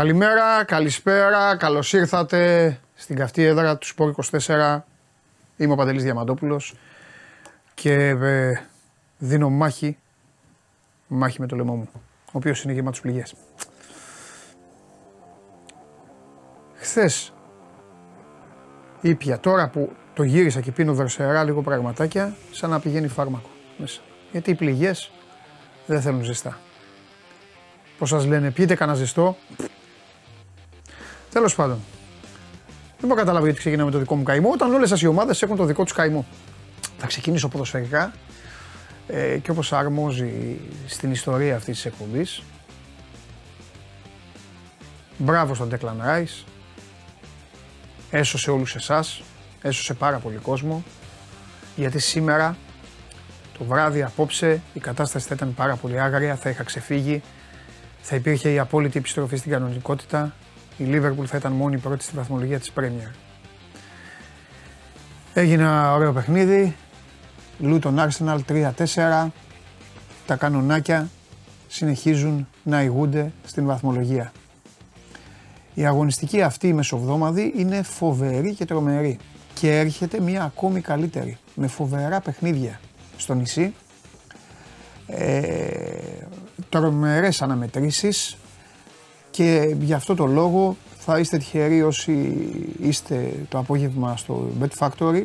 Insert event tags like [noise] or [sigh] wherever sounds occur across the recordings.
Καλημέρα, καλησπέρα, καλώς ήρθατε στην καυτή έδρα του Σπόρ 24. Είμαι ο Παντελής Διαμαντόπουλος και ε, δίνω μάχη, μάχη με το λαιμό μου, ο οποίος είναι γεμάτος πληγές. Χθες ήπια, τώρα που το γύρισα και πίνω δροσερά λίγο πραγματάκια, σαν να πηγαίνει φάρμακο μέσα. Γιατί οι πληγές δεν θέλουν ζεστά. Πώς σας λένε, πείτε κανένα ζεστό, Τέλος πάντων. Δεν μπορώ να καταλάβω γιατί ξεκινάμε με το δικό μου καημό, όταν όλες οι ομάδες έχουν το δικό τους καημό. Θα ξεκινήσω ποδοσφαιρικά ε, και όπως αρμόζει στην ιστορία αυτής της εκπομπής. Μπράβο στον Τέκλαν Ράι. Έσωσε όλους εσάς. Έσωσε πάρα πολύ κόσμο. Γιατί σήμερα το βράδυ απόψε η κατάσταση θα ήταν πάρα πολύ άγρια, θα είχα ξεφύγει, θα υπήρχε η απόλυτη επιστροφή στην κανονικότητα η Λίβερπουλ θα ήταν μόνη πρώτη στη βαθμολογία της Premier. Έγινε ένα ωραίο παιχνίδι, Λούτον Arsenal 3-4, τα κανονάκια συνεχίζουν να ηγούνται στην βαθμολογία. Η αγωνιστική αυτή η μεσοβδόμαδη είναι φοβερή και τρομερή και έρχεται μια ακόμη καλύτερη με φοβερά παιχνίδια στο νησί. Ε, τρομερές αναμετρήσεις, και γι' αυτό το λόγο θα είστε τυχεροί όσοι είστε το απόγευμα στο Bet Factory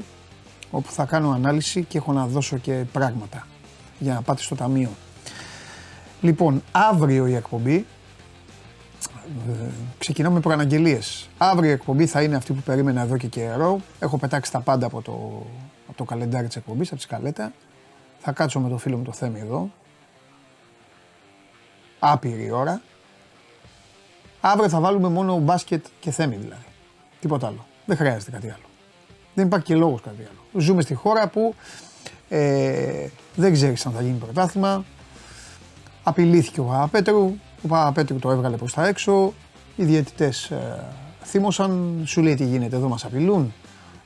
όπου θα κάνω ανάλυση και έχω να δώσω και πράγματα για να πάτε στο ταμείο. Λοιπόν, αύριο η εκπομπή, ε, ξεκινάμε με προαναγγελίες. Αύριο η εκπομπή θα είναι αυτή που περίμενα εδώ και καιρό. Έχω πετάξει τα πάντα από το, από το καλεντάρι της εκπομπής, από τη σκαλέτα. Θα κάτσω με το φίλο μου το Θέμη εδώ. Άπειρη ώρα. Αύριο θα βάλουμε μόνο μπάσκετ και θέμη δηλαδή. Τίποτα άλλο. Δεν χρειάζεται κάτι άλλο. Δεν υπάρχει και λόγος κάτι άλλο. Ζούμε στη χώρα που ε, δεν ξέρεις αν θα γίνει πρωτάθλημα. Απειλήθηκε ο Παπαπέτρου. Ο Παπαπέτρου το έβγαλε προς τα έξω. Οι διαιτητές ε, θύμωσαν. Σου λέει τι γίνεται, εδώ μας απειλούν.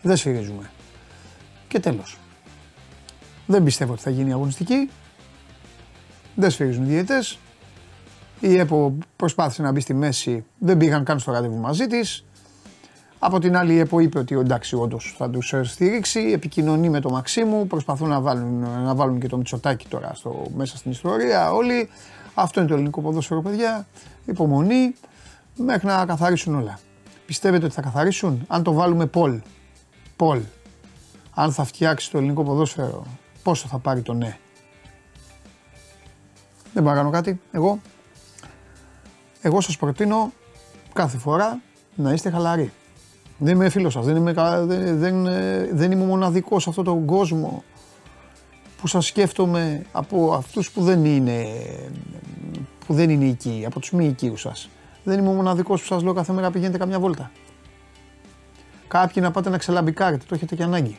Δεν σφυρίζουμε. Και τέλος. Δεν πιστεύω ότι θα γίνει αγωνιστική. Δεν σφυρίζουν οι διαιτητές. Η ΕΠΟ προσπάθησε να μπει στη μέση, δεν πήγαν καν στο ραντεβού μαζί της. Από την άλλη, η ΕΠΟ είπε ότι εντάξει, όντως θα τους στηρίξει. Επικοινωνεί με το Μαξίμου. Προσπαθούν να βάλουν, να βάλουν και το Μητσοτάκι τώρα στο, μέσα στην ιστορία. Όλοι. Αυτό είναι το ελληνικό ποδόσφαιρο, παιδιά. Υπομονή μέχρι να καθαρίσουν όλα. Πιστεύετε ότι θα καθαρίσουν, αν το βάλουμε Πολ. Πολ. Αν θα φτιάξει το ελληνικό ποδόσφαιρο, πόσο θα πάρει το ναι; Δεν μπορώ να κάνω κάτι, εγώ. Εγώ σας προτείνω κάθε φορά να είστε χαλαροί. Δεν είμαι φίλος σας, δεν είμαι, δεν, δεν, δεν είμαι μοναδικός σε αυτόν τον κόσμο που σας σκέφτομαι από αυτούς που δεν είναι, που δεν είναι οικοί, από τους μη οικείους σας. Δεν είμαι ο μοναδικός που σας λέω κάθε μέρα πηγαίνετε καμιά βόλτα. Κάποιοι να πάτε να ξελαμπικάρετε, το έχετε και ανάγκη.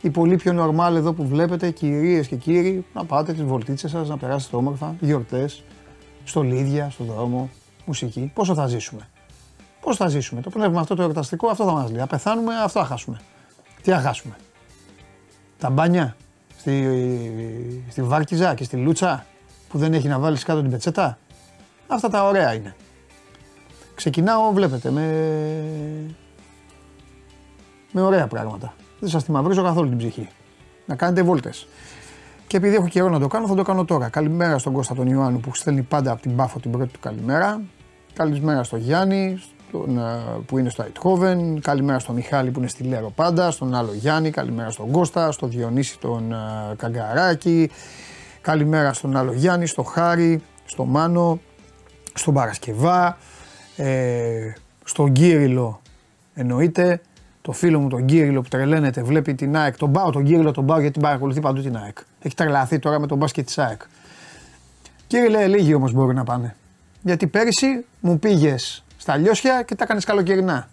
Οι πολύ πιο νορμάλ εδώ που βλέπετε, κυρίες και κύριοι, να πάτε τις βολτίτσες σας, να περάσετε όμορφα, γιορτές, στολίδια, στον δρόμο, μουσική. Πόσο θα ζήσουμε; Πώς θα ζήσουμε; Το πνεύμα αυτό το εορταστικό αυτό θα μας λέει. Αν πεθάνουμε, αυτό θα χάσουμε. Τι θα χάσουμε; Τα μπάνια; Στη, στη Βάρκιζα και στη Λούτσα που δεν έχει να βάλεις κάτω την πετσέτα; Αυτά τα ωραία είναι. Ξεκινάω, βλέπετε, με, με ωραία πράγματα. Δεν σας τη μαυρίζω καθόλου την ψυχή. Να κάνετε βόλτες. Και επειδή έχω καιρό να το κάνω, θα το κάνω τώρα. Καλημέρα στον Κώστα τον Ιωάννου που στέλνει πάντα από την Πάφο την πρώτη του καλημέρα. Καλημέρα στον Γιάννη στον, ε, που είναι στο Αιτχόβεν. Καλημέρα στον Μιχάλη που είναι στη Λέρο πάντα. Στον άλλο Γιάννη. Καλημέρα στον Κώστα. Στον Διονύση τον uh, Καγκαράκη. Καλημέρα στον άλλο Γιάννη. Στο Χάρη. Στο Μάνο. Στον Παρασκευά. Ε, στον Κύριλο εννοείται το φίλο μου τον Κύριλο που τρελαίνεται, βλέπει την ΑΕΚ. Τον πάω τον Κύριλο, τον πάω γιατί παρακολουθεί παντού την ΑΕΚ. Έχει τρελαθεί τώρα με τον μπάσκετ της ΑΕΚ. Κύριε, λίγοι όμως μπορεί να πάνε. Γιατί πέρυσι μου πήγες στα λιώσια και τα έκανες καλοκαιρινά.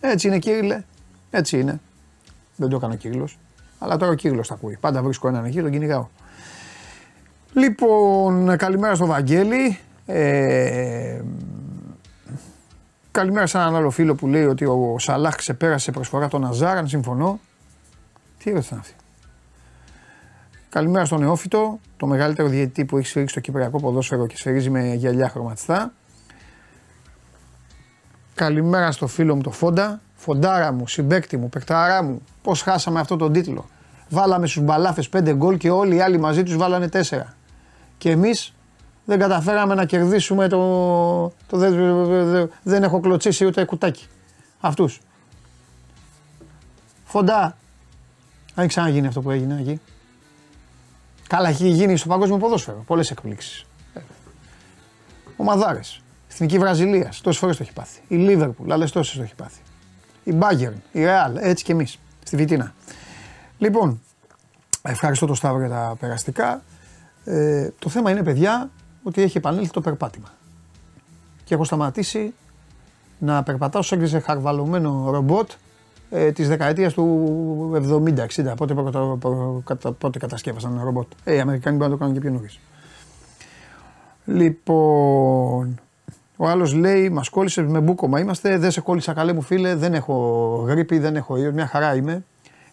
Έτσι είναι, Κύριλε. Έτσι είναι. Δεν το έκανε ο Κύριλο. Αλλά τώρα ο Κύριλο τα ακούει. Πάντα βρίσκω έναν εκεί, τον κυνηγάω. Λοιπόν, καλημέρα στο Βαγγέλη. Ε, Καλημέρα σε έναν άλλο φίλο που λέει ότι ο Σαλάχ ξεπέρασε προσφορά τον Αζάρ, αν συμφωνώ. Τι ερώτηση είναι αυτή. Καλημέρα στον Νεόφυτο, το μεγαλύτερο διαιτητή που έχει σφυρίξει το κυπριακό ποδόσφαιρο και σφυρίζει με γυαλιά χρωματιστά. Καλημέρα στο φίλο μου το Φόντα. Φοντάρα μου, συμπέκτη μου, παικταρά μου. Πώς χάσαμε αυτό τον τίτλο. Βάλαμε στους μπαλάφε 5 γκολ και όλοι οι άλλοι μαζί τους βάλανε 4. Και εμείς δεν καταφέραμε να κερδίσουμε το. το δεν, δεν έχω κλωτσίσει ούτε κουτάκι. Αυτούς. Φοντά. Αν ξαναγίνει αυτό που έγινε εκεί. Καλά, έχει γίνει στο παγκόσμιο ποδόσφαιρο. Πολλές εκπλήξεις. Ομαδάρε. Εθνική Βραζιλίας. Τόσες φορές το έχει πάθει. Η Λίβερπουλ, άλλες τόσες το έχει πάθει. Η Μπάγκερν, η Ρεάλ, έτσι κι εμείς. Στη Βιτίνα. Λοιπόν, ευχαριστώ τον Σταύρο για τα περαστικά. Ε, το θέμα είναι, παιδιά, ότι έχει επανέλθει το περπάτημα. Και έχω σταματήσει να περπατάω σε έγκριζε χαρβαλωμένο ρομπότ ε, της δεκαετίας του 70-60, πότε, πότε, πότε κατασκεύασαν ένα ρομπότ. Ε, οι Αμερικάνοι μπορούν να το κάνουν και πιο νωρίς. Λοιπόν, ο άλλος λέει: Μας κόλλησε με μπούκομα. Είμαστε, δεν σε κόλλησα καλέ μου φίλε, δεν έχω γρήπη, δεν έχω ιό. Μια χαρά είμαι.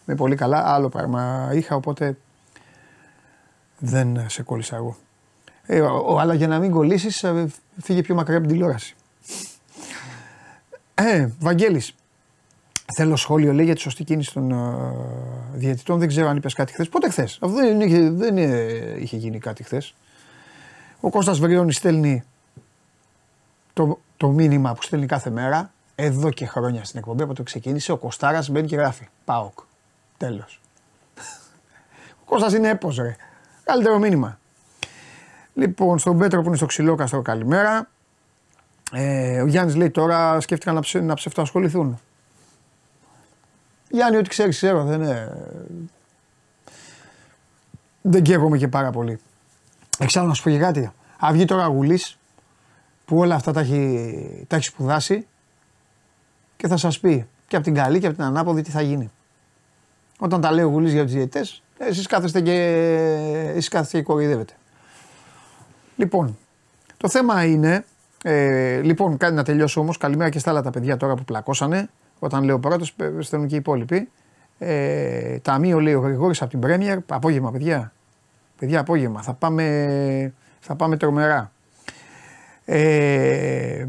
Είμαι πολύ καλά. Άλλο πράγμα είχα, οπότε δεν σε κόλλησα εγώ. Ε, ο, αλλά για να μην κολλήσεις, ε, φύγε πιο μακριά από την τηλεόραση. Ε, Βαγγέλης, Θέλω σχόλιο λέει για τη σωστή κίνηση των uh, διαιτητών. Δεν ξέρω αν είπες κάτι χθες. Πότε χθες; Αυτό δεν, είχε, δεν είχε γίνει κάτι χθες. Ο Κώστας Βριώνης στέλνει το, το μήνυμα που στέλνει κάθε μέρα εδώ και χρόνια στην εκπομπή από το ξεκίνησε. Ο Κωστάρας μπαίνει και γράφει. Πάοκ. Τέλος. ο Κώστας είναι έπω, ρε. Καλύτερο μήνυμα. Λοιπόν, στον Πέτρο που είναι στο ξυλόκαστρο, καλημέρα. Ε, ο Γιάννης λέει τώρα σκέφτηκαν να, ψε, να ψευτοασχοληθούν. Γιάννη, ό,τι ξέρεις, ξέρω. Δεν, είναι... δεν καίγομαι και πάρα πολύ. Εξάλλου να σου πω και κάτι. Αν βγει τώρα Γουλής που όλα αυτά τα έχει, τα έχει σπουδάσει και θα σας πει και από την καλή και από την ανάποδη τι θα γίνει. Όταν τα λέει ο Γουλής για τους διαιτητές, εσείς κάθεστε και, εσείς κάθεστε και κοροϊδεύετε. Λοιπόν, το θέμα είναι. Ε, λοιπόν, κάτι να τελειώσω όμως. Καλημέρα και στα άλλα τα παιδιά τώρα που πλακώσανε. Όταν λέω πρώτος, στέλνουν και οι υπόλοιποι. Ε, ταμείο λέει ο Γρηγόρης από την Πρέμιερ. Απόγευμα, παιδιά. Παιδιά, απόγευμα. Θα πάμε, θα πάμε τρομερά. Ε,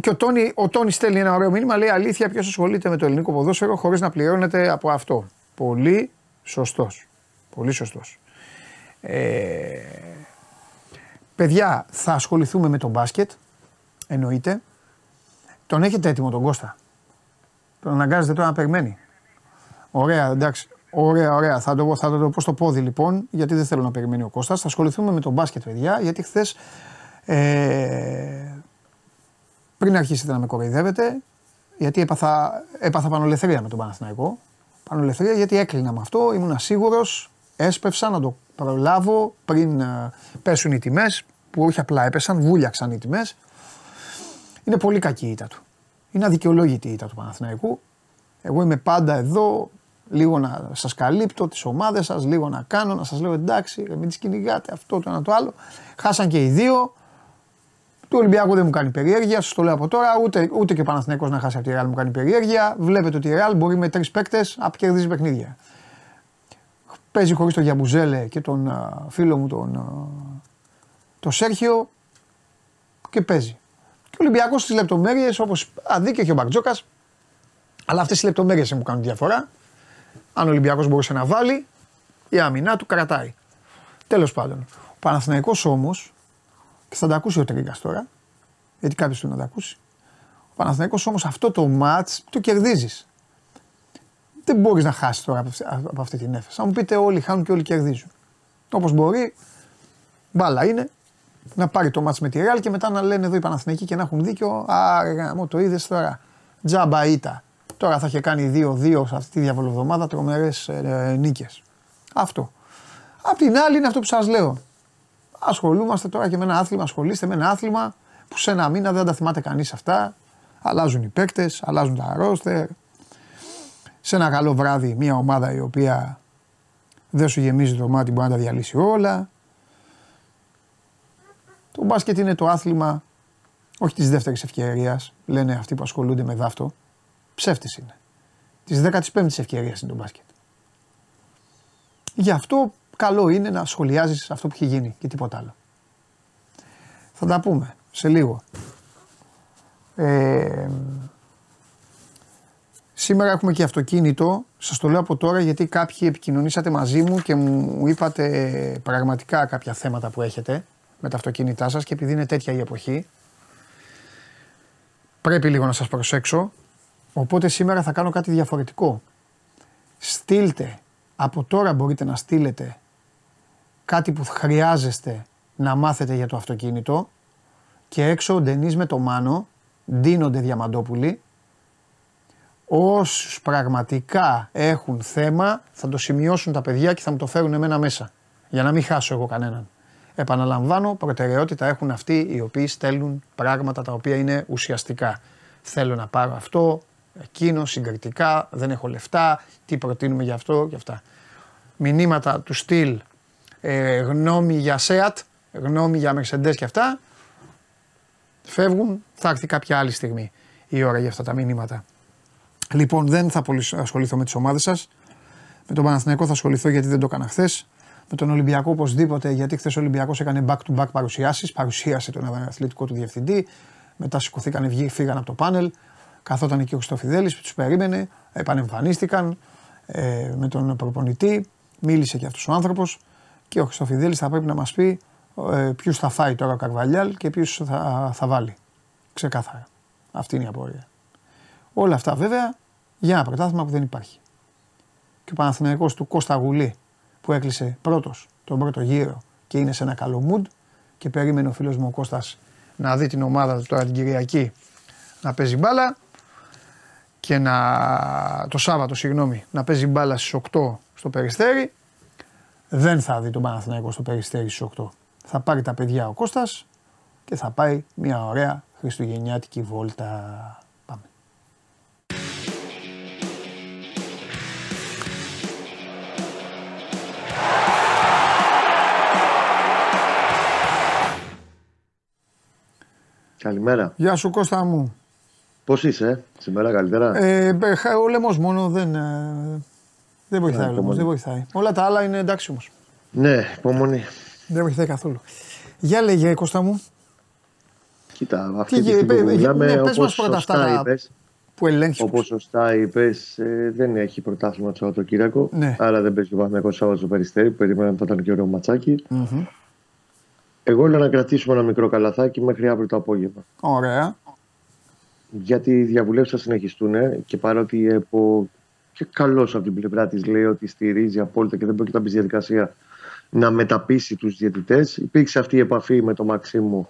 και ο Τόνι, ο Τόνι στέλνει ένα ωραίο μήνυμα. Λέει αλήθεια, ποιος ασχολείται με το ελληνικό ποδόσφαιρο χωρίς να πληρώνεται από αυτό. Πολύ σωστός. Πολύ σωστός. Ε, παιδιά, θα ασχοληθούμε με τον μπάσκετ. Εννοείται. Τον έχετε έτοιμο τον Κώστα; Τον αναγκάζετε τώρα να περιμένει. Ωραία, εντάξει. Ωραία, ωραία. Θα το, θα το πω στο πόδι λοιπόν, γιατί δεν θέλω να περιμένει ο Κώστας. Θα ασχοληθούμε με τον μπάσκετ, παιδιά, γιατί χθες. Ε, πριν αρχίσετε να με κοροϊδεύετε, γιατί έπαθα, έπαθα πανολεθρία με τον Παναθηναϊκό. Πανολεθρία γιατί έκλεινα με αυτό, ήμουν σίγουρος, έσπευσα να το προλάβω πριν ε, πέσουν οι τιμές, που όχι απλά έπεσαν, βούλιαξαν οι τιμές. Είναι πολύ κακή η ήττα του. Είναι αδικαιολόγητη η ήττα του Παναθηναϊκού. Εγώ είμαι πάντα εδώ, λίγο να σας καλύπτω τις ομάδες σας, λίγο να κάνω, να σας λέω εντάξει, μην τις κυνηγάτε, αυτό το ένα το άλλο. Χάσαν και οι δύο. Του Ολυμπιακού δεν μου κάνει περιέργεια, σας το λέω από τώρα. Ούτε, ούτε και ο Παναθηναϊκός να χάσει από τη Ρεάλ μου κάνει περιέργεια. Βλέπετε ότι η Ρεάλ μπορεί με τρεις παίκτες να κερδίζει παιχνίδια. Παίζει χωρίς τον Γιαμπουζέλε και τον uh, φίλο μου τον, uh, το Σέρχιο και παίζει. Και ο Ολυμπιακός στις λεπτομέρειες, όπως αδίκαιο και ο Μπαρτζόκας, αλλά αυτές οι λεπτομέρειες μου κάνουν διαφορά. Αν ο Ολυμπιακός μπορούσε να βάλει, η άμυνά του κρατάει. Τέλος πάντων. Ο Παναθηναϊκός όμως, και θα τα ακούσει ο Τρίγκα τώρα, γιατί κάποιος του να τα ακούσει. Ο Παναθηναϊκός όμως αυτό το ματ το κερδίζεις. Δεν μπορείς να χάσεις τώρα από αυτή την έφεση. Αν μου πείτε όλοι χάνουν και όλοι κερδίζουν. Όπως μπορεί, μπάλα είναι, να πάρει το μάτς με τη Real και μετά να λένε εδώ οι Παναθηναϊκοί και να έχουν δίκιο. Α, μου το είδες τώρα. Τζάμπα ήττα. Τώρα θα είχε κάνει 2-2 σε αυτή τη διαβολοβδομάδα τρομερές ε, νίκες. Αυτό. Απ' την άλλη είναι αυτό που σας λέω. Ασχολούμαστε τώρα και με ένα άθλημα, ασχολείστε με ένα άθλημα που σε ένα μήνα δεν τα θυμάται κανείς αυτά. Αλλάζουν οι παίκτες, αλλάζουν τα ρόστερ. Σε ένα καλό βράδυ, μια ομάδα η οποία δεν σου γεμίζει το μάτι μπορεί να τα διαλύσει όλα. Το μπάσκετ είναι το άθλημα όχι της δεύτερης ευκαιρίας, λένε αυτοί που ασχολούνται με δάφτο. Ψεύτης είναι. Της 15η ευκαιρίας είναι το μπάσκετ. Γι' αυτό καλό είναι να σχολιάζεις αυτό που έχει γίνει και τίποτα άλλο. Θα τα πούμε σε λίγο. Ε, σήμερα έχουμε και αυτοκίνητο. Σας το λέω από τώρα γιατί κάποιοι επικοινωνήσατε μαζί μου και μου είπατε πραγματικά κάποια θέματα που έχετε με τα αυτοκίνητά σας και επειδή είναι τέτοια η εποχή πρέπει λίγο να σας προσέξω. Οπότε σήμερα θα κάνω κάτι διαφορετικό. Στείλτε, από τώρα μπορείτε να στείλετε κάτι που χρειάζεστε να μάθετε για το αυτοκίνητο και έξω ο Ντενής με το Μάνο ντύνονται Διαμαντόπουλοι όσους πραγματικά έχουν θέμα θα το σημειώσουν τα παιδιά και θα μου το φέρουν εμένα μέσα για να μην χάσω εγώ κανέναν. Επαναλαμβάνω, προτεραιότητα έχουν αυτοί οι οποίοι στέλνουν πράγματα τα οποία είναι ουσιαστικά. Θέλω να πάρω αυτό, εκείνο, συγκριτικά, δεν έχω λεφτά, τι προτείνουμε για αυτό και αυτά. Μηνύματα του στυλ, ε, γνώμη για ΣΕΑΤ, γνώμη για Mercedes και αυτά, φεύγουν, θα έρθει κάποια άλλη στιγμή η ώρα για αυτά τα μηνύματα. Λοιπόν, δεν θα πολύ ασχοληθώ με τις ομάδες σας. Με τον Παναθηναϊκό θα ασχοληθώ γιατί δεν το έκανα χθες. Με τον Ολυμπιακό οπωσδήποτε γιατί χθες ο Ολυμπιακός έκανε back-to-back παρουσιάσεις. Παρουσίασε τον αθλητικό του διευθυντή. Μετά σηκωθήκαν, βγήκαν, φύγαν από το πάνελ. Καθόταν εκεί ο Χριστοφιδέλη που τους περίμενε. Επανεμφανίστηκαν ε, με τον προπονητή. Μίλησε και αυτός ο άνθρωπος. Και ο Χριστοφιδέλη θα πρέπει να μας πει ε, ποιους θα φάει τώρα ο Καρβαλιάλ και ποιους θα, θα βάλει. Ξεκάθαρα. Αυτή είναι η απορία. Όλα αυτά βέβαια για ένα πρωτάθλημα που δεν υπάρχει. Και ο Παναθηναϊκός του Κώστα Γουλή που έκλεισε πρώτος τον πρώτο γύρο και είναι σε ένα καλό mood και περίμενε ο φίλος μου ο Κώστας να δει την ομάδα του τώρα την Κυριακή να παίζει μπάλα και να, το Σάββατο συγγνώμη, να παίζει μπάλα στις 8 στο Περιστέρι δεν θα δει τον Παναθηναϊκό στο Περιστέρι στις 8. Θα πάρει τα παιδιά ο Κώστας και θα πάει μια ωραία χριστουγεννιάτικη βόλτα. Καλημέρα. Γεια σου Κώστα μου. Πώς είσαι, σήμερα καλύτερα; Ε, ο λαιμός μόνο δεν, ε, δεν βοηθάει. Ναι, ο δεν βοηθάει. Όλα τα άλλα είναι εντάξει όμως. Ναι, υπομονή. Δεν βοηθάει καθόλου. Για λέγε Κώστα μου. Κοίτα, αυτή τη στιγμή που μιλάμε, ναι, όπως σωστά αυτά είπες, που ελέγχεις. Όπως σωστά είπες, ε, δεν έχει πρωτάθλημα το Σαββατοκύριακο. Ναι. Άρα δεν παίζει ο Παναγιώτο Σάββατος στο περιστέρι που περιμέναμε θα ήταν και ωραίο ματσάκι. Mm-hmm. Εγώ λέω να κρατήσουμε ένα μικρό καλαθάκι μέχρι αύριο το απόγευμα. Ωραία. Γιατί οι διαβουλεύσεις θα συνεχιστούν και παρότι ΕΠΟ και καλός από την πλευρά της λέει ότι στηρίζει απόλυτα και δεν πρόκειται να μπει στη διαδικασία να μεταπίσει τους διαιτητές. Υπήρξε αυτή η επαφή με τον Μαξίμου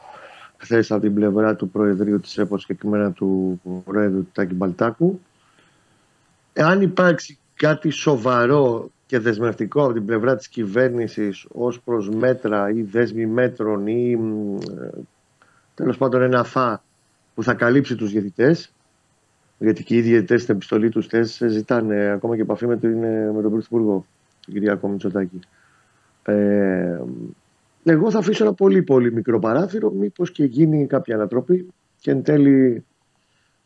χθες από την πλευρά του Προεδρείου της ΕΠΟ, συγκεκριμένα του Προέδρου του Τάκη Μπαλτάκου. Εάν υπάρξει κάτι σοβαρό και δεσμευτικό από την πλευρά της κυβέρνησης ως προς μέτρα ή δέσμη μέτρων ή ε, τέλος πάντων ένα φά που θα καλύψει τους διαιτητές γιατί και οι διαιτητές στην επιστολή τους θες ζητάνε ακόμα και επαφή με τον, με τον Πρωθυπουργό τον Κυριακό Μητσοτάκη. Ε, εγώ θα αφήσω ένα πολύ πολύ μικρό παράθυρο μήπως και γίνει κάποια ανατροπή και εν τέλει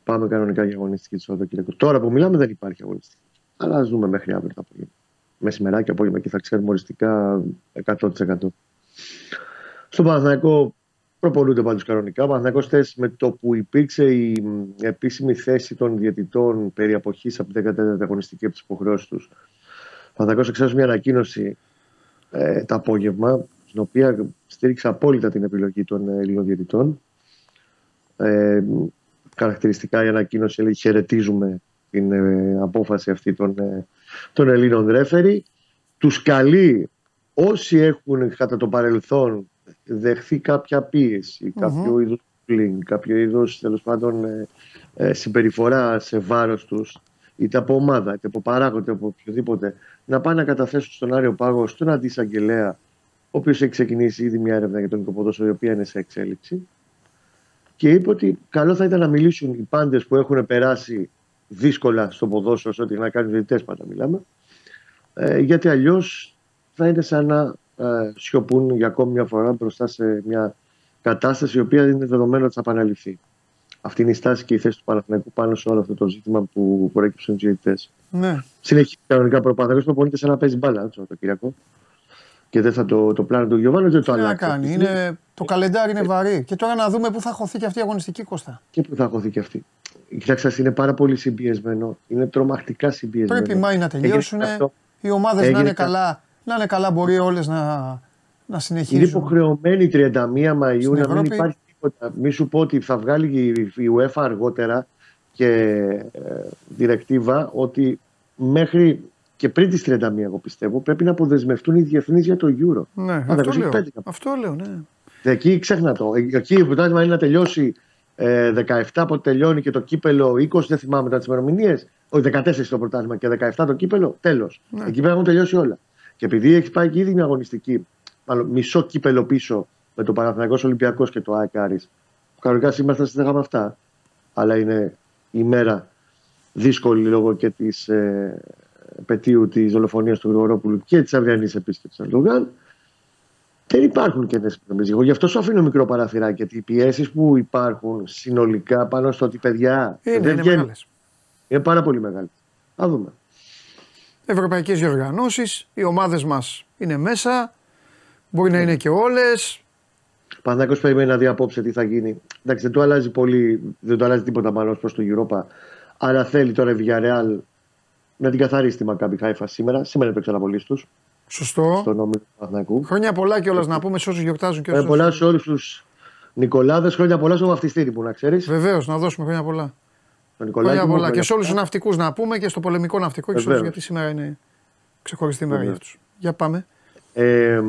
πάμε κανονικά για αγωνιστική του Σαββατοκύριακο. Τώρα που μιλάμε δεν υπάρχει αγωνιστική. Αλλά ας δούμε μέχρι αύριο το απόγευμα μεσημεράκι, απόγευμα και θα ξέρουμε οριστικά 100%. Στον Παναθηναϊκό προπολούνται πάντως κανονικά. Ο Παναθηναϊκός χθε με το που υπήρξε η επίσημη θέση των διαιτητών περί αποχής από την 14η αγωνιστική από τις υποχρεώσεις τους. Ο Παναθηναϊκός εξέδωσε μια ανακοίνωση ε, το απόγευμα, στην οποία στήριξε απόλυτα την επιλογή των ε, Ελλήνων διαιτητών. Ε, χαρακτηριστικά η ανακοίνωση λέει χαιρετίζουμε την ε, απόφαση αυτή των ε, των Ελλήνων ρέφερη. Τους καλεί όσοι έχουν κατά το παρελθόν δεχθεί κάποια πίεση, mm-hmm. κάποιο είδους bullying, κάποιο είδος τέλος πάντων ε, ε, συμπεριφορά σε βάρος τους είτε από ομάδα, είτε από παράγοντα, είτε από οποιοδήποτε, να πάνε να καταθέσουν στον Άριο Πάγο, στον αντισαγγελέα, ο οποίος έχει ξεκινήσει ήδη μια έρευνα για τον οικοποδόσφαιρο, η οποία είναι σε εξέλιξη. Και είπε ότι καλό θα ήταν να μιλήσουν οι πάντες που έχουν περάσει δύσκολα στο ποδόσφαιρο, ό,τι να κάνει διαιτητέ πάντα μιλάμε. Ε, γιατί αλλιώς θα είναι σαν να ε, σιωπούν για ακόμη μια φορά μπροστά σε μια κατάσταση η οποία είναι δεδομένο ότι θα επαναληφθεί. Αυτή είναι η στάση και η θέση του Παναθηναϊκού πάνω σε όλο αυτό το ζήτημα που προέκυψαν τους διαιτητές. Ναι. Συνεχίζει κανονικά προπαθαγό που απολύτω σαν να παίζει μπάλα το Κυριακό. και δεν θα το, το πλάνο του Γιωβάνος, δεν το Τι να αλλάξει. κάνει, είναι, το καλεντάρι είναι βαρύ. Και τώρα να δούμε πού θα χωθεί και αυτή η αγωνιστική κόστα. Και πού θα χωθεί και αυτή. Κοιτάξτε, είναι πάρα πολύ συμπιεσμένο. Είναι τρομακτικά συμπιεσμένο. Πρέπει οι Μάοι να Έγινε τελειώσουν. αυτό. Οι ομάδες να Έγινε είναι κα- καλά. Να είναι καλά, μπορεί όλες να, να Είναι συνεχίσουν. υποχρεωμένη η 31 Μαΐου Στην να Ευρώπη. μην υπάρχει τίποτα. Μη σου πω ότι θα βγάλει η- η UEFA αργότερα και ε, διρεκτίβα ότι μέχρι και πριν τις 31 εγώ πιστεύω πρέπει να αποδεσμευτούν οι διεθνείς για το Euro. Ναι, Α, αυτό 25 λέω. κάπου. Αυτό λέω, ναι. Εκεί ξέχνα το. Ε, Εκεί το πρωτάθλημα είναι να τελειώσει ε, 17 από τελειώνει και το κύπελο 20, δεν θυμάμαι μετά τις ημερομηνίες. Όχι, 14 το πρωτάθλημα και 17 το κύπελο, τέλος. Ναι. Εκεί πρέπει να έχουν τελειώσει όλα. Και επειδή έχει πάει και ήδη μια αγωνιστική, μάλλον μισό κύπελο πίσω με το Παναθηναϊκός Ολυμπιακός και το ΑΕΚ Άρης, που κανονικά σήμερα θα συζητάγαμε αυτά, αλλά είναι η μέρα δύσκολη λόγω και της ε, επαιτίου της δολοφονίας του Γρηγορόπουλου και της αυριανής επίσκεψης του Ερντογάν. Δεν υπάρχουν κενέ επιδομέ. Εγώ γι' αυτό σου αφήνω μικρό παραθυράκι. Γιατί οι πιέσεις που υπάρχουν συνολικά πάνω στο ότι παιδιά Είναι, δεν είναι βγαίνουν μεγάλες. είναι πάρα πολύ μεγάλες. Θα δούμε. Ευρωπαϊκές διοργανώσεις, οι ομάδες μας είναι μέσα. Μπορεί να είναι και όλες. Ο Παναθηναϊκός περιμένει να δει απόψε τι θα γίνει. Εντάξει, δεν το αλλάζει πολύ, δεν το αλλάζει τίποτα μάλλον προς το Europa. Αλλά θέλει τώρα η Villarreal να την καθαρίσει τη Μακάμπι Χάιφα σήμερα. Σήμερα είναι το εξαναπολύ του Σωστό. στον όμιλο του Παναθηναϊκού. Χρόνια πολλά κιόλας να πούμε σε όσους γιορτάζουν και Χρόνια όσου. πολλά σε όλους τους Νικολάδες, χρόνια πολλά στο βαφτιστήρι που να ξέρεις. Βεβαίως, να δώσουμε χρόνια πολλά. Τον Χρόνια Νικολάκη μου, πολλά. Και χρόνια σε όλους τους πολλά. ναυτικούς να πούμε και στο πολεμικό ναυτικό και σε όλους Βεβαίως. γιατί σήμερα είναι ξεχωριστή μέρα για Βεβαίως. αυτούς. Για πάμε. Ε, μ,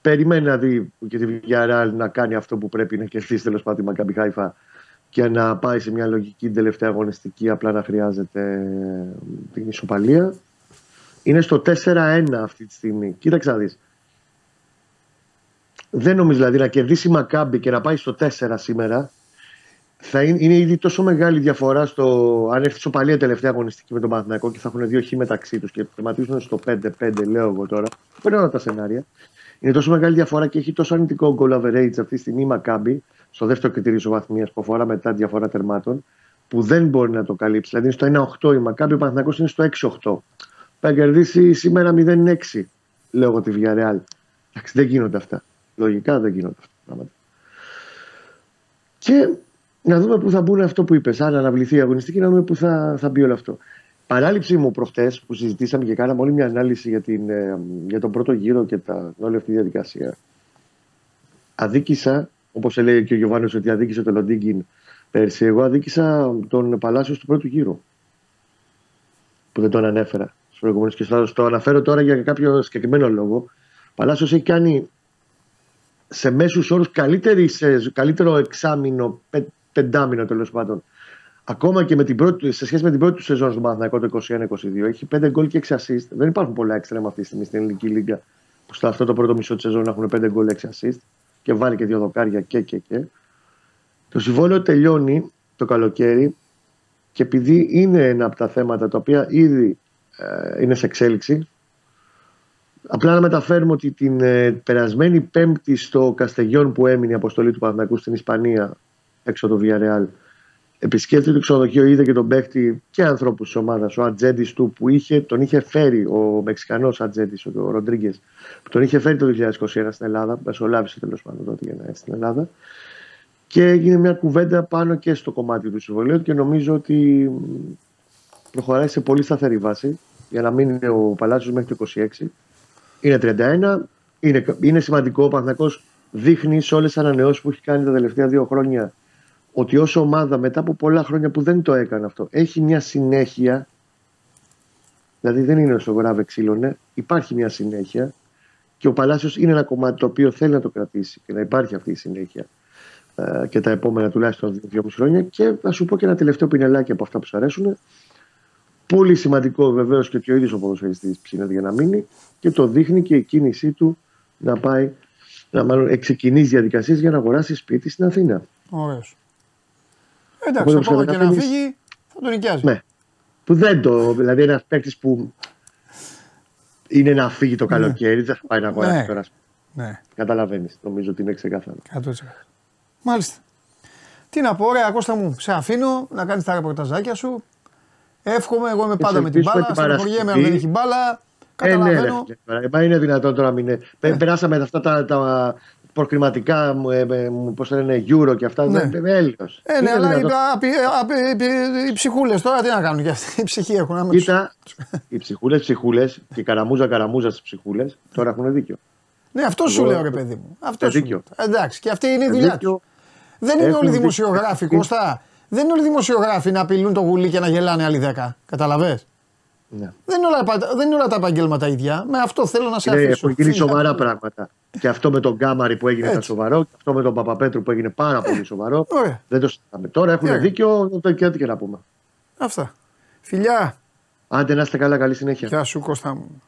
περιμένει να δει και τη Villarreal να κάνει αυτό που πρέπει να κερδίσει τέλος πάντων τη Μακάμπι Χάιφα και να πάει σε μια λογική την τελευταία αγωνιστική, απλά να χρειάζεται ε, την ισοπαλία. Είναι στο 4-1 αυτή τη στιγμή. Κοίταξε να δεις. Δεν νομίζω δηλαδή να κερδίσει η Μακάμπι και να πάει στο 4 σήμερα. Θα είναι, είναι ήδη τόσο μεγάλη διαφορά στο αν έρθει ισοπαλία τελευταία αγωνιστική με τον Παναθηναϊκό και θα έχουν δύο χ μεταξύ τους και τερματίζουν στο 5-5, λέω εγώ τώρα. Παίρνω όλα τα σενάρια. Είναι τόσο μεγάλη διαφορά και έχει τόσο αρνητικό goal average αυτή τη στιγμή η Μακάμπι στο δεύτερο κριτήριο ισοβαθμίας που αφορά μετά τη διαφορά τερμάτων που δεν μπορεί να το καλύψει. Δηλαδή είναι στο 1-8 η Μακάμπι, ο Παναθηναϊκός είναι στο 6-8. Θα κερδίσει σήμερα 0-6, λέω εγώ τη Villarreal. Εντάξει, δεν γίνονται αυτά. Λογικά δεν γίνονται αυτά τα πράγματα. Και να δούμε πού θα μπουν αυτό που είπες. Αν αναβληθεί η αγωνιστική, να δούμε πού θα, θα μπει όλο αυτό. Παράληψη μου προχτές που συζητήσαμε και κάναμε όλη μια ανάλυση για, την, ε, για τον πρώτο γύρο και τα, όλη αυτή τη διαδικασία. Αδίκησα, όπως λέει και ο Γιωβάνος, ότι αδίκησε τον Λοντίγκιν πέρσι. Εγώ αδίκησα τον Παλάσιος του πρώτου γύρου. Που δεν τον ανέφερα στου προηγούμενους και θα το αναφέρω τώρα για κάποιο συγκεκριμένο λόγο. Παλάσιος έχει κάνει σε μέσους όρους καλύτερο εξάμεινο, πε, πεντάμινο τέλος πάντων. Ακόμα και με την πρώτη, σε σχέση με την πρώτη του σεζόν στο Παναθηναϊκό το 21-22, έχει 5 γκολ και 6 assist. Δεν υπάρχουν πολλά εξτρέμα αυτή τη στιγμή στην ελληνική λίγα που στο αυτό το πρώτο μισό της σεζόν έχουν 5 γκολ 6 assist και βάλει και δύο δοκάρια και και και. Το συμβόλαιο τελειώνει το καλοκαίρι και επειδή είναι ένα από τα θέματα τα οποία ήδη ε, είναι σε εξέλιξη, Απλά να μεταφέρουμε ότι την ε, περασμένη Πέμπτη στο Καστεγιόν που έμεινε η αποστολή του Παναθηναϊκού στην Ισπανία, έξω από το Villarreal, επισκέφτηκε το ξενοδοχείο, είδε και τον παίχτη και ανθρώπους της ομάδας, ο ατζέντης του που είχε, τον είχε φέρει, ο Μεξικανός ατζέντης, ο Ροντρίγκες, που τον είχε φέρει το 2021 στην Ελλάδα, μεσολάβησε τέλος πάντων τότε για να έρθει στην Ελλάδα. Και έγινε μια κουβέντα πάνω και στο κομμάτι του συμβολίου και νομίζω ότι προχωράει σε πολύ σταθερή βάση για να μείνει ο Παλάτσιο μέχρι το 26. Είναι 31. Είναι, είναι σημαντικό. Ο Παναθηναϊκός δείχνει σε όλες τις ανανεώσεις που έχει κάνει τα τελευταία δύο χρόνια ότι όσο ομάδα μετά από πολλά χρόνια που δεν το έκανε αυτό έχει μια συνέχεια. Δηλαδή δεν είναι όσο γράβε ξύλωνε. Υπάρχει μια συνέχεια και ο Παλάσιος είναι ένα κομμάτι το οποίο θέλει να το κρατήσει και να υπάρχει αυτή η συνέχεια ε, και τα επόμενα τουλάχιστον δύο χρόνια. Και θα σου πω και ένα τελευταίο πινελάκι από αυτά που σου αρέσουν. Πολύ σημαντικό βεβαίως και ότι ο ίδιος ο ποδοσφαιριστής ψήνεται για να μείνει και το δείχνει και η κίνησή του να πάει, να μάλλον ξεκινήσει διαδικασίες για να αγοράσει σπίτι στην Αθήνα. Ωραίος. Εντάξει, ακόμα και να φύγει θα τον νοικιάζει. Ναι. Που δεν το. Δηλαδή ένας παίκτης που είναι να φύγει το καλοκαίρι, δεν θα πάει να αγοράσει Ναι. τώρα. Ναι, Καταλαβαίνεις. Νομίζω ότι είναι ξεκάθαρο. 100%. Μάλιστα. Τι να πω, ωραία, Κώστα μου, σε αφήνω να κάνεις τα ρεπορταζάκια σου. Εύχομαι, εγώ είμαι Και πάντα σε με την ελπίσουμε μπάλα. την Στενοχωριέμαι αν Παρασκευή. δεν έχει μπάλα. Καταλαβαίνω. Ε, ναι, ρε, μα είναι δυνατόν τώρα να μην είναι. Ε. Περάσαμε αυτά τα, τα προκριματικά, ε, πώς λένε, Euro και αυτά. Ναι. Ναι. Έλεος. Ε, ναι, Είναι αλλά οι, δυνατόν. απ- απ- οι, οι ψυχούλες τώρα τι να κάνουν και αυτοί. Οι ψυχοί έχουν. άμα τους- Κοίτα, οι ψυχούλες, ψυχούλες και η καραμούζα, καραμούζα στις ψυχούλες τώρα έχουν δίκιο. Ναι, αυτό σου Εγώ- λέω ρε παιδί μου. Αυτό Ε, σου δίκιο. λέω. Εντάξει, και αυτή είναι η δουλειά Δίκιο. τους. Δεν είναι Έχουν όλοι δίκιο. δημοσιογράφοι, Κώστα. Δεν είναι όλοι δημοσιογράφοι να απειλούν το γουλί και να γελάνε άλλοι δέκα. Καταλαβες; Ναι. Δεν είναι, όλα, τα- δεν είναι όλα τα επαγγέλματα ίδια. Με αυτό θέλω να σε Είναι, αφήσω. έχουν γίνει Φίλια. σοβαρά πράγματα. Και αυτό με τον Γκάμαρη που έγινε Έτσι. ήταν σοβαρό, και αυτό με τον Παπαπέτρου που έγινε πάρα πολύ σοβαρό. Ωραία. Δεν το συζητάμε. Τώρα έχουν Ωραία. δίκιο, το και ό,τι και να πούμε. Αυτά. Φιλιά. Άντε να είστε καλά, καλή συνέχεια. Γεια σου Κώστα μου.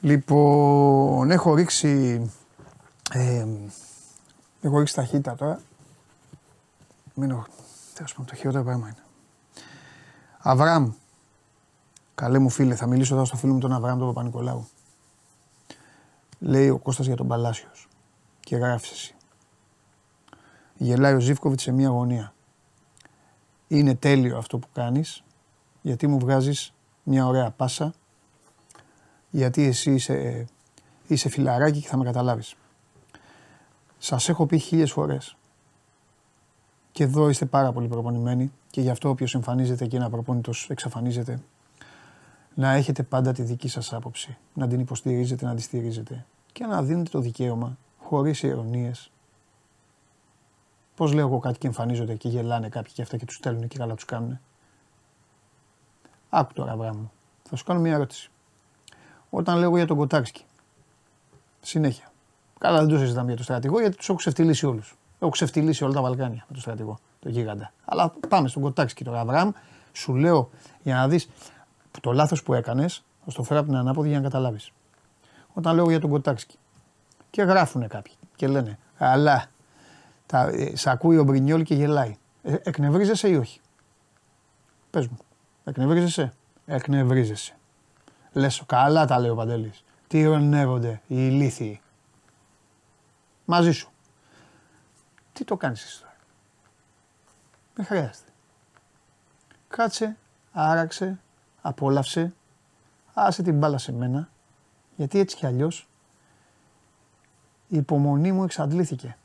Λοιπόν, έχω ρίξει, ε, έχω ρίξει ταχύτητα τώρα. Μην έχω, τέλος πάντων, το χειρότερο πράγμα είναι. Αβραάμ, καλέ μου φίλε, θα μιλήσω τώρα στο φίλο μου τον Αβραάμ τον Παπα-Νικολάου. Λέει ο Κώστας για τον Παλάσιος και γράφεις εσύ. Γελάει ο Ζήφκοβιτς σε μία γωνία. Είναι τέλειο αυτό που κάνεις γιατί μου βγάζεις μια ωραία πάσα γιατί εσύ είσαι, είσαι φιλαράκι και θα με καταλάβεις. Σας έχω πει χίλιες φορές και εδώ είστε πάρα πολύ προπονημένοι και γι' αυτό όποιος εμφανίζεται και είναι απροπόνητος εξαφανίζεται να έχετε πάντα τη δική σας άποψη, να την υποστηρίζετε, να τη στηρίζετε και να δίνετε το δικαίωμα χωρίς ειρωνίες. Πώς λέω εγώ κάτι και εμφανίζονται και γελάνε κάποιοι και αυτά και τους στέλνουν και καλά τους κάνουν. Άκου τώρα, βρά μου. Θα σου κάνω μια ερώτηση. Όταν λέω για τον Κοτάξκι, συνέχεια. Καλά, δεν το συζητάμε για τον στρατηγό γιατί τους έχω ξεφτυλίσει όλους. Έχω ξεφτυλίσει όλα τα Βαλκάνια με τον στρατηγό, τον γίγαντα. Αλλά πάμε στον Κοτάξκι τώρα, Αβραάμ. Σου λέω για να δεις το λάθος που έκανες, θα στο φέρω από την ανάποδη για να καταλάβεις. Όταν λέω για τον Κοτάξκι και γράφουν κάποιοι και λένε Αλλά τα, ε, σ' ακούει ο Μπρινιόλ και γελάει. Ε, εκνευρίζεσαι ή όχι; Πες μου. Εκνευρίζεσαι; Εκνευρίζεσαι. Λες, καλά τα λέει ο Παντελής. Τι ειρωνεύονται οι ηλίθιοι. Μαζί σου. Τι το κάνεις εσύ τώρα; Δεν χρειάζεται. Κάτσε, άραξε, απόλαυσε, άσε την μπάλα σε μένα, γιατί έτσι κι αλλιώς η υπομονή μου εξαντλήθηκε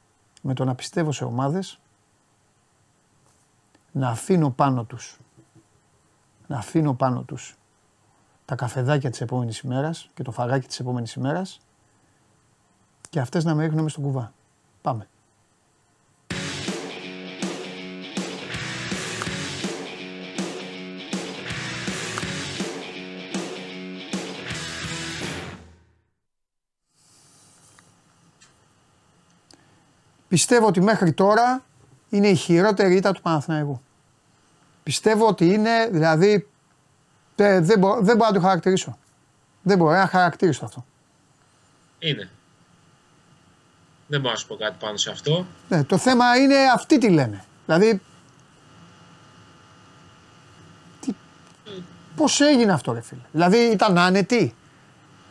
με το να πιστεύω σε ομάδες, να αφήνω πάνω τους να αφήνω πάνω τους τα καφεδάκια της επόμενης ημέρας και το φαγάκι της επόμενης ημέρας και αυτές να με ρίχνουν μες στον κουβά. Πάμε. Πιστεύω ότι μέχρι τώρα είναι η χειρότερη ήττα του Παναθηναϊκού. Πιστεύω ότι είναι, δηλαδή, τε- δεν, μπο- δεν μπορώ να το χαρακτηρίσω. Δεν μπορώ να χαρακτηρίσω αυτό. Είναι. Δεν μπορώ να σου πω κάτι πάνω σε αυτό. Ναι, το θέμα είναι αυτοί τι λένε. Δηλαδή, τι, πώς έγινε αυτό ρε φίλε; Δηλαδή ήταν άνετη.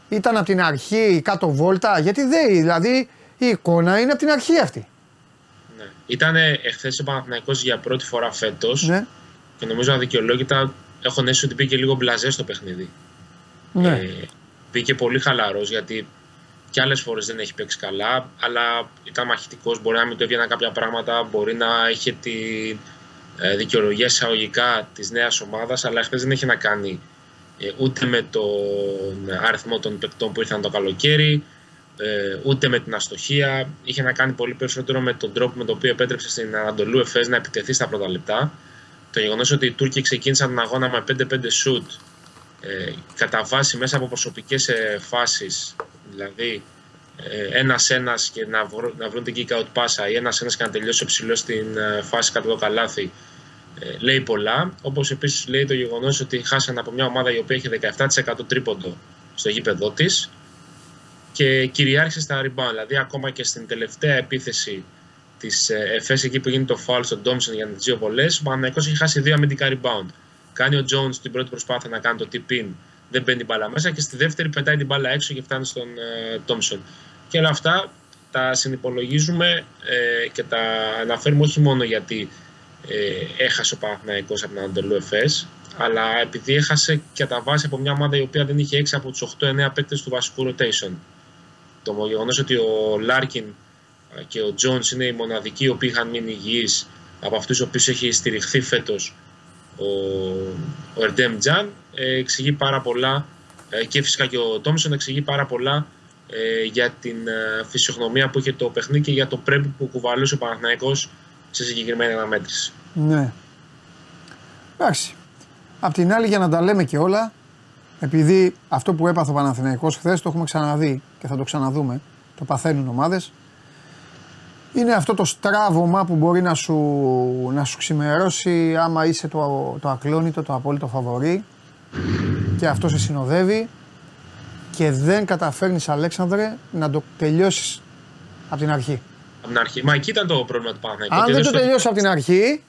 Ήταν από την αρχή κάτω βόλτα; Γιατί δεν, δηλαδή η εικόνα είναι από την αρχή αυτή. Ναι. Ήταν εχθές ο Παναθηναϊκός για πρώτη φορά φέτος Ναι, και νομίζω αδικαιολόγητα έχω νέσει ότι μπήκε λίγο μπλαζές στο παιχνίδι. ναι. Ε, μπήκε πολύ χαλαρός γιατί και άλλες φορές δεν έχει παίξει καλά, αλλά ήταν μαχητικός. Μπορεί να μην του έβγαιναν κάποια πράγματα, μπορεί να είχε τη ε, δικαιολογία εισαγωγικά της νέας ομάδας, αλλά χθε δεν έχει να κάνει ε, ούτε με τον αριθμό των παικτών που ήρθαν το καλοκαίρι, ε, ούτε με την αστοχία. Είχε να κάνει πολύ περισσότερο με τον τρόπο με τον οποίο επέτρεψε στην Ανατολού Εφές να επιτεθεί στα πρώτα λεπτά. Το γεγονός ότι οι Τούρκοι ξεκίνησαν τον αγώνα με 5-5 σουτ ε, κατά βάση μέσα από προσωπικές ε, φάσεις, δηλαδή ε, ένας-ένας και να, βρω, να βρουν την kick out πάσα ή ένας-ένας και να τελειώσει ψηλό στην ε, φάση κατά το καλάθι, ε, λέει πολλά. Όπως επίσης λέει το γεγονός ότι χάσαν από μια ομάδα η οποία έχει 17% τρίποντο στο γήπεδό της και κυριάρχησε στα rebound. Δηλαδή ακόμα και στην τελευταία επίθεση της ΕΦΕΣ εκεί που γίνει το foul στον Ντόμσον για τις δύο βολές, ο Παναγιακό έχει χάσει δύο αμυντικά rebound. Κάνει ο Jones την πρώτη προσπάθεια να κάνει το tip-in, δεν μπαίνει την μπάλα μέσα και στη δεύτερη πετάει την μπάλα έξω και φτάνει στον Τόμσον. Και όλα αυτά τα συνυπολογίζουμε ε, και τα αναφέρουμε όχι μόνο γιατί ε, έχασε ο Παναθηναϊκός από την Ανατολού ΕΦΕΣ, αλλά επειδή έχασε κατά βάση από μια ομάδα η οποία δεν είχε 6 από τους 8-9 παίκτες του βασικού rotation. Το γεγονός ότι ο Λάρκιν και ο Τζόνς είναι οι μοναδικοί οι οποίοι είχαν μείνει υγιείς από αυτούς οι οποίους έχει στηριχθεί φέτος ο, ο Ερντέμ Τζαν ε, εξηγεί πάρα πολλά ε, και φυσικά και ο Τόμσον εξηγεί πάρα πολλά ε, για την φυσιογνωμία που είχε το παιχνίδι και για το πρέπει που κουβαλούσε ο Παναθηναϊκός σε συγκεκριμένη αναμέτρηση. Ναι. Εντάξει. Απ' την άλλη για να τα λέμε και όλα, επειδή αυτό που έπαθε ο Παναθηναϊκός χθες το έχουμε ξαναδεί και θα το ξαναδούμε, το παθαίνουν ομάδες, είναι αυτό το στράβωμα που μπορεί να σου, να σου ξημερώσει άμα είσαι το, το ακλόνητο, το απόλυτο φαβορή και αυτό σε συνοδεύει και δεν καταφέρνεις Αλέξανδρε να το τελειώσεις από την αρχή. Από την αρχή. Μα εκεί ήταν το πρόβλημα του Παναθηναϊκού. Αν δεν το τελειώσεις από την αρχή,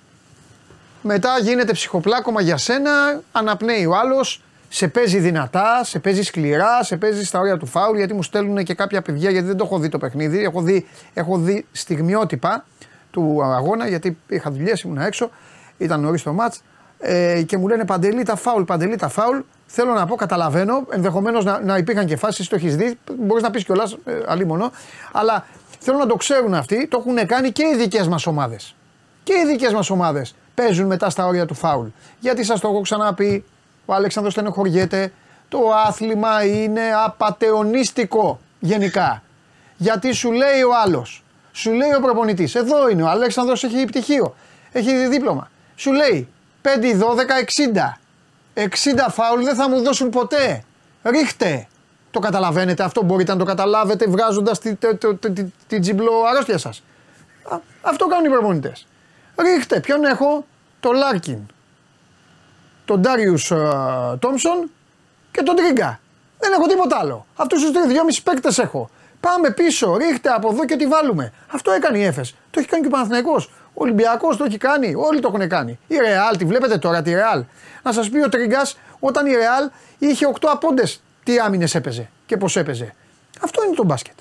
μετά γίνεται ψυχοπλάκωμα για σένα, αναπνέει ο άλλος, σε παίζει δυνατά, σε παίζει σκληρά, σε παίζει στα όρια του φάουλ γιατί μου στέλνουν και κάποια παιδιά γιατί δεν το έχω δει το παιχνίδι. Έχω δει, έχω δει στιγμιότυπα του αγώνα γιατί είχα δουλειές, ήμουν έξω, ήταν νωρίς το μάτς ε, και μου λένε παντελή τα φάουλ, παντελή τα φάουλ. Θέλω να πω, καταλαβαίνω, ενδεχομένως να, να υπήρχαν και φάσεις, το έχεις δει, μπορείς να πεις κιόλας, ε, αλίμονο, αλλά θέλω να το ξέρουν αυτοί, το έχουν κάνει και οι δικές μας ομάδες. Και οι δικές μας ομάδες παίζουν μετά στα όρια του φάουλ. Γιατί σας το έχω ξαναπεί, ο Αλέξανδρος στενοχωριέται. Το άθλημα είναι απατεωνίστικο γενικά. Γιατί σου λέει ο άλλος, σου λέει ο προπονητής, εδώ είναι ο Αλέξανδρος έχει πτυχίο, έχει δίπλωμα. Σου λέει 5, 12, 60. 60 φάουλ δεν θα μου δώσουν ποτέ. Ρίχτε. Το καταλαβαίνετε αυτό, μπορείτε να το καταλάβετε βγάζοντας την τη, τη, τζιμπλο αρρώστια σας. αυτό κάνουν οι προπονητές. Ρίχτε, ποιον έχω, το Λάρκιν τον Ντάριου Τόμσον και τον Τρίγκα. Δεν έχω τίποτα άλλο. Αυτούς τους τρεις, δυόμιση παίκτες έχω. Πάμε πίσω, ρίχτε από εδώ και τι βάλουμε. Αυτό έκανε η Έφε. Το έχει κάνει και ο Παναθυναϊκό. Ο Ολυμπιακός το έχει κάνει. Όλοι το έχουν κάνει. Η Ρεάλ, τη βλέπετε τώρα τη Ρεάλ. Να σας πει ο Τρίγκα όταν η Ρεάλ είχε 8 απόντες, τι άμυνες έπαιζε και πώς έπαιζε. Αυτό είναι το μπάσκετ.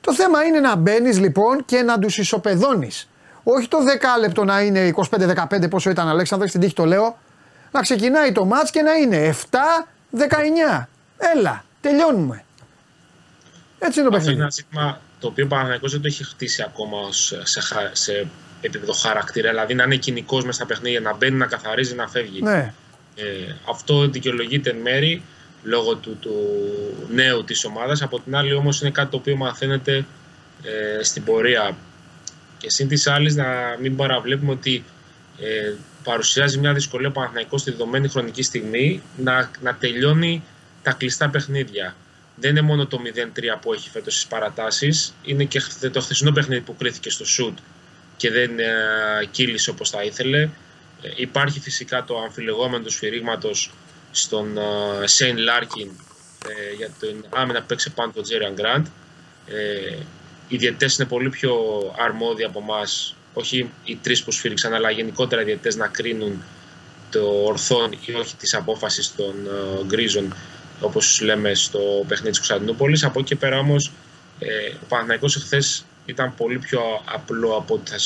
Το θέμα είναι να μπαίνεις λοιπόν και να τους ισοπεδώνεις. Όχι το 10 λεπτό να είναι 25-15 πόσο ήταν Αλέξανδρος, στην τύχη το λέω. Να ξεκινάει το μάτς και να είναι 7-19. Έλα, τελειώνουμε. Έτσι είναι το παιχνίδι. Αυτό είναι ένα ζήτημα το οποίο ο Παναγιακός δεν το έχει χτίσει ακόμα σε, σε, σε επίπεδο χαρακτήρα. Δηλαδή να είναι κοινικός μέσα στα παιχνίδια, να μπαίνει, να καθαρίζει, να φεύγει. Ναι. Ε, αυτό δικαιολογείται εν μέρη λόγω του, του νέου της ομάδας. Από την άλλη όμως είναι κάτι το οποίο μαθαίνεται ε, στην πορεία και συν της άλλης, να μην παραβλέπουμε ότι ε, παρουσιάζει μια δυσκολία ο Παναθηναϊκός στη δεδομένη χρονική στιγμή να, να τελειώνει τα κλειστά παιχνίδια. Δεν είναι μόνο το 0-3 που έχει φέτος στις παρατάσεις, είναι και το χθεσινό παιχνίδι που κρίθηκε στο σουτ και δεν ε, κύλησε όπως θα ήθελε. Ε, υπάρχει φυσικά το αμφιλεγόμενο του σφυρίγματος στον ε, Σέιν Λάρκιν ε, για την άμυνα που παίξε πάνω τον Τζέριαν Γκραντ. Ε, οι διαιτητές είναι πολύ πιο αρμόδιοι από εμάς, όχι οι τρεις που σφύριξαν, αλλά γενικότερα οι διαιτητές να κρίνουν το ορθόν ή όχι της απόφασης των ε, γκρίζων, όπως λέμε στο παιχνίδι της Κωνσταντινούπολης. Από εκεί πέρα όμως, ε, ο Παναθηναϊκός εχθές ήταν πολύ πιο απλό από ό,τι θα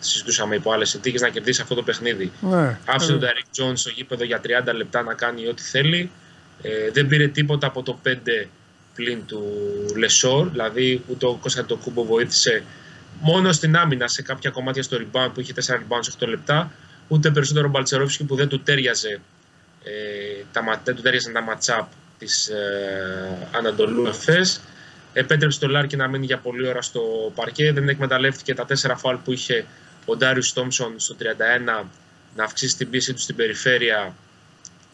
συζητούσαμε υπό άλλες συνθήκες να κερδίσει αυτό το παιχνίδι. Ναι, Άφησε τον Ταρίκ Τζόουνς στο γήπεδο για 30 λεπτά να κάνει ό,τι θέλει. Ε, δεν πήρε τίποτα από το 5 πλην του Λεσόρ, δηλαδή ούτε ο Κώστας Αντετοκούνμπο βοήθησε μόνο στην άμυνα σε κάποια κομμάτια στο ριμπάουντ που είχε 4 ριμπάουντ σε 8 λεπτά, ούτε περισσότερο ο Μπαλτσερόφσκι που δεν του ταίριαζε ε, τα, δεν του ταίριαζαν τα match up της ε, Αναντολού Εφές. Επέτρεψε το Λάρκιν να μείνει για πολλή ώρα στο παρκέ, δεν εκμεταλλεύτηκε τα 4 φάουλ που είχε ο Ντάριους Τόμπσον στο 31 να αυξήσει την πίεση του στην περιφέρεια.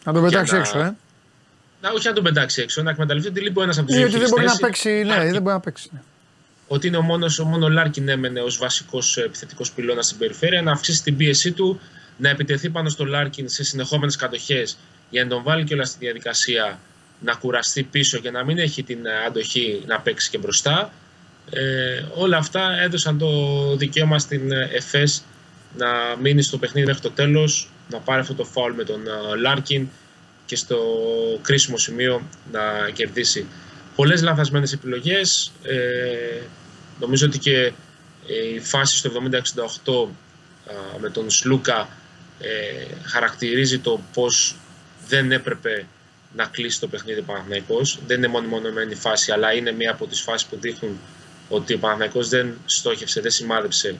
Να τον πετάξει έξω, ε να, όχι να τον πετάξει έξω, να εκμεταλλευτεί ότι λείπει ένας από τους δύο. Γιατί δεν μπορεί να παίξει, ναι, δεν μπορεί να παίξει. Ναι. Ότι είναι ο μόνος ο μόνο Λάρκιν έμενε ως βασικός επιθετικός πυλώνας στην περιφέρεια, να αυξήσει την πίεσή του, να επιτεθεί πάνω στο Λάρκιν σε συνεχόμενες κατοχές για να τον βάλει και όλα στη διαδικασία να κουραστεί πίσω και να μην έχει την αντοχή να παίξει και μπροστά. Ε, όλα αυτά έδωσαν το δικαίωμα στην ΕΦΕΣ να μείνει στο παιχνίδι μέχρι το τέλος, να πάρει αυτό το φάουλ με τον Λάρκιν και στο κρίσιμο σημείο να κερδίσει. Πολλές λανθασμένες επιλογές. Ε, νομίζω ότι και η φάση στο 70-68 με τον Σλούκα ε, χαρακτηρίζει το πώς δεν έπρεπε να κλείσει το παιχνίδι ο Παναθηναϊκός. Δεν είναι μονιμονωμένη φάση, αλλά είναι μία από τις φάσεις που δείχνουν ότι ο Παναθηναϊκός δεν στόχευσε, δεν σημάδεψε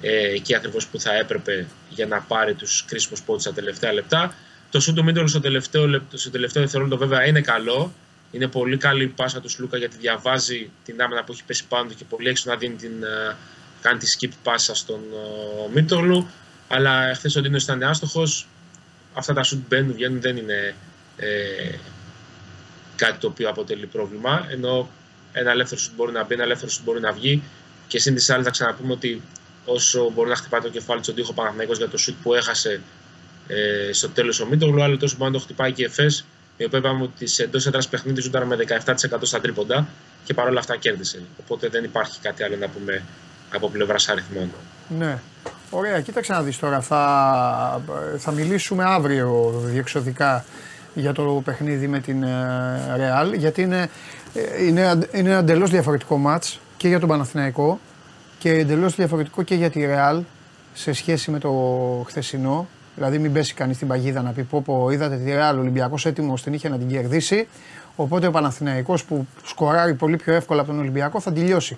ε, εκεί ακριβώς που θα έπρεπε για να πάρει τους κρίσιμους πόντους στα τελευταία λεπτά. Το σούτ του στο τελευταίο, λεπτό, στο τελευταίο δευτερόλεπτο βέβαια είναι καλό. Είναι πολύ καλή η πάσα του Σλούκα γιατί διαβάζει την άμυνα που έχει πέσει πάνω του και πολύ έξω να δίνει την, ε, κάνει τη skip πάσα στον uh, Μίτογλου. Αλλά χθες ο Ντίνος ήταν άστοχος. Αυτά τα σουτ μπαίνουν, βγαίνουν, δεν είναι ε, κάτι το οποίο αποτελεί πρόβλημα. Ενώ ένα ελεύθερο σουτ μπορεί να μπει, ένα ελεύθερο σουτ μπορεί να βγει. Και σύν της άλλης θα ξαναπούμε ότι όσο μπορεί να χτυπάει το κεφάλι του τοίχο Παναθηναϊκός για το σουτ που έχασε ε, στο τέλος ο Μίτογλου, άλλο τόσο μπορεί να το χτυπάει και η ΕΦΕΣ, η οποία είπαμε ότι σε εντός έδρα παιχνίδι ζούνταν με 17% στα τρίποντα και παρόλα αυτά κέρδισε. Οπότε δεν υπάρχει κάτι άλλο να πούμε από πλευράς αριθμών. Ναι. Ωραία, κοίταξε να δεις τώρα. Θα, θα μιλήσουμε αύριο διεξοδικά για το παιχνίδι με την Ρεάλ, γιατί είναι, ε, είναι, είναι ένα εντελώς διαφορετικό μάτς και για τον Παναθηναϊκό και εντελώς διαφορετικό και για τη Ρεάλ σε σχέση με το χθεσινό. Δηλαδή, μην πέσει κανείς στην παγίδα να πει: Πω, πω είδατε τη Ρεάλ, ο Ολυμπιακός έτοιμος την είχε να την κερδίσει. Οπότε ο Παναθηναϊκός που σκοράρει πολύ πιο εύκολα από τον Ολυμπιακό θα τελειώσει.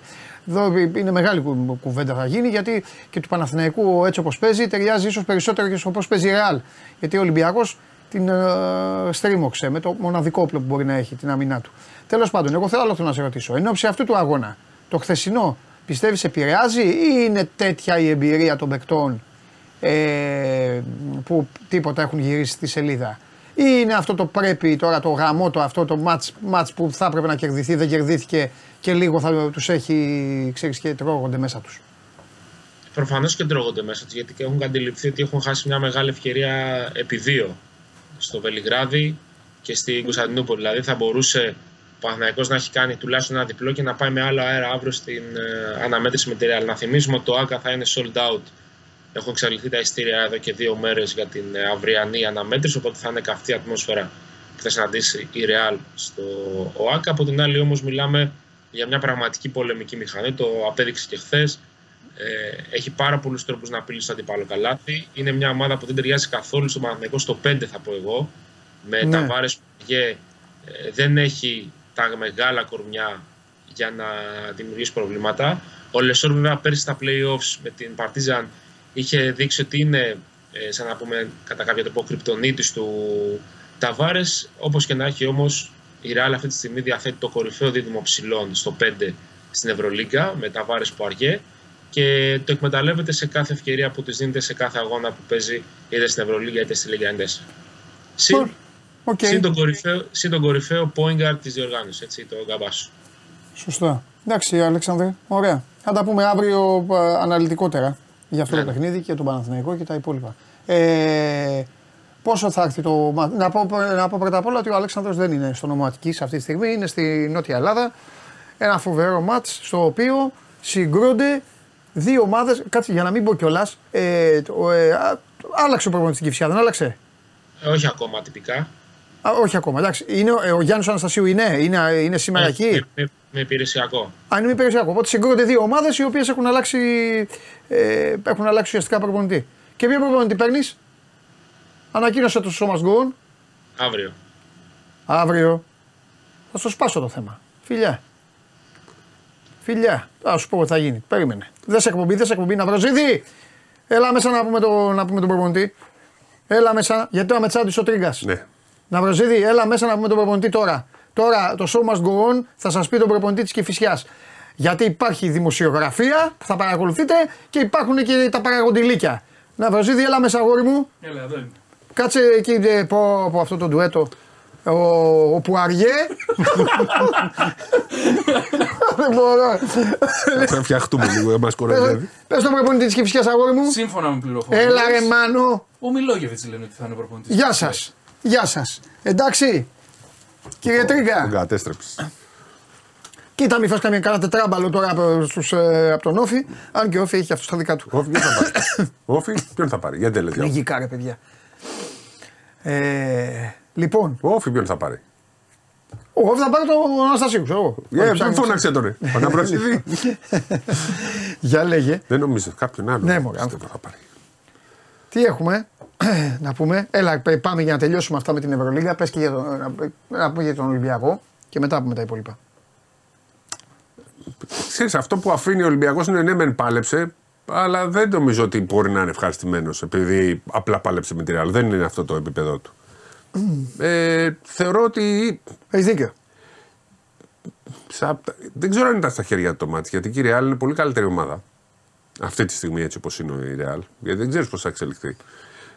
Εδώ είναι μεγάλη κουβέντα θα γίνει γιατί και του Παναθηναϊκού έτσι όπως παίζει ταιριάζει ίσως περισσότερο και όπως παίζει η Ρεάλ. Γιατί ο Ολυμπιακός την ε, στρίμωξε με το μοναδικό όπλο που μπορεί να έχει, την αμυνά του. Τέλος πάντων, εγώ θέλω άλλο να σε ρωτήσω. Εν ώψη αυτού του αγώνα, το χθεσινό πιστεύεις επηρεάζει ή είναι τέτοια η εμπειρία των παικτών ε, που τίποτα έχουν γυρίσει στη σελίδα. Ή είναι αυτό το πρέπει τώρα το γαμό, το αυτό το μάτς, μάτς που θα έπρεπε να κερδιθεί, δεν κερδίθηκε και λίγο θα τους έχει, ξέρεις, και τρώγονται μέσα τους. Προφανώς και τρώγονται μέσα τους γιατί έχουν αντιληφθεί ότι έχουν χάσει μια μεγάλη ευκαιρία επί δύο στο Βελιγράδι και στην Κωνσταντινούπολη. Δηλαδή θα μπορούσε ο Παναθηναϊκός να έχει κάνει τουλάχιστον ένα διπλό και να πάει με άλλο αέρα αύριο στην ε, αναμέτρηση με τη Real. Να θυμίσουμε ότι το ΑΚΑ θα είναι sold out έχουν εξαλειφθεί τα ειστήρια εδώ και δύο μέρες για την ε, αυριανή αναμέτρηση, οπότε θα είναι καυτή ατμόσφαιρα που θα συναντήσει η Real στο ΟΑΚΑ. Από την άλλη, όμως, μιλάμε για μια πραγματική πολεμική μηχανή. Το απέδειξε και χθες. Ε, έχει πάρα πολλούς τρόπους να απειλήσει το αντιπάλο καλάθι. Είναι μια ομάδα που δεν ταιριάζει καθόλου στο Παναθηναϊκό στο 5, θα πω εγώ. Με ναι. τα βάρε που ε, δεν έχει τα μεγάλα κορμιά για να δημιουργήσει προβλήματα. Ο Λεσόρ, βέβαια, πέρσι στα playoffs με την Partizan είχε δείξει ότι είναι, ε, σαν να πούμε, κατά κάποιο τρόπο κρυπτονίτης του Ταβάρες. Όπως και να έχει όμως, η Ρεάλ αυτή τη στιγμή διαθέτει το κορυφαίο δίδυμο ψηλών στο 5 στην Ευρωλίγκα με Ταβάρες που αργέ και το εκμεταλλεύεται σε κάθε ευκαιρία που της δίνεται σε κάθε αγώνα που παίζει είτε στην Ευρωλίγκα είτε στη Λίγκα Εντές. Συν, okay. συν, τον κορυφαίο, συν τον κορυφαίο point guard της διοργάνωσης, έτσι, το Γκαμπάσου. Σωστά. Εντάξει, Αλέξανδρε, ωραία. Θα τα πούμε αύριο ε, αναλυτικότερα για αυτό το ναι. παιχνίδι και τον Παναθηναϊκό και τα υπόλοιπα. Ε, πόσο θα έρθει το να πω, να πω πρώτα απ' όλα ότι ο Αλέξανδρος δεν είναι στο νομό Αττικής αυτή τη στιγμή, είναι στη Νότια Ελλάδα. Ένα φοβερό μάτς στο οποίο συγκρούνται δύο ομάδες, κάτσε για να μην πω κιόλας. Ε, ε, άλλαξε ο προπονητής στην Κυφσιά, δεν άλλαξε; Ε, όχι ακόμα τυπικά. Α, όχι ακόμα, εντάξει. Είναι, ο Γιάννης Αναστασίου είναι, είναι, είναι σήμερα εκεί; Με, με, υπηρεσιακό. Αν είναι με υπηρεσιακό. Οπότε συγκρούνται δύο ομάδες οι οποίες έχουν αλλάξει, ε, έχουν αλλάξει ουσιαστικά προπονητή. Και ποιο προπονητή παίρνεις, Ανακοίνωσε το σώμα γκουν. Αύριο. Αύριο. Θα στο σπάσω το θέμα. Φιλιά. Φιλιά. Θα σου πω τι θα γίνει. Περίμενε. Δεν σε εκπομπή, δεν σε εκπομπή να βρω ζήτη. Έλα μέσα να πούμε, το, να πούμε τον προπονητή. Έλα μέσα, γιατί τώρα με τσάντι ο Τρίγκας. Ναι. Ναυροζίδη, έλα μέσα να πούμε τον προπονητή τώρα. Τώρα το show must go on, θα σας πει τον προπονητή της Κυφυσιά. Γιατί υπάρχει δημοσιογραφία που θα παρακολουθείτε και υπάρχουν και τα παραγοντιλίκια. Ναυροζίδη, έλα μέσα, αγόρι μου. Έλα, εδώ είμαι. Κάτσε εκεί ε, πω, πω αυτό το ντουέτο. Ο, ο Πουαριέ. [laughs] Δεν μπορώ. Θα φτιαχτούμε λίγο, δεν μας κοροϊδεύει. Πες τον προπονητή της Κυφυσιά, αγόρι μου. Σύμφωνα με πληροφορίες. Έλα, ρε Μάνο. Ο Μιλόγεβιτ λένε ότι θα είναι προπονητής. Γεια σας. Γεια σας. Εντάξει. Κύριε Τρίγκα. Τον κατέστρεψες. Κοίτα, μην φας καμία κανένα τετράμπαλο τώρα από, στους, ε, από τον Όφη. Αν και ο Όφη έχει αυτός στα δικά του. Όφη ποιον θα πάρει; [coughs] Όφη ποιον θα πάρει; Γιατί λέτε. Λογικά ρε παιδιά. Ε, λοιπόν. Ο Όφη ποιον θα πάρει; Ο Όφη θα πάρει τον Αναστασίου, ξέρω εγώ. Ε, δεν φώναξε τον. Παναπροσίδη. [laughs] Για λέγε. Δεν νομίζω κάποιον άλλο. Ναι, μωρέ. θα πάρει. Τι έχουμε; [clears throat] να πούμε. Έλα, πε- πάμε για να τελειώσουμε αυτά με την Ευρωλίγα. Πες και για τον, να, να πούμε για τον Ολυμπιακό και μετά πούμε τα υπόλοιπα. Ξέρεις, αυτό που αφήνει ο Ολυμπιακός είναι ναι, μεν πάλεψε, αλλά δεν νομίζω ότι μπορεί να είναι ευχαριστημένος επειδή απλά πάλεψε με τη Real. Δεν είναι αυτό το επίπεδο του. Ε, θεωρώ ότι. Έχεις δίκιο. Σα, δεν ξέρω αν ήταν στα χέρια του το μάτι, γιατί και η Real είναι πολύ καλύτερη ομάδα. Αυτή τη στιγμή έτσι όπως είναι η Real. Γιατί δεν ξέρεις πώς θα εξελιχθεί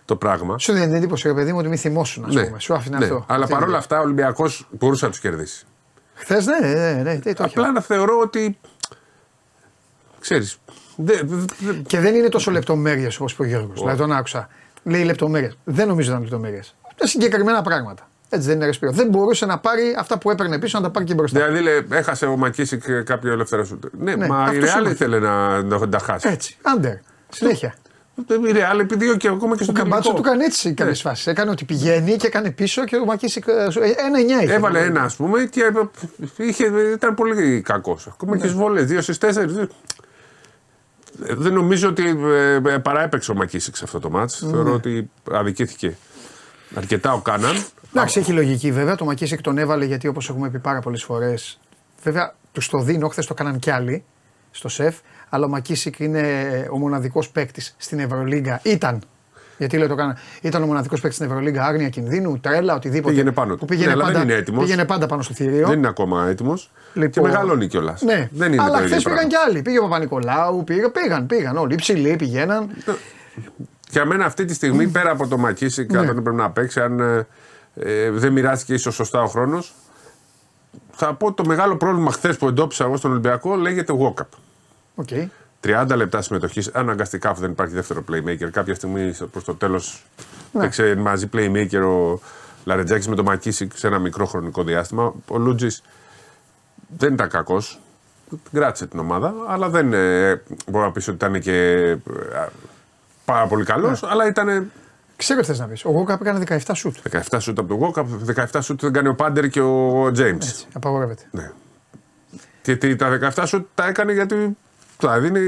το πράγμα. Σου δίνει την εντύπωση, ρε παιδί μου, ότι μη θυμώσουν, ας πούμε. Σου άφηνε ναι. αυτό. Αλλά παρόλα αυτά ο Ολυμπιακός μπορούσε να τους κερδίσει. Χθες, ναι, ναι, ναι, ναι, το είχε. Απλά να θεωρώ ότι. ξέρεις. Δεν, δεν- Και δεν είναι τόσο λεπτομέρειες όπως είπε ο Γιώργος. Δηλαδή τον άκουσα. Λέει λεπτομέρειες. Δεν νομίζω ότι ήταν λεπτομέρειες. Είναι συγκεκριμένα πράγματα. Έτσι δεν είναι ρεσπίρο. Δεν μπορούσε να πάρει αυτά που έπαιρνε πίσω να τα πάρει και μπροστά. Δηλαδή λέει, έχασε ο Μακίσικ κάποιο ελεύθερο σου. Ναι, Ναι, μα η αυτό σου Ρεάλ είπα. ήθελε να, να τα χάσει. Έτσι. Άντερ. Συνέχεια. Η Ρεάλ επειδή και ακόμα και Ο στο Καμπάτσο τελικό. του έκανε έτσι κάποιε φάσεις. Έκανε ότι πηγαίνει και έκανε πίσω και ο Μακίσικ. Ένα εννιά είχε. Έβαλε ένα, ας πούμε, και είχε, ήταν πολύ κακός. Ακόμα Ναι. και στις βόλες, δύο στις τέσσερις. Δεν νομίζω ότι ε, ε, παράεπαιξε ο Μακίσικ σε αυτό το μάτς. Ναι. Θεωρώ ότι αδικήθηκε αρκετά ο Κάναν. Εντάξει, έχει λογική βέβαια. Το Μακίσικ τον έβαλε γιατί όπως έχουμε πει πάρα πολλές φορές. Βέβαια, τους το δίνω, χθες το έκαναν κι άλλοι στο σεφ. Αλλά ο Μακίσικ είναι ο μοναδικός παίκτης στην Ευρωλίγκα. Ήταν. Γιατί λέω το έκανα. Ήταν ο μοναδικός παίκτης στην Ευρωλίγκα. Άγνοια κινδύνου, τρέλα, οτιδήποτε. Πήγαινε πάνω του. Που πήγαινε, Ναι, αλλά πάντα, δεν είναι έτοιμος. πήγαινε πάντα πάνω στο θηρίο. Δεν είναι ακόμα έτοιμος. Και Λοιπόν, μεγαλώνει κιόλας. Ναι, Δεν είναι αλλά το ίδιο χθες πήγαν πράγμα. κι άλλοι. Πήγε ο Παπανικολάου, πήγαν, πήγαν, πήγαν όλοι. Υψηλοί πηγαίναν. Για μένα αυτή τη στιγμή, πέρα από το Μακίσικ, Ναι. αν δεν πρέπει να παίξει, αν ε, ε, δεν μοιράστηκε ίσως σωστά ο χρόνος, θα πω το μεγάλο πρόβλημα χθες που εντόπισα εγώ στον Ολυμπιακό λέγεται Γουόκαπ. Οκ. 30 λεπτά συμμετοχής, αναγκαστικά αφού δεν υπάρχει δεύτερο playmaker. Κάποια στιγμή προς το τέλος Ναι. παίξε μαζί playmaker ο Λαρετζάκης με τον Μακίσικ σε ένα μικρό χρονικό διάστημα. Ο Λούντζης δεν ήταν κακός. Κράτησε την ομάδα, αλλά δεν ε, μπορώ να πεις ότι ήταν και ε, πάρα πολύ καλός, Ναι. αλλά ήταν Ξέρω τι θες να πεις; Ο Γόκαπ έκανε 17 σουτ. 17 σούτ από το walk-up, 17 σούτ δεν κάνει ο Πάντερ και ο James. Έτσι, απαγορεύεται. Ναι. Και τι- τα 17 σούτ τα έκανε γιατί τα δίνει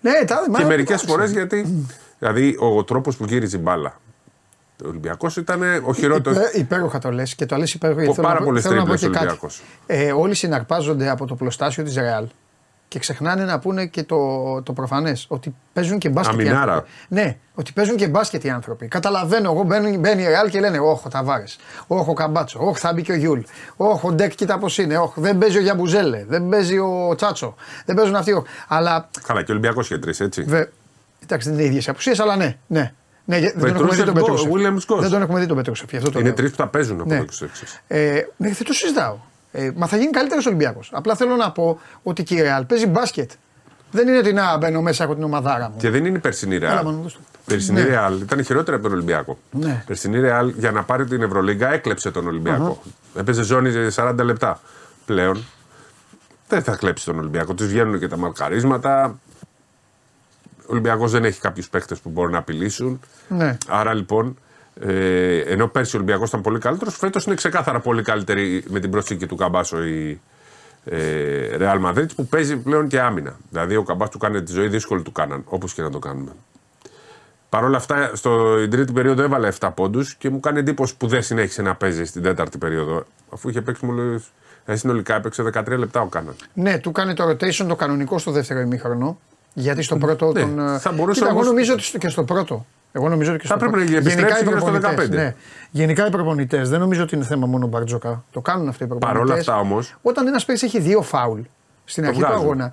Ναι, τα και μερικές φορές γιατί. Δηλαδή ο τρόπος που γύριζε η μπάλα. Ο Ολυμπιακός ήταν ο χειρότερο. Υπέ, υπέροχα το λες και το λες υπέροχα. γιατί θέλω πάρα να πω- πολύ θέλω να πω τρίπλες και κάτι. Ολυμπιακός. Ε, όλοι συναρπάζονται από το πλωστάσιο της Ρεάλ και ξεχνάνε να πούνε και το, το προφανές. Ότι παίζουν και μπάσκετ οι Αμινάρα. άνθρωποι. Ναι, ότι παίζουν και μπάσκετ οι άνθρωποι. Καταλαβαίνω εγώ, μπαίνει, μπαίνει η Ρεάλ και λένε Όχο Ταβάρε, Όχο Καμπάτσο, Όχο θα μπει και ο Γιούλ, Όχο Ντεκ, κοίτα πώς είναι, Όχο δεν παίζει ο Γιαμπουζέλε, δεν παίζει ο Τσάτσο, δεν παίζουν αυτοί. όχο. Αλλά Καλά, και ο Ολυμπιακός είχε τρεις, έτσι. Βε... Εντάξει, δεν είναι ίδιες απουσίες, αλλά ναι. ναι. ναι δεν, τον έχουμε Πετρούσεφ, δει τον Γκο- Πετρούσεφ. Williams, Γκος. Δεν τον έχουμε δει τον Πετρούσεφ. γι' Αυτό το Είναι λέω. τρεις που τα παίζουν από Ναι. εδώ και στο εξής. Ε, ναι, δεν το συζητάω. Ε, μα θα γίνει καλύτερος Ολυμπιακός. Απλά θέλω να πω ότι και η Ρεάλ παίζει μπάσκετ. Δεν είναι ότι να μπαίνω μέσα από την ομαδάρα μου. Και δεν είναι η περσινή Έλα, Ρεάλ. Μάνο, δώσ' το. Περσινή Ναι. Ρεάλ ήταν χειρότερη από τον Ολυμπιακό. Ναι. Περσινή Ρεάλ για να πάρει την Ευρωλίγκα έκλεψε τον Ολυμπιακό. Έπαιζε ζώνη 40 λεπτά. Πλέον δεν θα κλέψει τον Ολυμπιακό. Τους βγαίνουν και τα μαρκαρίσματα. Ο Ολυμπιακός δεν έχει κάποιους παίχτε που μπορούν να απειλήσουν. Ναι. Άρα λοιπόν, ε, ενώ πέρσι ο Ολυμπιακός ήταν πολύ καλύτερος, φέτος είναι ξεκάθαρα πολύ καλύτερη με την προσθήκη του Καμπάσο η ε, Real Madrid που παίζει πλέον και άμυνα. Δηλαδή ο Καμπάσο του κάνει τη ζωή δύσκολη του κάναν, όπως και να το κάνουμε. Παρ' όλα αυτά, στην τρίτη περίοδο έβαλε 7 πόντους και μου κάνει εντύπωση που δεν συνέχισε να παίζει στην τέταρτη περίοδο. Αφού είχε παίξει μόλις. Ε, συνολικά έπαιξε 13 λεπτά ο Κάναν. Ναι, του κάνει το rotation το κανονικό στο δεύτερο ημίχρονο. Γιατί στο πρώτο Ναι, τον. ε, θα μπορούσε Κοίτα, εγώ όμως- νομίζω ότι στο- και στο πρώτο. Εγώ νομίζω ότι και Θα στο πρέπει να πρώτο. επιστρέψει οι γύρω στο προπονητές, 15. Ναι. Γενικά οι προπονητές δεν νομίζω ότι είναι θέμα μόνο Μπαρτζόκα. Το κάνουν αυτοί οι προπονητές. Παρ' όλα αυτά όμως- Όταν ένας παίκτης έχει δύο φάουλ στην αρχή του βγάζουν. αγώνα,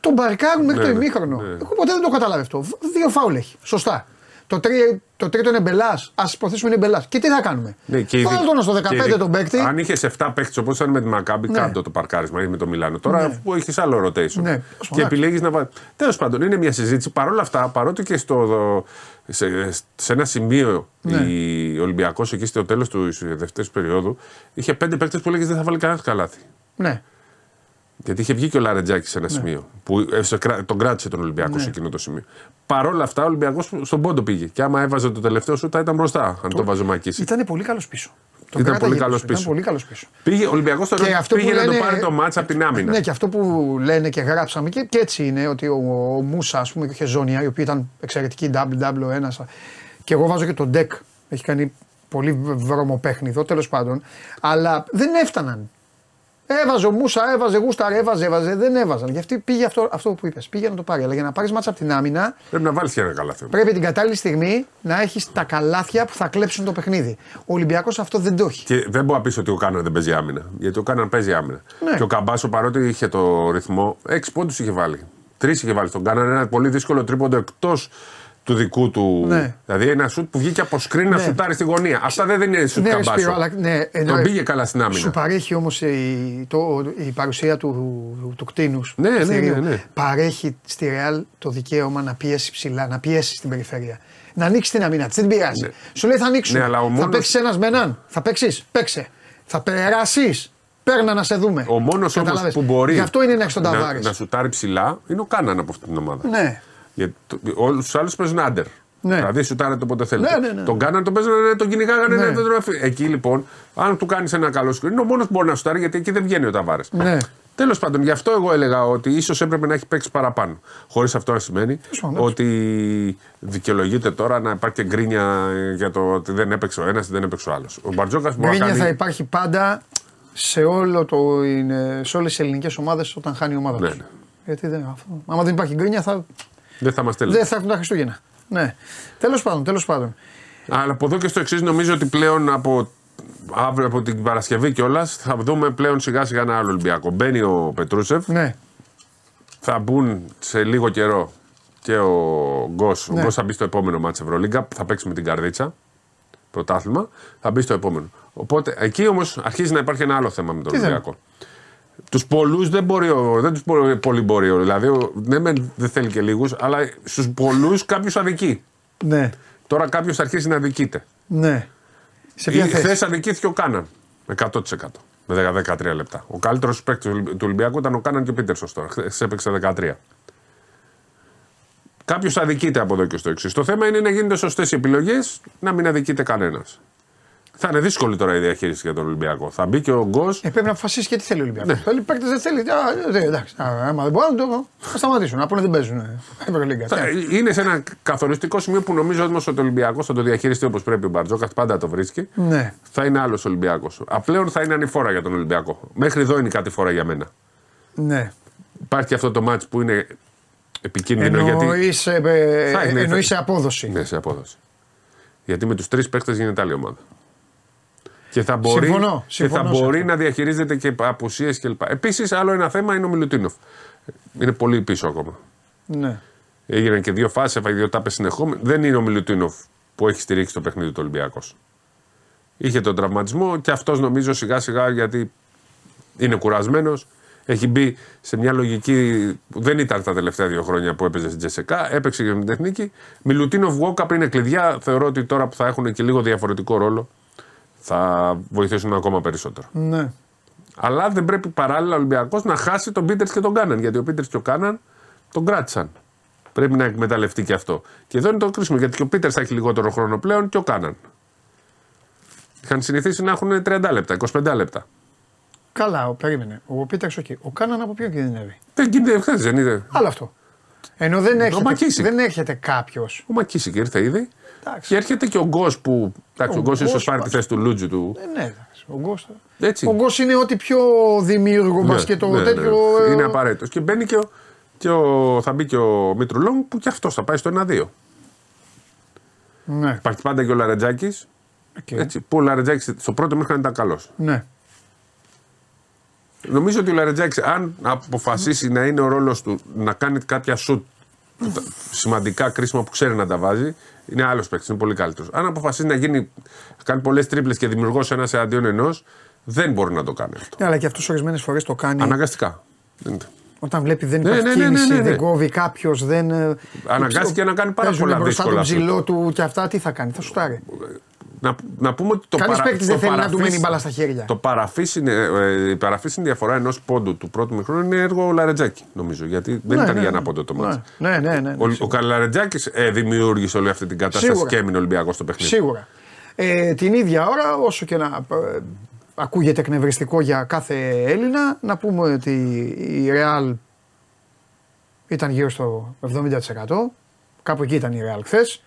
τον μπαρκάρουν μέχρι Ναι, το ναι, ημίχρονο. ναι. Εγώ ποτέ δεν το καταλάβει αυτό. Β- Δύο φάουλ έχει. Σωστά. Το, τρί, το τρίτο είναι μπελάς. Α υποθέσουμε είναι μπελάς. Και τι θα κάνουμε; Ναι, και Βάλ ειδι- τον στο και 15 ειδι- τον παίκτη. Αν είχες 7 παίκτες όπως ήταν με τη Μακάμπη, Ναι. κάτω το παρκάρισμα ή με το Μιλάνο. Τώρα Ναι. που έχεις άλλο rotation. Ναι. Και Εντάξει. επιλέγεις να βάλει. Τέλος πάντων, είναι μια συζήτηση. Παρ' όλα αυτά, παρότι και στο, σε, σε ένα σημείο Ναι. η Ολυμπιακός εκεί στο τέλος του δεύτερης περίοδου είχε πέντε παίκτες που έλεγες δεν θα βάλει κανένας καλάθι. Ναι. Γιατί είχε βγει και ο Λαρετζάκης σε ένα σημείο. Που ε, σε κρά- τον κράτησε τον Ολυμπιακό Ναι. σε εκείνο το σημείο. Παρ' όλα αυτά, ο Ολυμπιακός στον πόντο πήγε. Και άμα έβαζε το τελευταίο σου, θα ήταν μπροστά. Αν το βάζω μακίσει. Ήταν πολύ καλός πίσω. Τον Ήταν κράταγε πολύ καλός Ήταν πίσω. πολύ καλός πίσω. Πήγε, ο Ολυμπιακός Και αυτό που πήγε να το λένε- πάρει το μάτσα από την άμυνα. Ναι, και αυτό που λένε και γράψαμε και, και έτσι είναι ότι ο, ο Μούσα ας πούμε, και ο Χεζόνια, οι οποίοι ήταν εξαιρετικοί WW1 και εγώ βάζω και τον Ντεκ. Έχει κάνει πολύ βρωμοπέχνιδο τέλος πάντων. Αλλά δεν έφταναν. Έβαζε ο Μούσα, έβαζε γούσταρ, έβαζε, έβαζε. Δεν έβαζαν. Γι' αυτό πήγε αυτό, αυτό που είπες. Πήγε να το πάρει. Αλλά για να πάρεις μάτσα από την άμυνα, Πρέπει να βάλεις και ένα καλάθι. πρέπει την κατάλληλη στιγμή να έχεις τα καλάθια που θα κλέψουν το παιχνίδι. Ο Ολυμπιακός αυτό δεν το έχει. Και δεν μπορεί να πεις ότι ο Κάναν δεν παίζει άμυνα. Γιατί ο Κάναν παίζει άμυνα. Ναι. Και ο Καμπάσο παρότι είχε το ρυθμό, έξι πόντους είχε βάλει. Τρεις είχε βάλει στον Κάναν. Ένα πολύ δύσκολο τρίποντο εκτός του δικού του. Ναι. Δηλαδή ένα σουτ που βγήκε από σκριν να Ναι. σουτάρει στη γωνία. Αυτά δεν είναι σουτ Ναι, ρε Καμπάσο. Σπύρο, αλλά ναι, ενώ- Τον πήγε καλά στην άμυνα. Σου παρέχει όμως η, το- η παρουσία του, του κτίνους. Ναι, ναι, ναι, ναι. Παρέχει στη Ρεάλ το δικαίωμα να πιέσει ψηλά, να πιέσει στην περιφέρεια. Να ανοίξει την αμήνα της, δεν την πειράζει. Ναι. Σου λέει θα ανοίξουν. Ναι, αλλά ο Θα μόνος- παίξεις ένας με έναν. Θα παίξεις, παίξε. Θα περάσεις. Παίρνα να σε δούμε. Ο μόνος όμως Κατάλαβες. που μπορεί Γι' αυτό είναι να έχεις τον να, Ταβάρης. να σουτάρει ψηλά είναι ο Κάναν από αυτή την ομάδα. Ναι. Γιατί όλους τους άλλους παίζουν άντερ. Ναι. Δηλαδή σουτάρετε όποτε θέλετε. Ναι, ναι, ναι. Τον κάναν, τον παίζανε, τον κυνηγάγανε. Ναι. Ναι. Δεν τον αφή- Εκεί λοιπόν, αν του κάνεις ένα καλό σκριν, είναι ο μόνος που μπορεί να σουτάρει γιατί εκεί δεν βγαίνει ο Ταβάρες. Ναι. Τέλος πάντων, γι' αυτό εγώ έλεγα ότι ίσως έπρεπε να έχει παίξει παραπάνω. Χωρίς αυτό να σημαίνει πάντων, ότι δικαιολογείται τώρα να υπάρχει και γκρίνια για το ότι δεν έπαιξε ο ένας ή δεν έπαιξε ο άλλος. Ο Μπαρτζόκα μπορεί να Γκρίνια κάνει. θα υπάρχει πάντα σε, όλο το, είναι- σε όλες τις ελληνικές ομάδες όταν χάνει η ομάδα Ναι, τους. ναι. Γιατί δεν, αυτό, άμα δεν υπάρχει γκρίνια θα, Δεν θα είμαστε δεν θα έρθουν τα Χριστούγεννα. Ναι. Τέλος πάντων, τέλος πάντων. Αλλά από εδώ και στο εξής νομίζω ότι πλέον από, αύριο, από την Παρασκευή κιόλας θα δούμε πλέον σιγά σιγά ένα άλλο Ολυμπιακό. Μπαίνει ο Πετρούσεφ, Ναι. θα μπουν σε λίγο καιρό και ο Γκος. Ναι. Ο Γκος θα μπει στο επόμενο μάτς Ευρωλίγκα, θα παίξει με την Καρδίτσα. Πρωτάθλημα, θα μπει στο επόμενο. Οπότε εκεί όμως αρχίζει να υπάρχει ένα άλλο θέμα με τον Τι θέμα; Ολυμπιακό. Τους πολλούς δεν μπορεί, ο- δεν τους μπορεί, πολύ μπορεί. ο- Δηλαδή, ο- ναι, μεν δεν θέλει και λίγους, αλλά στους πολλούς κάποιος αδικεί. Ναι. Τώρα κάποιος θα αρχίσει να αδικείται. Ναι. Σε ποια θέση; Χθε αδικήθηκε ο Κάναν. 100%. Με 10-13 λεπτά. Ο καλύτερος παίκτης του Ολυμπιακού ήταν ο Κάναν και ο Πίτερσον τώρα. Χθες έπαιξε 13. Κάποιος αδικείται από εδώ και στο εξής. Το θέμα είναι να γίνονται σωστές οι επιλογές, να μην αδικείται κανένας. Θα είναι δύσκολη τώρα η διαχείριση για τον Ολυμπιακό. Θα μπει και ο Γκος. Ε, πρέπει να αποφασίσει και τι θέλει ο Ολυμπιακός. Ναι. Θέλει παίκτες, δεν θέλει. Α, δε, εντάξει. Α, άμα δεν μπορούν, το, θα σταματήσουν. Να πούνε δεν παίζουν. ε, Ευρωλίγκα. Θα- Ναι. Είναι σε ένα καθοριστικό σημείο που νομίζω όμως ότι ο Ολυμπιακός θα το διαχειριστεί όπως πρέπει ο Μπαρτζόκας, πάντα το βρίσκει. Ναι. Θα είναι άλλος Ολυμπιακός. Απλέον θα είναι ανηφόρα για τον Ολυμπιακό. Μέχρι εδώ είναι κάτι φορά για μένα. Ναι. Υπάρχει αυτό το μάτς που είναι επικίνδυνο γιατί. Εννοείς, ε, ε, Θα είναι- εννοείς σε απόδοση. Ναι, σε απόδοση. Γιατί με τους τρεις παίχτε γίνεται άλλη ομάδα. Και θα μπορεί, Συμφωνώ, και συμφωνώ θα σε μπορεί αυτό. να διαχειρίζεται και απουσίες κλπ. Επίσης, άλλο ένα θέμα είναι ο Μιλουτίνοφ. Είναι πολύ πίσω ακόμα. Ναι. Έγιναν και δύο φάσεις, έφαγε δύο τάπες συνεχόμενα. Δεν είναι ο Μιλουτίνοφ που έχει στηρίξει το παιχνίδι του Ολυμπιακός. Είχε τον τραυματισμό και αυτός νομίζω σιγά σιγά γιατί είναι κουρασμένος. Έχει μπει σε μια λογική που δεν ήταν τα τελευταία δύο χρόνια που έπαιζε στην Τζεσεκά. Έπαιξε και με την τεχνική. Μιλουτίνοφ Βόκαπ είναι κλειδιά. Θεωρώ ότι τώρα που θα έχουν και λίγο διαφορετικό ρόλο θα βοηθήσουν ακόμα περισσότερο. Ναι. Αλλά δεν πρέπει παράλληλα ο Ολυμπιακός να χάσει τον Πίτερς και τον Κάναν. Γιατί ο Πίτερς και ο Κάναν τον κράτησαν. Πρέπει να εκμεταλλευτεί και αυτό. Και εδώ είναι το κρίσιμο. Γιατί και ο Πίτερς θα έχει λιγότερο χρόνο πλέον και ο Κάναν. Είχαν συνηθίσει να έχουν 30 λεπτά, 25 λεπτά. Καλά, ο, περίμενε. Ο Πίτερς, οκ. Ο Κάναν από ποιον κινδυνεύει; Δεν κινδυνεύει, χθες δεν είδε. Άλλο αυτό. Ενώ δεν έρχεται, Μακίσικ. δεν έρχεται κάποιος. Ο Μακίσικ ήρθε ήδη. Εντάξει. Και έρχεται και ο Γκος που. Εντάξει, Ο ο Γκος ίσως Γκος πάρει τη πα- θέση του Λούντζη του. Ε, ναι, εντάξει. Ο Γκος, Έτσι. ο Γκος είναι ό,τι πιο δημιουργό Ναι, μπασκετο ναι, ναι. τέτοιο. ε, Είναι απαραίτητος. Και μπαίνει και ο, και ο, θα μπει και ο Μήτρου-Λονγκ που και αυτός θα πάει στο 1-2. Ναι. Υπάρχει πάντα και ο Λαρετζάκης. Οκ. Έτσι, που ο Λαρετζάκης στο πρώτο μέρος ήταν καλός. Ναι. Νομίζω ότι ο Λαρετζάκης, αν αποφασίσει να είναι ο ρόλος του να κάνει κάποια σουτ τα- σημαντικά κρίσιμα που ξέρει να τα βάζει, είναι άλλος παίκτης, είναι πολύ καλύτερος. Αν αποφασίσει να γίνει, να κάνει πολλές τρίπλες και δημιουργός ένας εναντίον ενός, δεν μπορεί να το κάνει αυτό. Ναι, αλλά και αυτός ορισμένες φορές το κάνει Αναγκαστικά. Δεν είναι. όταν βλέπει δεν Ναι, υπάρχει ναι, ναι, ναι, κίνηση, ναι, ναι. δεν κόβει κάποιος, δεν. ε, Αναγκάστηκε να κάνει πάρα παίζουν πολλά μπροστά δύσκολα τον σουτ. ψηλό του και αυτά, τι θα κάνει, θα σουτάρει. Να, να πούμε ότι το Κανείς παρα- παίκτης το δεν θέλει να του παραφύσι- μένει η μπάλα στα χέρια. Το παραφύσι είναι, ε, η παραφύσιν διαφορά ενός πόντου του πρώτου μηχρόνου είναι έργο Λαρετζάκη, νομίζω. Γιατί δεν Ναι, ήταν ναι, για ναι. ένα πόντο το μάτι. Ναι, ναι, ναι. ναι, ναι, Ο, ο σίγουρα. Καλαρετζάκης ε, δημιούργησε όλη αυτή την κατάσταση Σίγουρα. και έμεινε Ολυμπιακός στο παιχνίδι. Σίγουρα. Ε, την ίδια ώρα, όσο και να ε, ακούγεται εκνευριστικό για κάθε Έλληνα, να πούμε ότι η Real ήταν γύρω στο 70%. Κάπου εκεί ήταν η Real χθες.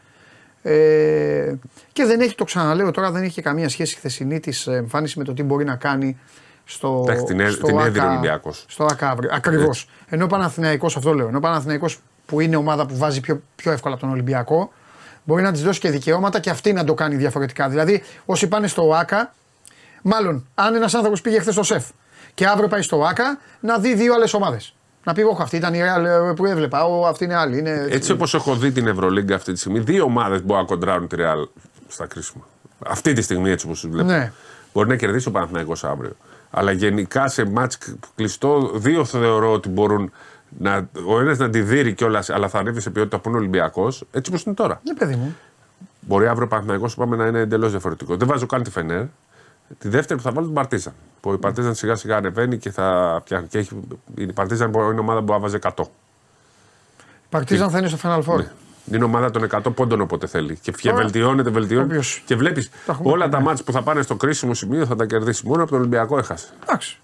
Ε, και δεν έχει, το ξαναλέω τώρα, δεν έχει καμία σχέση η χθεσινή της εμφάνιση με το τι μπορεί να κάνει στο, Εντάξει, την έ- στο την έδινε ο ΑΚΑ, Ολυμπιακός. στο ΑΚΑ αύριο. Ακριβώς. Ενώ ο Παναθηναϊκός, αυτό λέω, ενώ ο Παναθηναϊκός που είναι ομάδα που βάζει πιο, πιο εύκολα από τον Ολυμπιακό, μπορεί να της δώσει και δικαιώματα και αυτή να το κάνει διαφορετικά. Δηλαδή, όσοι πάνε στο ΑΚΑ, μάλλον αν ένας άνθρωπος πήγε χθες στο ΣΕΦ και αύριο πάει στο ΑΚΑ, να δει δύο άλλες ομάδες. Να πει: Όχι, αυτή ήταν η Real που έβλεπα. Ο, αυτή είναι άλλη. Είναι... Έτσι όπως έχω δει την Ευρωλίγκα αυτή τη στιγμή, δύο ομάδες μπορούν να κοντράρουν τη Real στα κρίσιμα. Αυτή τη στιγμή έτσι όπως του βλέπω. Ναι. Μπορεί να κερδίσει ο Παναθηναϊκός αύριο. Αλλά γενικά σε μάτς κλειστό, δύο θεωρώ ότι μπορούν να, ο ένας να τη δει κιόλας, αλλά θα ανέβει σε ποιότητα που είναι Ολυμπιακός, έτσι όπως είναι τώρα. Ναι, παιδί μου. Μπορεί αύριο ο Παναθηναϊκός πάμε να είναι εντελώς διαφορετικό. Δεν βάζω καν τη Φενέρ. Τη δεύτερη που θα βάλω την Παρτίζαν. Που η Παρτίζαν σιγά σιγά ανεβαίνει και θα πιάνει. Και έχει, η Παρτίζαν είναι ομάδα που άβαζε 100. Η Παρτίζαν θα είναι στο Final Four. Ναι. Είναι ομάδα των 100 πόντων όποτε θέλει. Και, και Ωραία. βελτιώνεται, βελτιώνεται. Όποιος- Και βλέπεις Τα έχουμε όλα πει, τα ναι. ματς που θα πάνε στο κρίσιμο σημείο θα τα κερδίσει. Μόνο από τον Ολυμπιακό έχασε. Εντάξει.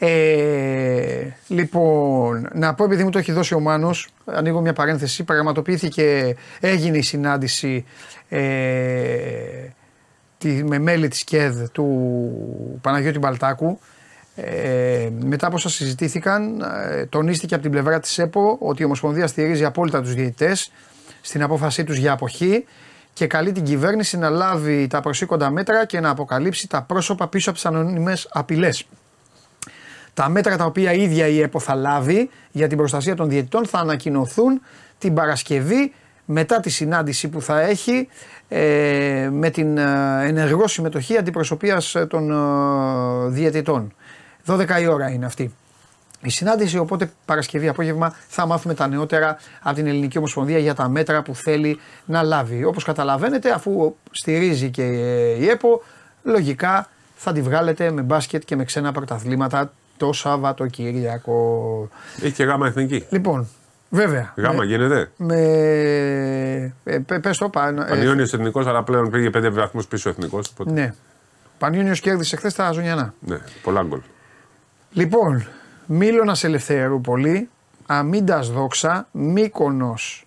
Ε, λοιπόν, να πω επειδή μου το έχει δώσει ο Μάνος, ανοίγω μια παρένθεση, πραγματοποιήθηκε, έγινε η συνάντηση ε, τη, με μέλη της ΚΕΔ του Παναγιώτη Μπαλτάκου. Ε, μετά από όσα συζητήθηκαν, ε, τονίστηκε από την πλευρά της ΕΠΟ ότι η Ομοσπονδία στηρίζει απόλυτα τους διαιτητές στην απόφασή τους για αποχή και καλεί την κυβέρνηση να λάβει τα προσήκοντα μέτρα και να αποκαλύψει τα πρόσωπα πίσω από τις ανωνύμες απειλές. Τα μέτρα τα οποία η ίδια η ΕΠΟ θα λάβει για την προστασία των διαιτητών θα ανακοινωθούν την Παρασκευή μετά τη συνάντηση που θα έχει ε, με την ε, ενεργό συμμετοχή αντιπροσωπείας ε, των ε, διαιτητών. 12 η ώρα είναι αυτή. Η συνάντηση, οπότε Παρασκευή απόγευμα θα μάθουμε τα νεότερα από την Ελληνική Ομοσπονδία για τα μέτρα που θέλει να λάβει. Όπως καταλαβαίνετε, αφού στηρίζει και η ΕΠΟ, λογικά θα τη βγάλετε με μπάσκετ και με ξένα πρωταθλήματα το Σαββατοκύριακο. Έχει και γάμα εθνική. Λοιπόν, βέβαια. Γάμα με, γίνεται. με, ε, πε- πες το πάνω. ε, Πανιόνιος εθνικός, αλλά πλέον πήγε πέντε βαθμούς πίσω εθνικός. ναι. Πανιόνιος κέρδισε χθες τα Ζωνιανά. ναι, πολλά γκολ. Λοιπόν, Μίλωνας Ελευθερούπολη, Αμίντας Δόξα, Μύκονος.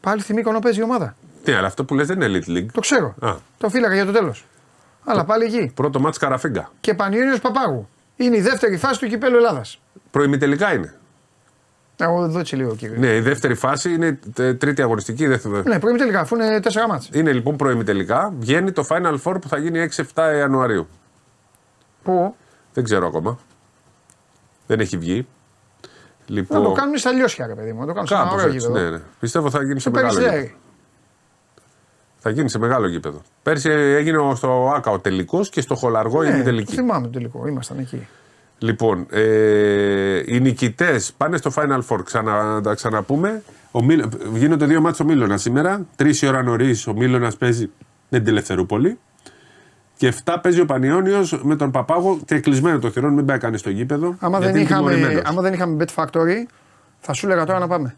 Πάλι στη Μύκονο παίζει η ομάδα. Ναι, αλλά αυτό που λες δεν είναι Elite League. Το ξέρω. Α. Το φύλακα για το τέλος. Αλλά πάλι εκεί. Πρώτο μάτς Καραφίγκα. Και Πανιόνιος Παπάγου. Είναι η δεύτερη φάση του κυπέλου Ελλάδας. Προημιτελικά είναι. Εγώ δω έτσι λίγο κύριε. Ναι, η δεύτερη φάση είναι ε, τρίτη αγωνιστική. η δεύτερη- Ναι, πρώτη τελικά, αφού είναι τέσσερα μάτς. Είναι λοιπόν προημιτελικά. Βγαίνει το Final Four που θα γίνει 6-7 Ιανουαρίου. Πού; Δεν ξέρω ακόμα. Δεν έχει βγει. Να Λοιπόν, το κάνουν στα λιώσια, ρε παιδί μου. Να το κάνουν σε ένα κάπως ωραίο έτσι, γήπεδο. ναι, ναι. Πιστεύω θα γίνει σε Στο μεγάλο γήπεδο. Περιστέρι. Θα γίνει σε μεγάλο γήπεδο. Πέρσι έγινε στο ΑΚΑ ο τελικός και στο Χολαργό η Ναι, το τελική. θυμάμαι το τελικό. Ήμασταν εκεί. Λοιπόν, ε, οι νικητές πάνε στο Final Four. Ξανα, να τα ξαναπούμε. Ο Μίλ, γίνονται δύο μάτς ο Μίλωνας σήμερα. Τρεις η ώρα νωρίς ο Μίλωνας παίζει με την Ελευθερούπολη. Και 7 παίζει ο Πανιόνιος με τον Παπάγο και κλεισμένο το θηρόν. Μην πάει κανείς στο γήπεδο. Άμα δεν, γιατί είναι είχαμε, τιμωρημένος. άμα δεν είχαμε Bet Factory, θα σου έλεγα τώρα να πάμε.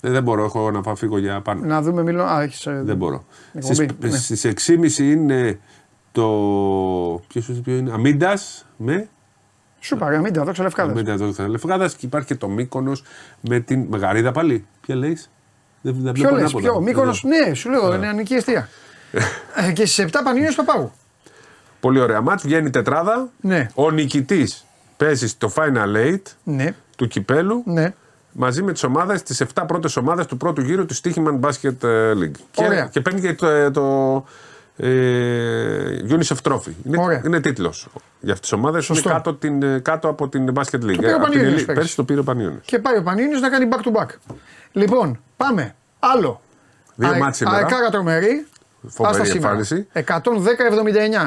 Ε, δεν μπορώ, έχω να πάω φύγω για πάνω. Να δούμε Μίλο. Α, έχεις, ε, Δεν μπορώ. Εκπομπή, Στις, ναι. στις 6.30 είναι το. Ποιος ποιος είναι, Αμίντας με. Σου πάρε, μην τα δόξα λευκάδες. Αμίντα εδώ θα Λευκάδα και υπάρχει και το Μύκονος με την Μεγαρίδα πάλι. Ποια λέει. Δεν, δεν Ποιο βλέπω λες, ανάποδα. ποιο, Μύκονος, Εδώ. ναι, σου λέω, είναι ανική αιστεία. Ε, και στις 7 Πανιόνιος Παπάγου. Πολύ ωραία μάτς. Βγαίνει η τετράδα. Ναι. Ο νικητής παίζει στο Final Eight Ναι, του κυπέλου ναι. μαζί με τις ομάδες, τις 7 πρώτες ομάδες του πρώτου γύρου του Stichman Basket ε, League. Ωραία. Και, και παίρνει και το, ε, το ε, UNICEF Trophy. Είναι, Ωραία. είναι τίτλος για αυτές τις ομάδες. Είναι Σωστό. κάτω, την, ε, κάτω από την Basket League. πήρε ο από την Πανιόνιος Elite. πέρσι. Πέρσι το πήρε ο Πανιόνιος. Και πάει ο Πανιόνιος να κάνει back to back. Λοιπόν, πάμε. Άλλο. Δύο Α- μάτς σήμερα. Αεκάρα τρομερή. Φοβερή Άστα σήμερα. εμφάνιση.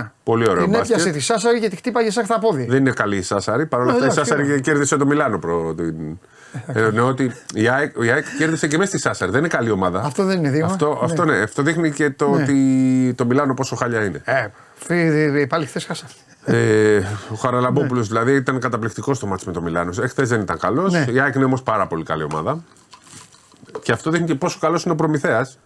110-79. Πολύ ωραίο Την μπάσκετ. έπιασε τη Σάσαρη και τη χτύπαγε σαν χταπόδι. Δεν είναι καλή η Σάσαρη. Παρ' όλα Ε, αυτά η εντάξει, Σάσαρη ναι. κέρδισε το Μιλάνο. Προ, την... ε, εννοώ ότι η ΑΕΚ, η ΑΕΚ κέρδισε και μέσα στη Σάσαρη. Δεν είναι καλή ομάδα. Αυτό δεν είναι δείγμα. Αυτό, Ναι. αυτό, ναι. αυτό δείχνει και το Ναι. ότι το Μιλάνο πόσο χάλια είναι. Ε, φι- πάλι χθες χάσα. Ε, ο Χαραλαμπόπουλος δηλαδή ήταν καταπληκτικός στο μάτι με το Μιλάνο. Εχθές δεν ήταν καλός. Ναι. Η ΑΕΚ είναι όμως πάρα πολύ καλή ομάδα. Και αυτό δείχνει και πόσο καλός είναι ο Προμηθέας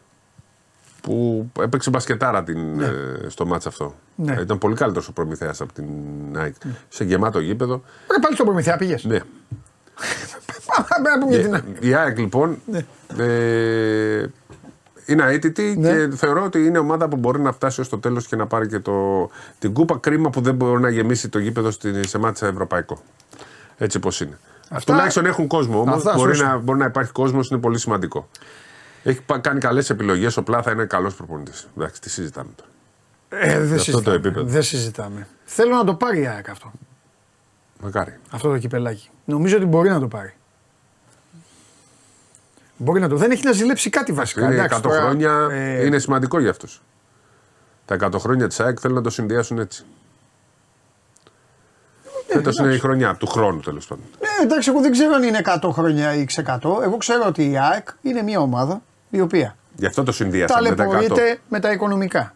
που έπαιξε μπασκετάρα την, ε, στο μάτς αυτό. Ναι. Ε, Ήταν πολύ καλύτερος ο Προμηθέας από την ΑΕΚ. Σε γεμάτο γήπεδο. Ρε, πάλι στον Προμηθέα πήγες; Ναι. Πρέπει να πούμε για την Η- Η ΑΕΚ λοιπόν ε, είναι αίτητη Ναι. και θεωρώ ότι είναι ομάδα που μπορεί να φτάσει ως το τέλος και να πάρει και το, την κούπα. Κρίμα που δεν μπορεί να γεμίσει το γήπεδο στη, σε μάτσα ευρωπαϊκό. Έτσι πώ είναι. Αυτά- Τουλάχιστον έχουν κόσμο όμως. Αυτά Μπορεί, σωστά. να, μπορεί να υπάρχει κόσμος, είναι πολύ σημαντικό. Έχει πα- κάνει καλές επιλογές. Ο Πλάθα είναι καλός προπονητής. Εντάξει, τι συζητάμε τώρα. Ε, δεν αυτό το συζητάμε. επίπεδο. Δεν συζητάμε. Θέλω να το πάρει η ΑΕΚ αυτό. Μακάρι. Αυτό το κυπελάκι. Νομίζω ότι μπορεί να το πάρει. Μπορεί να το. Δεν έχει να ζηλέψει κάτι βασικά. Είναι Εντάξει, 100 τώρα, χρόνια, ε, είναι σημαντικό για αυτούς. Τα 100 χρόνια της ΑΕΚ θέλουν να το συνδυάσουν έτσι. Φέτος είναι η χρονιά του χρόνου τέλος πάντων. Ναι, εντάξει, εγώ δεν ξέρω αν είναι 100 χρόνια ή x 100. Εγώ ξέρω ότι η ΑΕΚ είναι μια ομάδα η οποία Γι' αυτό το συνδυάσαμε με τα 100. ταλαιπωρείται με τα οικονομικά.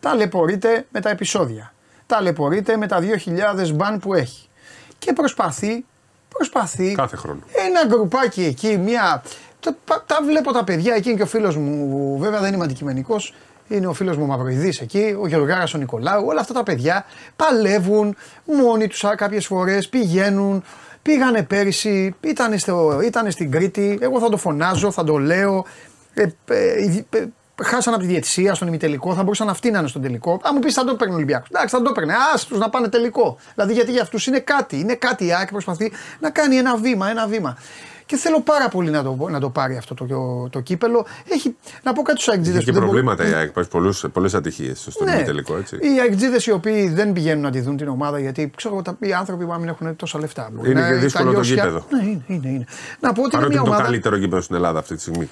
Ταλαιπωρείται με τα επεισόδια. Ταλαιπωρείται με τα 2.000 μπαν που έχει. Και προσπαθεί, προσπαθεί Κάθε χρόνο. ένα γκρουπάκι εκεί, μια. Τα, τα- τα βλέπω τα παιδιά εκεί είναι και ο φίλος μου, βέβαια δεν είμαι αντικειμενικός. Είναι ο φίλος μου Μαυροειδή εκεί, ο Γεωργάρας ο Νικολάου. Όλα αυτά τα παιδιά παλεύουν μόνοι τους κάποιες φορές, πηγαίνουν. Πήγανε πέρυσι, ήταν, στο, ήτανε στην Κρήτη. Εγώ θα το φωνάζω, θα το λέω. Ε, ε, η- ε, χάσαν από τη διαιτησία στον ημιτελικό, θα μπορούσαν αυτοί να είναι στον τελικό. Αν μου πεις θα το παίρνει ο Ολυμπιακός. Εντάξει, θα το παίρνει. Α του να πάνε τελικό. Δηλαδή γιατί για αυτούς είναι κάτι. Είναι κάτι η ΑΕΚ προσπαθεί να κάνει ένα βήμα, ένα βήμα. Και θέλω πάρα πολύ να το, να το πάρει αυτό το, το, το κύπελο. Έχει, να πω κάτι στους Είχε αεκτζίδες και προβλήματα η ΑΕΚ. Έχει πολλές ατυχίες στον ναι, τελικό. Έτσι. Οι αεκτζίδες οι οποίοι δεν πηγαίνουν να τη δουν την ομάδα γιατί ξέρω εγώ, τα- οι άνθρωποι που να μην έχουν τόσα λεφτά. Μπορεί Είναι να και δύσκολο τα το λιώσια- γήπεδο. Ναι, είναι, είναι, είναι. Να πω ότι είναι Παρότι μια είναι το ομάδα. καλύτερο γήπεδο στην Ελλάδα αυτή τη στιγμή.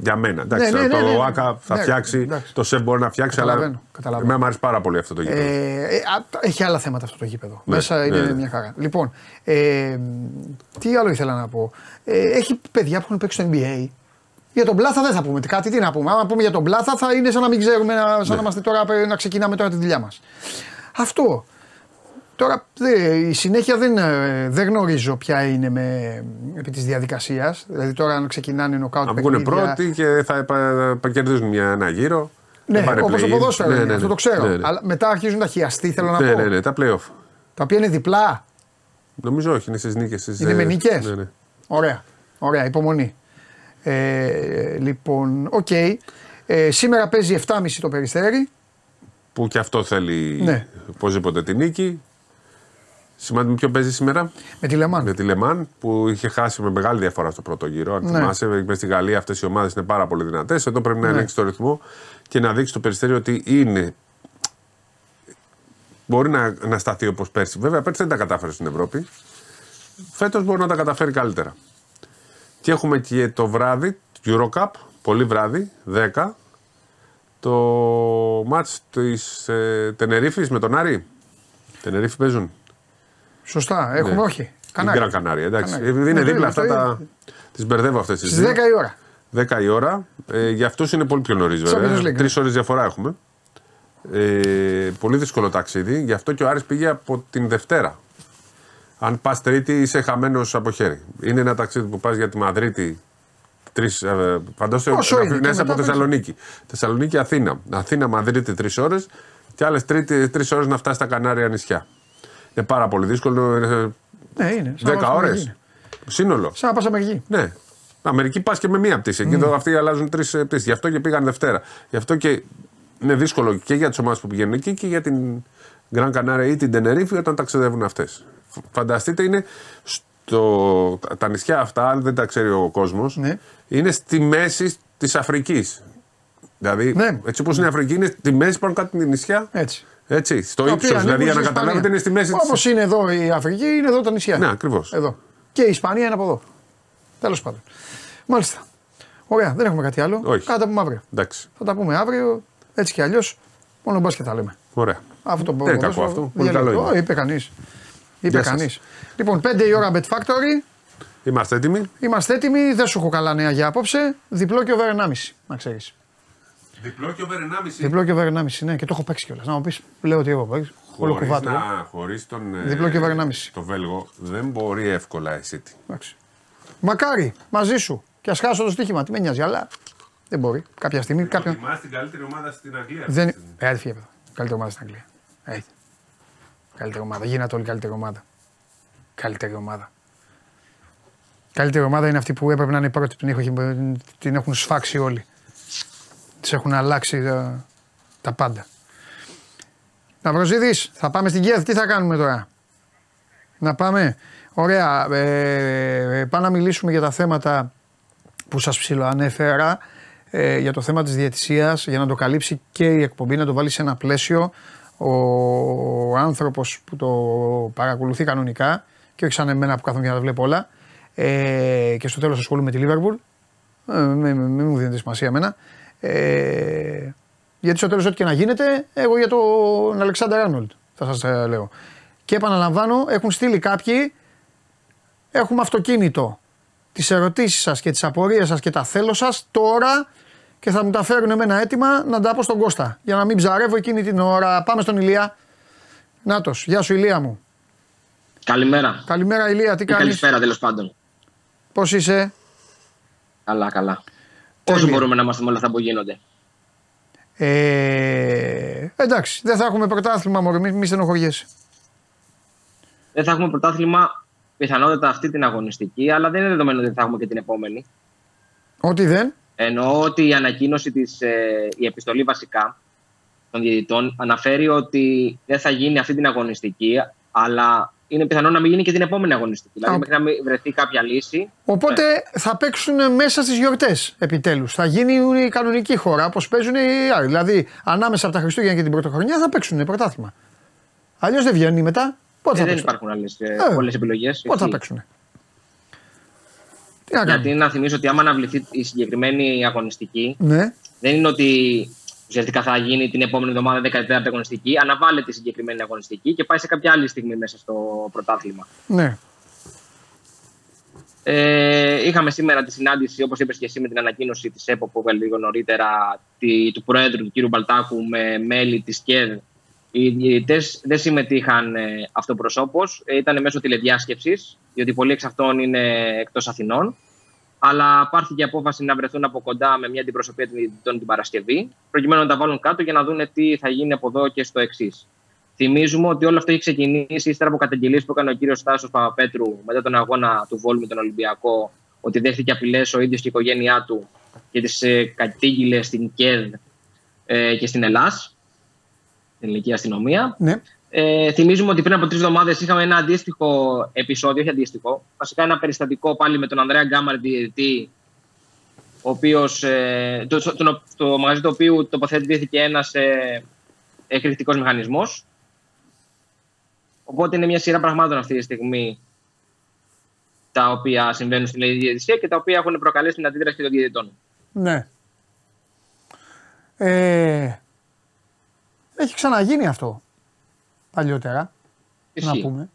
Για μένα. Εντάξει, Ναι, ναι, ναι, το ναι, ναι. ΟΑΚΑ θα Ναι, φτιάξει, εντάξει. το ΣΕΜ μπορεί να φτιάξει, αλλά Καταλαβαίνω, καταλαβαίνω. εμένα μου αρέσει πάρα πολύ αυτό το γήπεδο. Ε, ε, α, έχει άλλα θέματα αυτό το γήπεδο. Ναι, Μέσα είναι ναι, ναι. μια χαρά. Λοιπόν, ε, τι άλλο ήθελα να πω. Ε, έχει παιδιά που έχουν παίξει στο NBA. Για τον Πλάθα δεν θα πούμε κάτι. Τι να πούμε. Αν πούμε για τον Πλάθα θα είναι σαν να μην ξέρουμε, να, σαν Ναι. να είμαστε τώρα να ξεκινάμε τώρα τη δουλειά μας. Αυτό. Τώρα δε, η συνέχεια δεν, ε, δεν γνωρίζω ποια είναι με, επί της διαδικασίας. Δηλαδή τώρα αν ξεκινάνε νοκάουτ Να βγουν παιχνίδια- πρώτοι και θα επα- θα κερδίζουν μια, ένα γύρο. Ναι, θα πάνε όπως το play-in. ποδόσφαιρο Ναι, είναι, ναι, αυτό ναι. το ξέρω. Ναι, ναι. Αλλά μετά αρχίζουν τα χιαστή, θέλω να Ναι, πω. ναι, ναι, τα playoff. Τα οποία είναι διπλά. Νομίζω όχι, είναι στις νίκες. Είναι με νικές. Ναι, ναι. Ωραία. Ωραία, υπομονή. Ε, λοιπόν, οκ. Ε, σήμερα παίζει 7.30 το Περιστέρι. Που και αυτό θέλει Ναι. οπωσδήποτε τη νίκη. Σημαντικό ποιο παίζει σήμερα; Με τη Λε Μαν. Με τη Λε Μαν που είχε χάσει με μεγάλη διαφορά στο πρώτο γύρο. Αν Ναι. θυμάσαι, με στη Γαλλία αυτές οι ομάδες είναι πάρα πολύ δυνατές. Εδώ πρέπει να Ναι. ελέγξει το ρυθμό και να δείξει το Περιστέρι ότι είναι. Μπορεί να, να σταθεί όπως πέρσι. Βέβαια, πέρσι δεν τα κατάφερε στην Ευρώπη. Φέτος μπορεί να τα καταφέρει καλύτερα. Και έχουμε και το βράδυ, Eurocup, πολύ βράδυ, 10, το μάτς της ε, Τενερίφης με τον Άρη. Τενερίφη παίζουν. Σωστά, έχουμε Ναι. όχι. Η Κανάρι. Γκραν Κανάρια, εντάξει. Κανάρι. Επειδή είναι Ναι, δίπλα το αυτά είδα, το τα. Τις μπερδεύω αυτές τις Στις 10 η ώρα. 10 η ώρα. Ε, για αυτούς είναι πολύ πιο νωρίς Champions βέβαια. League, Τρεις ναι. ώρες διαφορά έχουμε. Ε, πολύ δύσκολο ταξίδι. Γι' αυτό και ο Άρης πήγε από την Δευτέρα. Αν πας Τρίτη, είσαι χαμένος από χέρι. Είναι ένα ταξίδι που πας για τη Μαδρίτη. Τρεις, ε, φαντάσου Όσο να είναι, και φύγεις από μετά Θεσσαλονίκη. Θεσσαλονίκη, Αθήνα. Αθήνα, Μαδρίτη τρεις ώρες και άλλες τρεις ώρες να φτάσεις στα Κανάρια νησιά. Είναι πάρα πολύ δύσκολο. Είναι Ναι, είναι. Σαν να 10 πας ώρε. Αμερική. Σύνολο. Σαν να πας Αμερική. Ναι. Αμερική πας και με μία πτήση. Εκεί εδώ αυτοί αλλάζουν τρεις πτήσεις. Γι' αυτό και πήγαν Δευτέρα. Γι' αυτό και είναι δύσκολο και για τις ομάδες που πηγαίνουν εκεί και για την Γκραν Κανάρια ή την Τενερίφη όταν ταξιδεύουν αυτές. Φανταστείτε, είναι στο, τα- τα νησιά αυτά, αν δεν τα ξέρει ο κόσμος, Ναι. είναι στη μέση της Αφρικής. Δηλαδή, Ναι. έτσι όπως είναι η Αφρική, είναι στη μέση πάνω κάτω την νησιά. Έτσι. Έτσι, στο Τα οποία ύψος, δηλαδή, για ανήκουν να στην καταλάβετε, είναι στη μέση Όπως τη. είναι εδώ η Αφρική, είναι εδώ τα νησιά. Ναι, ακριβώς. Εδώ. Και η Ισπανία είναι από εδώ. Τέλος πάντων. Μάλιστα. Ωραία, δεν έχουμε κάτι άλλο. Όχι. Κάτι τα πούμε αύριο. Εντάξει. Θα τα πούμε αύριο. Έτσι κι αλλιώς. Μόνο μπάσκετ θα λέμε. Ωραία. Αυτό το Δεν είναι ποδόσφαιρο κακό αυτό. Πολύ διαλέγει. καλό είναι. Ω, είπε κανείς. Είπε Γεια σας. κανείς. Λοιπόν, 5 η ώρα Bet Factory. Είμαστε έτοιμοι; Είμαστε έτοιμοι. Δεν σου έχω καλά νέα για απόψε. Διπλό και over 1,5. Να ξέρεις. Διπλό και over 1,5. Διπλό και over 1,5. Ναι, και το έχω παίξει κιόλας. Να μου πεις, λέω ότι έχω παίξει. Όλο Χωρίς κουβάτο. ε. να, χωρίς τον, ε, Διπλό και over 1,5. Το Βέλγο δεν μπορεί εύκολα η City. Εντάξει. Μακάρι μαζί σου. Και ας χάσω το στοίχημα. Τι με νοιάζει, αλλά δεν μπορεί. Κάποια στιγμή κάποιον. Προτιμάς την καλύτερη ομάδα στην Αγγλία. Δεν... Ε, άντε φύγε από εδώ. Καλύτερη ομάδα στην Αγγλία. Έτσι. Καλύτερη ομάδα. Γίνεται όλη καλύτερη ομάδα. Καλύτερη ομάδα. Καλύτερη ομάδα είναι αυτή που έπρεπε να είναι πρώτη. Την, έχουν, την έχουν σφάξει όλοι. Τη έχουν αλλάξει ε, τα πάντα. Ναυροζίδη, θα πάμε στην Κιέβ. Τι θα κάνουμε τώρα; Να πάμε; Ωραία. Ε, πάμε να μιλήσουμε για τα θέματα που σας ψηλοανέφερα. Ε, για το θέμα της διαιτησίας, για να το καλύψει και η εκπομπή, να το βάλει σε ένα πλαίσιο ο άνθρωπος που το παρακολουθεί κανονικά και όχι σαν εμένα που κάθομαι για να τα βλέπω όλα ε, και στο τέλος ασχολούμαι με τη Λίβερπουλ. Ε, μην μου δίνετε σημασία εμένα. Ε, γιατί στο τέλος ό,τι και να γίνεται, εγώ για τον Αλεξάνδρ Άρνολτ θα σας ε, λέω. Και επαναλαμβάνω, έχουν στείλει κάποιοι, έχουμε αυτοκίνητο, τις ερωτήσεις σας και τις απορίες σας και τα θέλω σας τώρα και θα μου τα φέρουν εμένα έτοιμα να τα πω στον Κώστα. Για να μην ψαρεύω εκείνη την ώρα. Πάμε στον Ηλία. Νάτος, γεια σου Ηλία μου. Καλημέρα. Καλημέρα Ηλία, τι κάνεις; Καλησπέρα τέλος πάντων. Πώς είσαι; Καλά, καλά. Πόσο μπορούμε να είμαστε με όλα αυτά που γίνονται; Ε, εντάξει, δεν θα έχουμε πρωτάθλημα μωρέ, μη, μη στενοχωριέσαι. Δεν θα έχουμε πρωτάθλημα πιθανότατα αυτή την αγωνιστική, αλλά δεν είναι δεδομένο ότι θα έχουμε και την επόμενη. Ότι δεν; Εννοώ ότι η ανακοίνωση της, ε, η επιστολή βασικά των διαιτητών αναφέρει ότι δεν θα γίνει αυτή την αγωνιστική, αλλά είναι πιθανό να μην γίνει και την επόμενη αγωνιστική. Δηλαδή, μέχρι να μην βρεθεί κάποια λύση. Οπότε θα παίξουν μέσα στις γιορτές επιτέλους. Θα γίνει η κανονική χώρα όπως παίζουν οι άλλοι. Δηλαδή, ανάμεσα από τα Χριστούγεννα και την Πρωτοχρονιά θα παίξουν πρωτάθλημα. Αλλιώς δεν βγαίνει μετά. Πότε Ε, θα δεν παίξουν; υπάρχουν άλλες Ε, πολλές επιλογές. Πότε θα παίξουν. Τι να Γιατί κάνουμε; να θυμίσω ότι άμα αναβληθεί η συγκεκριμένη αγωνιστική, Ναι. δεν είναι ότι ουσιαστικά θα γίνει την επόμενη εβδομάδα 14η αγωνιστική. Αναβάλλεται η συγκεκριμένη αγωνιστική και πάει σε κάποια άλλη στιγμή μέσα στο πρωτάθλημα. ναι. Ε, είχαμε σήμερα τη συνάντηση, όπως είπες και εσύ, με την ανακοίνωση της ΕΠΟ που έβγαλε λίγο νωρίτερα τη, του Προέδρου του κ. Μπαλτάκου με μέλη της ΚΕΔ. Οι διαιτητές δεν συμμετείχαν ε, αυτοπροσώπως, ε, ήταν μέσω τηλεδιάσκεψης, διότι πολλοί εξ αυτών είναι εκτός Αθηνών. Αλλά πάρθηκε η απόφαση να βρεθούν από κοντά με μια αντιπροσωπεία των διαιτητών την Παρασκευή, προκειμένου να τα βάλουν κάτω και να δουν τι θα γίνει από εδώ και στο εξής. Θυμίζουμε ότι όλο αυτό έχει ξεκινήσει ύστερα από καταγγελίες που έκανε ο κύριος Στάσος Παπαπέτρου μετά τον αγώνα του Βόλου με τον Ολυμπιακό, ότι δέχτηκε απειλές ο ίδιος και η οικογένειά του και τις ε, κατήγγειλες στην ΚΕΔ ε, και στην ΕΛΑΣ, την ελληνική αστυνομία. ναι. Ε, θυμίζουμε ότι πριν από τρεις εβδομάδες είχαμε ένα αντίστοιχο επεισόδιο, όχι αντίστοιχο, βασικά ένα περιστατικό πάλι με τον Ανδρέα Γκάμαρ, διαιτητή, ο οποίος, ε, το, το, το, το μαγαζί του οποίου τοποθετήθηκε ένας ε, εκρηκτικός μηχανισμός. Οπότε είναι μια σειρά πραγμάτων αυτή τη στιγμή τα οποία συμβαίνουν στην ελληνική διαιτησία και τα οποία έχουν προκαλέσει την αντίδραση των διαιτητών. Ναι. Ε, έχει ξαναγίνει αυτό παλιότερα. Να Ισχύει. πούμε.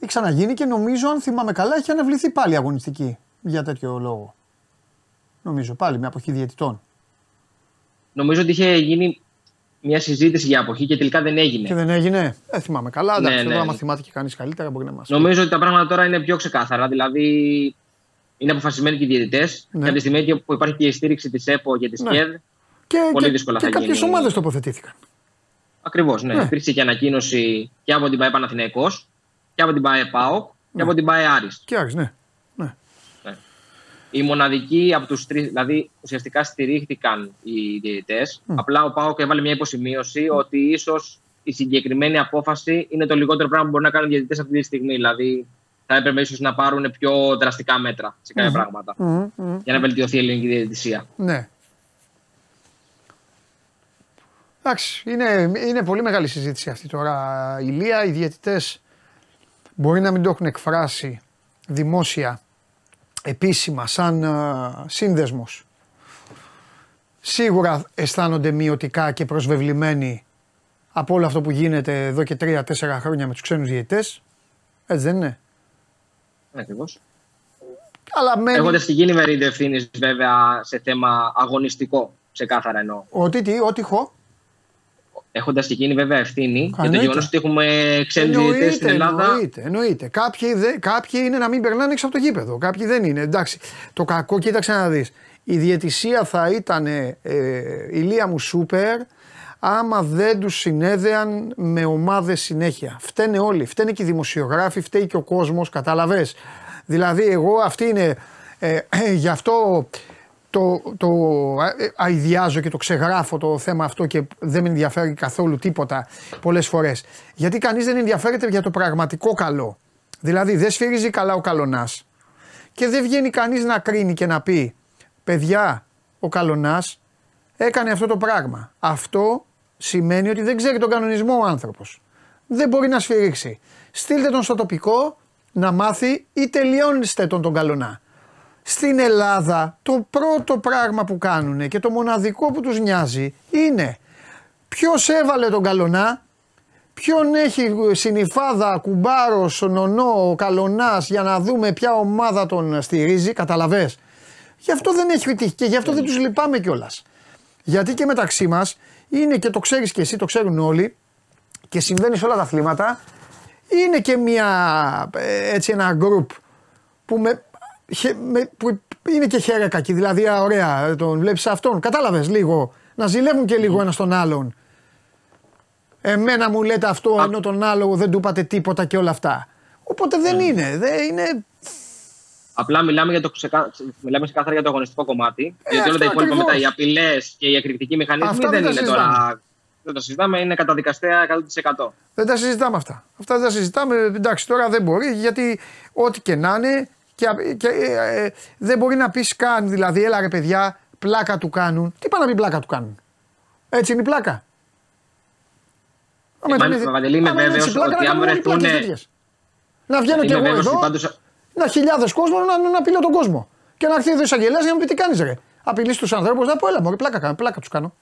Έχει ξαναγίνει και νομίζω, αν θυμάμαι καλά, έχει αναβληθεί πάλι αγωνιστική για τέτοιο λόγο. Νομίζω πάλι με αποχή διαιτητών. Νομίζω ότι είχε γίνει μια συζήτηση για αποχή και τελικά δεν έγινε. Και δεν έγινε. Δεν θυμάμαι καλά. Εντάξει, Ναι, εδώ ναι. άμα θυμάται και κανείς καλύτερα μπορεί να μας. Νομίζω ότι τα πράγματα τώρα είναι πιο ξεκάθαρα. Δηλαδή, είναι αποφασισμένοι και οι διαιτητές. Ναι. Και από τη στιγμή που υπάρχει και η στήριξη της ΕΠΟ και τη Ναι. ΚΕΔ, Και, πολύ και, δύσκολα και θα κάποιες γίνει. ομάδες τοποθετήθηκαν. Ακριβώς. Ναι. Ναι. Υπήρξε και ανακοίνωση και από την ΠαΕ Παναθηναϊκός και από την ΠαΕ ΠΑΟΚ και Ναι. από την ΠαΕ Άρης. Και άρχισε, ναι. ναι. Η μοναδική από τους τρεις, δηλαδή ουσιαστικά στηρίχθηκαν οι διαιτητές. Απλά ο ΠΑΟΚ έβαλε μια υποσημείωση ότι ίσως η συγκεκριμένη απόφαση είναι το λιγότερο πράγμα που μπορεί να κάνουν οι διαιτητές αυτή τη στιγμή. Δηλαδή, θα έπρεπε ίσως να πάρουν πιο δραστικά μέτρα σε κάποια πράγματα Μμμ, μμμ. για να βελτιωθεί η ελληνική διαιτησία. Ναι. Εντάξει, είναι, είναι πολύ μεγάλη συζήτηση αυτή τώρα. Η Λία, οι διαιτητές μπορεί να μην το έχουν εκφράσει δημόσια, επίσημα, σαν α, σύνδεσμος. Σίγουρα αισθάνονται μειωτικά και προσβεβλημένοι από όλο αυτό που γίνεται εδώ και 3-4 χρόνια με τους ξένους διαιτητές. Έτσι δεν είναι; Ακριβώς. Αλλά μένει... Έχοντα την κοινή μερίδιο ευθύνη, βέβαια, σε θέμα αγωνιστικό, ξεκάθαρα εννοώ. Ότι τι, ότι έχω. Έχοντας και εκείνη, βέβαια, ευθύνη για το Εννοείται. γεγονός ότι έχουμε ξένους διαιτητές στην Ελλάδα. Εννοείται, εννοείται. Κάποιοι, δε, κάποιοι είναι να μην περνάνε έξω από το γήπεδο. Κάποιοι δεν είναι. Εντάξει. Το κακό, κοίταξε να δεις. Η διαιτησία θα ήταν ε, η Λία μου σούπερ άμα δεν τους συνέδεαν με ομάδες συνέχεια. Φταίνε όλοι. Φταίνε και οι δημοσιογράφοι, φταίει και ο κόσμος. Κατάλαβες. Δηλαδή, εγώ αυτή είναι. Ε, [clears throat] γι' αυτό το, το ε, αειδιάζω και το ξεγράφω το θέμα αυτό και δεν με ενδιαφέρει καθόλου τίποτα πολλές φορές. Γιατί κανείς δεν ενδιαφέρεται για το πραγματικό καλό. Δηλαδή δεν σφυρίζει καλά ο καλονάς και δεν βγαίνει κανείς να κρίνει και να πει παιδιά ο καλονάς έκανε αυτό το πράγμα. Αυτό σημαίνει ότι δεν ξέρει τον κανονισμό ο άνθρωπος. Δεν μπορεί να σφυρίξει. Στείλτε τον στο τοπικό να μάθει ή τελειώνστε τον τον καλονά στην Ελλάδα το πρώτο πράγμα που κάνουν και το μοναδικό που τους νοιάζει είναι ποιος έβαλε τον καλονά, ποιον έχει συνυφάδα, κουμπάρος, νονό, καλονάς για να δούμε ποια ομάδα τον στηρίζει, καταλαβες; Γι' αυτό δεν έχει τύχει και γι' αυτό δεν τους λυπάμαι κιόλας. Γιατί και μεταξύ μας είναι και το ξέρεις και εσύ, το ξέρουν όλοι και συμβαίνει σε όλα τα αθλήματα, είναι και μια, ε, έτσι ένα γκρουπ που με, που είναι και χέρια κακή. Δηλαδή, α, ωραία, τον βλέπεις αυτόν. Κατάλαβες λίγο. Να ζηλεύουν και λίγο ένας τον άλλον. Εμένα μου λέτε αυτό, ενώ τον άλλο δεν του είπατε τίποτα και όλα αυτά. Οπότε δεν ναι. είναι. Δεν είναι Απλά μιλάμε, για το ξεκα... μιλάμε ξεκάθαρα για το αγωνιστικό κομμάτι. Ε, γιατί όλα τα υπόλοιπα μετά, οι απειλές και οι εκρηκτικοί μηχανισμοί δεν, δεν είναι τώρα. Δεν τα συζητάμε, είναι καταδικαστέα 100%. Δεν τα συζητάμε αυτά. Αυτά δεν τα συζητάμε. Εντάξει, τώρα δεν μπορεί γιατί ό,τι και να είναι και, και ε, ε, δεν μπορεί να πεις καν, δηλαδή, έλα ρε παιδιά, πλάκα του κάνουν. Τι πάνε να πει πλάκα του κάνουν. Έτσι είναι η πλάκα. Ε, Παντελή, είμαι βέβαιος ότι αν βρεθούν. Να βγαίνω κι εγώ εδώ, πάντως... να χιλιάδες κόσμος να, να απειλώ τον κόσμο. Και να έρθει εδώ εισαγγελέα για να μου πει τι κάνεις, ρε. Απειλείς τους ανθρώπους, να πω, έλα μου, πλάκα, κάνω, πλάκα τους κάνω.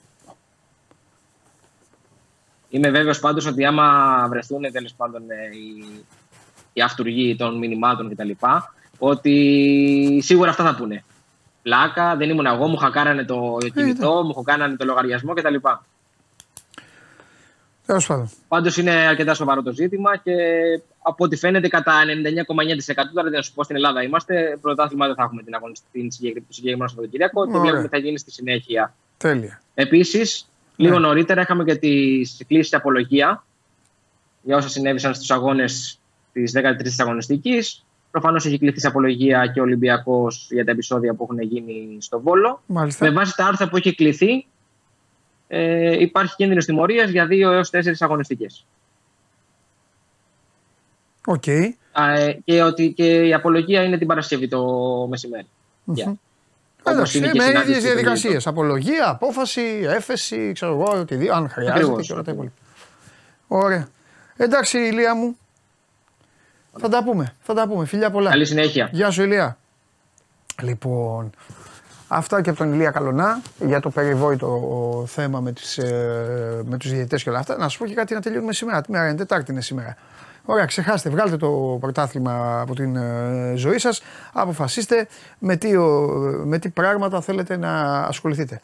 Είμαι βέβαιος πάντως ότι άμα βρεθούν τέλος πάντων οι, οι αυτούργοι των μηνυμάτων κτλ ότι σίγουρα αυτά θα πούνε. Πλάκα, δεν ήμουν εγώ, μου χακάρανε το κινητό, μου χακάρανε το λογαριασμό κτλ. Τέλος πάντων. Πάντως είναι αρκετά σοβαρό το ζήτημα και από ό,τι φαίνεται κατά 99,9% τώρα δεν σου πω στην Ελλάδα είμαστε. Πρωτάθλημα δεν θα έχουμε την αγωνιστική συγκεκριμένο Σαββατοκύριακο. Το βλέπουμε θα γίνει στη συνέχεια. Τέλεια. Επίσης, λίγο ναι. νωρίτερα είχαμε και τις κλήσεις απολογία για όσα συνέβησαν στους αγώνες της 13η αγωνιστικής. Προφανώς έχει κληθεί σε απολογία και ο Ολυμπιακός για τα επεισόδια που έχουν γίνει στον Βόλο. Μάλιστα. Με βάση τα άρθρα που έχει κληθεί, ε, υπάρχει κίνδυνος τιμωρίας για δύο έως τέσσερις αγωνιστικές. OK. Okay. Ε, και ότι και η απολογία είναι την Παρασκευή το μεσημέρι. Mm-hmm. Εντάξει, με ίδιες διαδικασίες. Απολογία, απόφαση, έφεση, ξέρω εγώ, οτιδήποτε, αν χρειάζεται και όλα τα υπόλοιπα. Ωραία. Εντάξει, Ηλία μου, θα τα πούμε. Θα τα πούμε. Φιλιά πολλά. Καλή συνέχεια. Γεια σου, Ηλία. Λοιπόν, αυτά και από τον Ηλία Καλονά για το περιβόητο θέμα με, τις, ε, με τους διαιτητές και όλα αυτά. Να σου πω και κάτι να τελειώνουμε σήμερα. Τη μέρα είναι Τετάρτη είναι σήμερα. Ωραία, ξεχάστε, βγάλτε το πρωτάθλημα από την ε, ζωή σας, αποφασίστε με τι, με τι πράγματα θέλετε να ασχοληθείτε.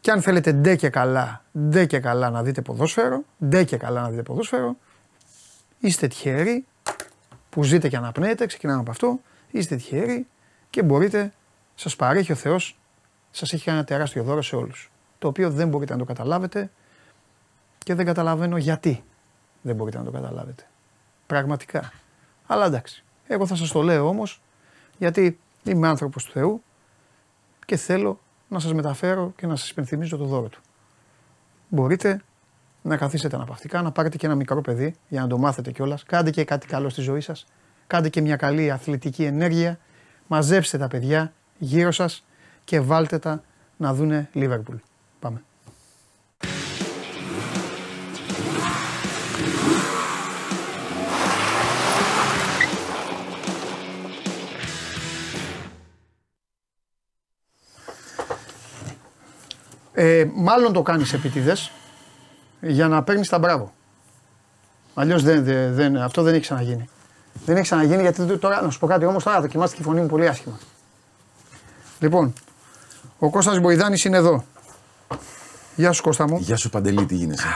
Και αν θέλετε ντε και καλά, ντε και καλά να δείτε ποδόσφαιρο, ντε και καλά να δείτε ποδόσφαιρο, είστε τυχεροί που ζείτε και αναπνέετε, ξεκινάμε από αυτό, είστε τυχεροί και μπορείτε, σας παρέχει ο Θεός, σας έχει κάνει ένα τεράστιο δώρο σε όλους. Το οποίο δεν μπορείτε να το καταλάβετε και δεν καταλαβαίνω γιατί δεν μπορείτε να το καταλάβετε. Πραγματικά. Αλλά εντάξει. Εγώ θα σας το λέω όμως γιατί είμαι άνθρωπος του Θεού και θέλω να σας μεταφέρω και να σας υπενθυμίζω το δώρο του. Μπορείτε να καθίσετε αναπαυτικά, να πάρετε και ένα μικρό παιδί για να το μάθετε κιόλας. Κάντε και κάτι καλό στη ζωή σας. Κάντε και μια καλή αθλητική ενέργεια. Μαζέψτε τα παιδιά γύρω σας και βάλτε τα να δούνε Λίβερπουλ. Πάμε. Ε, μάλλον το κάνεις επίτηδες για να παίρνεις τα μπράβο. Αλλιώς δεν, δεν, αυτό δεν έχει ξαναγίνει. Δεν έχει ξαναγίνει γιατί τώρα, να σου πω κάτι όμως, τώρα δοκιμάστηκε η φωνή μου πολύ άσχημα. Λοιπόν, ο Κώστας Μποϊδάνης είναι εδώ. Γεια σου Κώστα μου. Γεια σου Παντελή, τι γίνεσαι;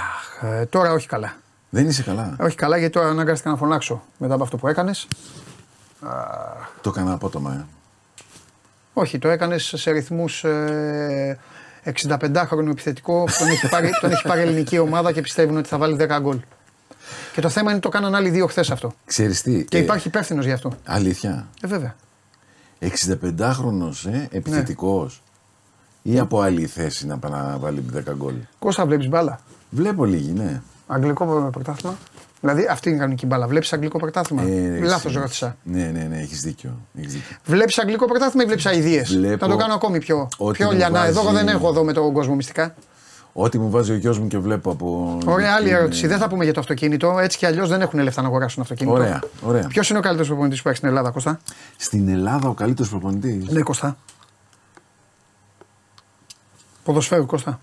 Ε, τώρα όχι καλά. Δεν είσαι καλά; Όχι καλά γιατί τώρα αναγκάστηκα να φωνάξω μετά από αυτό που έκανες. Το έκανα απότομα, ε. Όχι, το έκανες σε ρυθμούς ε, 65χρονο επιθετικό τον έχει, πάρει, τον έχει πάρει ελληνική ομάδα και πιστεύουν ότι θα βάλει 10 γκολ. Και το θέμα είναι ότι το κάναν άλλοι δύο χθες αυτό. Ξέρεις τι. Και ε, υπάρχει υπεύθυνος γι' αυτό. Αλήθεια. Ε, βέβαια. 65χρονος ε, επιθετικός. Ναι. Ή από άλλη θέση να πάει να βάλει 10 γκολ. Κώστα βλέπεις μπάλα; Βλέπω λίγη, ναι. Αγγλικό πρωτάθλημα. Δηλαδή αυτή είναι η κανονική μπάλα. Βλέπεις αγγλικό πρωτάθλημα; Ε, Λάθος εσύ- ρώτησα. Ναι, ναι, ναι, έχεις δίκιο. Έχεις δίκιο. Βλέπεις αγγλικό πρωτάθλημα ή βλέπεις αειδίε. Βλέπω Να το κάνω ακόμη πιο, ό,τι πιο μου λιανά. βάζει- Εδώ δεν έχω εδώ με τον κόσμο μυστικά. Ό,τι μου βάζει ο γιος μου και βλέπω από. Ωραία, άλλη είναι- ερώτηση. Δεν θα πούμε για το αυτοκίνητο. Έτσι κι αλλιώς δεν έχουν λεφτά να αγοράσουν αυτοκίνητο. Ωραία, ωραία. Ποιος είναι ο καλύτερος προπονητής που έχει στην Ελλάδα, Κώστα; Στην Ελλάδα ο καλύτερος προπονητής; Ναι, Κώστα. Ποδοσφαίρου, Κώστα.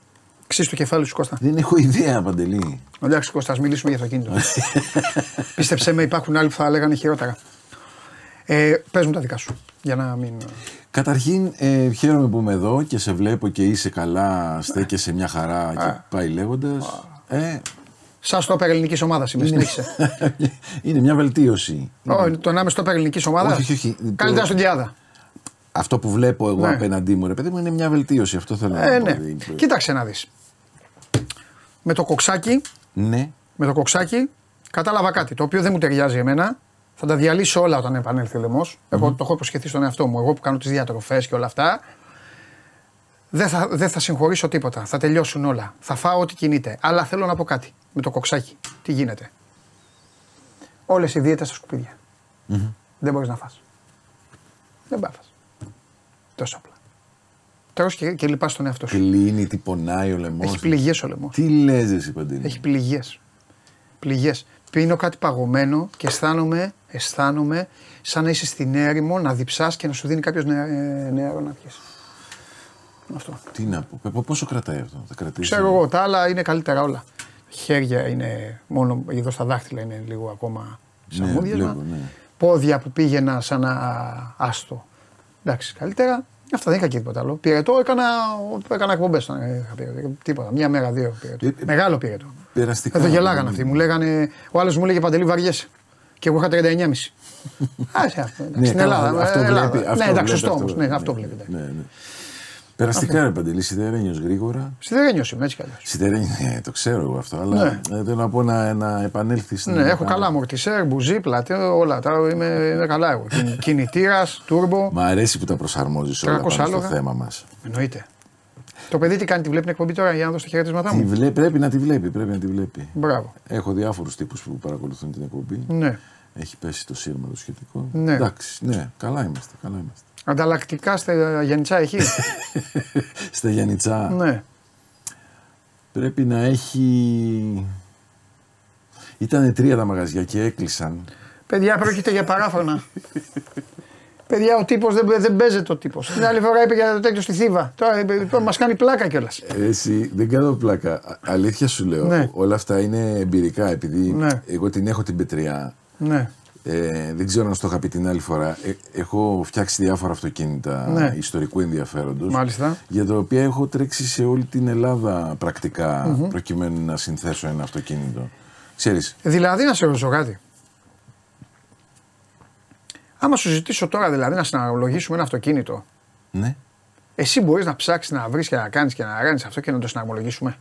Ξύς το κεφάλι σου, Κώστα. Δεν έχω ιδέα, Παντελή. Εντάξει, Κώστα, ας μιλήσουμε για αυτοκίνητο. [laughs] Πίστεψέ με, υπάρχουν άλλοι που θα λέγανε χειρότερα. Ε, πες μου τα δικά σου, για να μην... Καταρχήν, ε, χαίρομαι που είμαι εδώ και σε βλέπω και είσαι καλά, στέκεσαι μια χαρά και πάει λέγοντας. Ε, Σαν στόπερ ελληνικής ομάδας είμαι, συνέχισε. [laughs] είναι μια βελτίωση. Όχι, το να είμαι στόπερ ελληνικής ομάδας; Όχι, όχι, όχι. Καλύτερα Το- στον Κιάδα. Αυτό που βλέπω εγώ Ναι. απέναντί μου, ρε παιδί μου, είναι μια βελτίωση. Αυτό θέλω να Ε, πω. ναι. Είναι- Κοίταξε να δεις. Με το κοξάκι, Ναι, με το κοξάκι, κατάλαβα κάτι το οποίο δεν μου ταιριάζει εμένα. Θα τα διαλύσω όλα όταν επανέλθει ο λαιμός. Εγώ το έχω υποσχεθεί στον εαυτό μου. Εγώ που κάνω τις διατροφές και όλα αυτά. Δεν θα, δεν θα συγχωρήσω τίποτα. Θα τελειώσουν όλα. Θα φάω ό,τι κινείται. Αλλά θέλω να πω κάτι με το κοξάκι. Τι γίνεται. Όλες οι δίαιτες στα σκουπιδια Δεν μπορείς να φας. Δεν πάει να φας. Τόσο απλά. Τρως και, και λυπάς τον εαυτό σου. κλείνει, τι πονάει ο λαιμός. Έχει πληγές ο λαιμός. Τι λες, εσύ Παντελή. Έχει πληγές. Πληγές. Πίνω κάτι παγωμένο και αισθάνομαι, αισθάνομαι σαν να είσαι στην έρημο, να διψάς και να σου δίνει κάποιος νερό να πιεις. Αυτό. Τι να πω, Πε- πόσο κρατάει αυτό, θα κρατήσει; Ξέρω εγώ, τα άλλα είναι καλύτερα όλα. Χέρια είναι μόνο εδώ στα δάχτυλα είναι λίγο ακόμα Ναι, σαμούδιασμα. βλέπω, ναι. Πόδια που πήγαινα σαν να άστο. Εντάξει, καλύτερα. Αυτά δεν είχα και τίποτα άλλο. Πυρετό έκανα, έκανα εκπομπές. Τίποτα. Μία μέρα, δύο πυρετό. Ε, ε, Μεγάλο πυρετό. Περαστικά. Εδώ γελάγανε αυτοί. Μου λέγανε, ο άλλος μου λέγε Παντελή βαριέσαι. Και εγώ είχα 39,5. Άσε [laughs] αυτό. εντάξει, Ναι, Στην καλά, Ελλάδα. αυτό ε, Ελλάδα. βλέπει, αυτό ναι, εντάξει, βλέπει, σωστό αυτό όμω. Ναι, βλέπει. αυτό Ναι, βλέπετε. Ναι, ναι. Περαστικά, ρε Παντελή, σιδερένιος γρήγορα. Σιδερένιος είμαι έτσι κι αλλιώς. Σιδερένιος, ναι, το ξέρω εγώ αυτό, αλλά Ναι. ε, θέλω να πω να, να επανέλθει στην. Ναι, έχω καλά μορτισέρ, μπουζί, πλατέ, όλα. Τα, είμαι, είμαι καλά εγώ. [laughs] Κινητήρας, τούρμπο. Μ' αρέσει που τα προσαρμόζεις όλα 300 πάνω στο άλογα. θέμα μας. Εννοείται. Το παιδί τι κάνει, τη βλέπει την εκπομπή τώρα για να δώσει τα χαιρετίσματά μου; Πρέπει να τη βλέπει, πρέπει να τη βλέπει. Μπράβο. Έχω διάφορους τύπους που παρακολουθούν την εκπομπή. Ναι. Έχει πέσει το σύρμα το σχετικό. Ναι. Εντάξει, ναι, καλά είμαστε. Καλά είμαστε. Ανταλλακτικά στα Γιάννητσά έχει; [laughs] Στα Γιάννητσά ναι. πρέπει να έχει. Ήταν τρία τα μαγαζιά και έκλεισαν. Παιδιά, πρόκειται για παράφρονα. Παιδιά, ο τύπος δεν, δεν παίζεται ο τύπος. Την άλλη φορά είπε για το τέτοιο στη Θήβα. Τώρα μας κάνει πλάκα κιόλας. Εσύ δεν κάνω πλάκα. Α- Αλήθεια σου λέω. Ναι. Όλα αυτά είναι εμπειρικά επειδή Ναι. εγώ την έχω την πετριά. Ναι. Ε, δεν ξέρω αν στο είχα πει την άλλη φορά. Ε, έχω φτιάξει διάφορα αυτοκίνητα Ναι. ιστορικού ενδιαφέροντος Μάλιστα. Για τα οποία έχω τρέξει σε όλη την Ελλάδα πρακτικά προκειμένου να συνθέσω ένα αυτοκίνητο. Ξέρεις, Δηλαδή, να σε ρωτήσω κάτι. Άμα σου ζητήσω τώρα δηλαδή να συναρμολογήσουμε ένα αυτοκίνητο, ναι. εσύ μπορείς να ψάξεις να βρεις και να κάνεις και να ράνεις αυτό και να το συναρμολογήσουμε.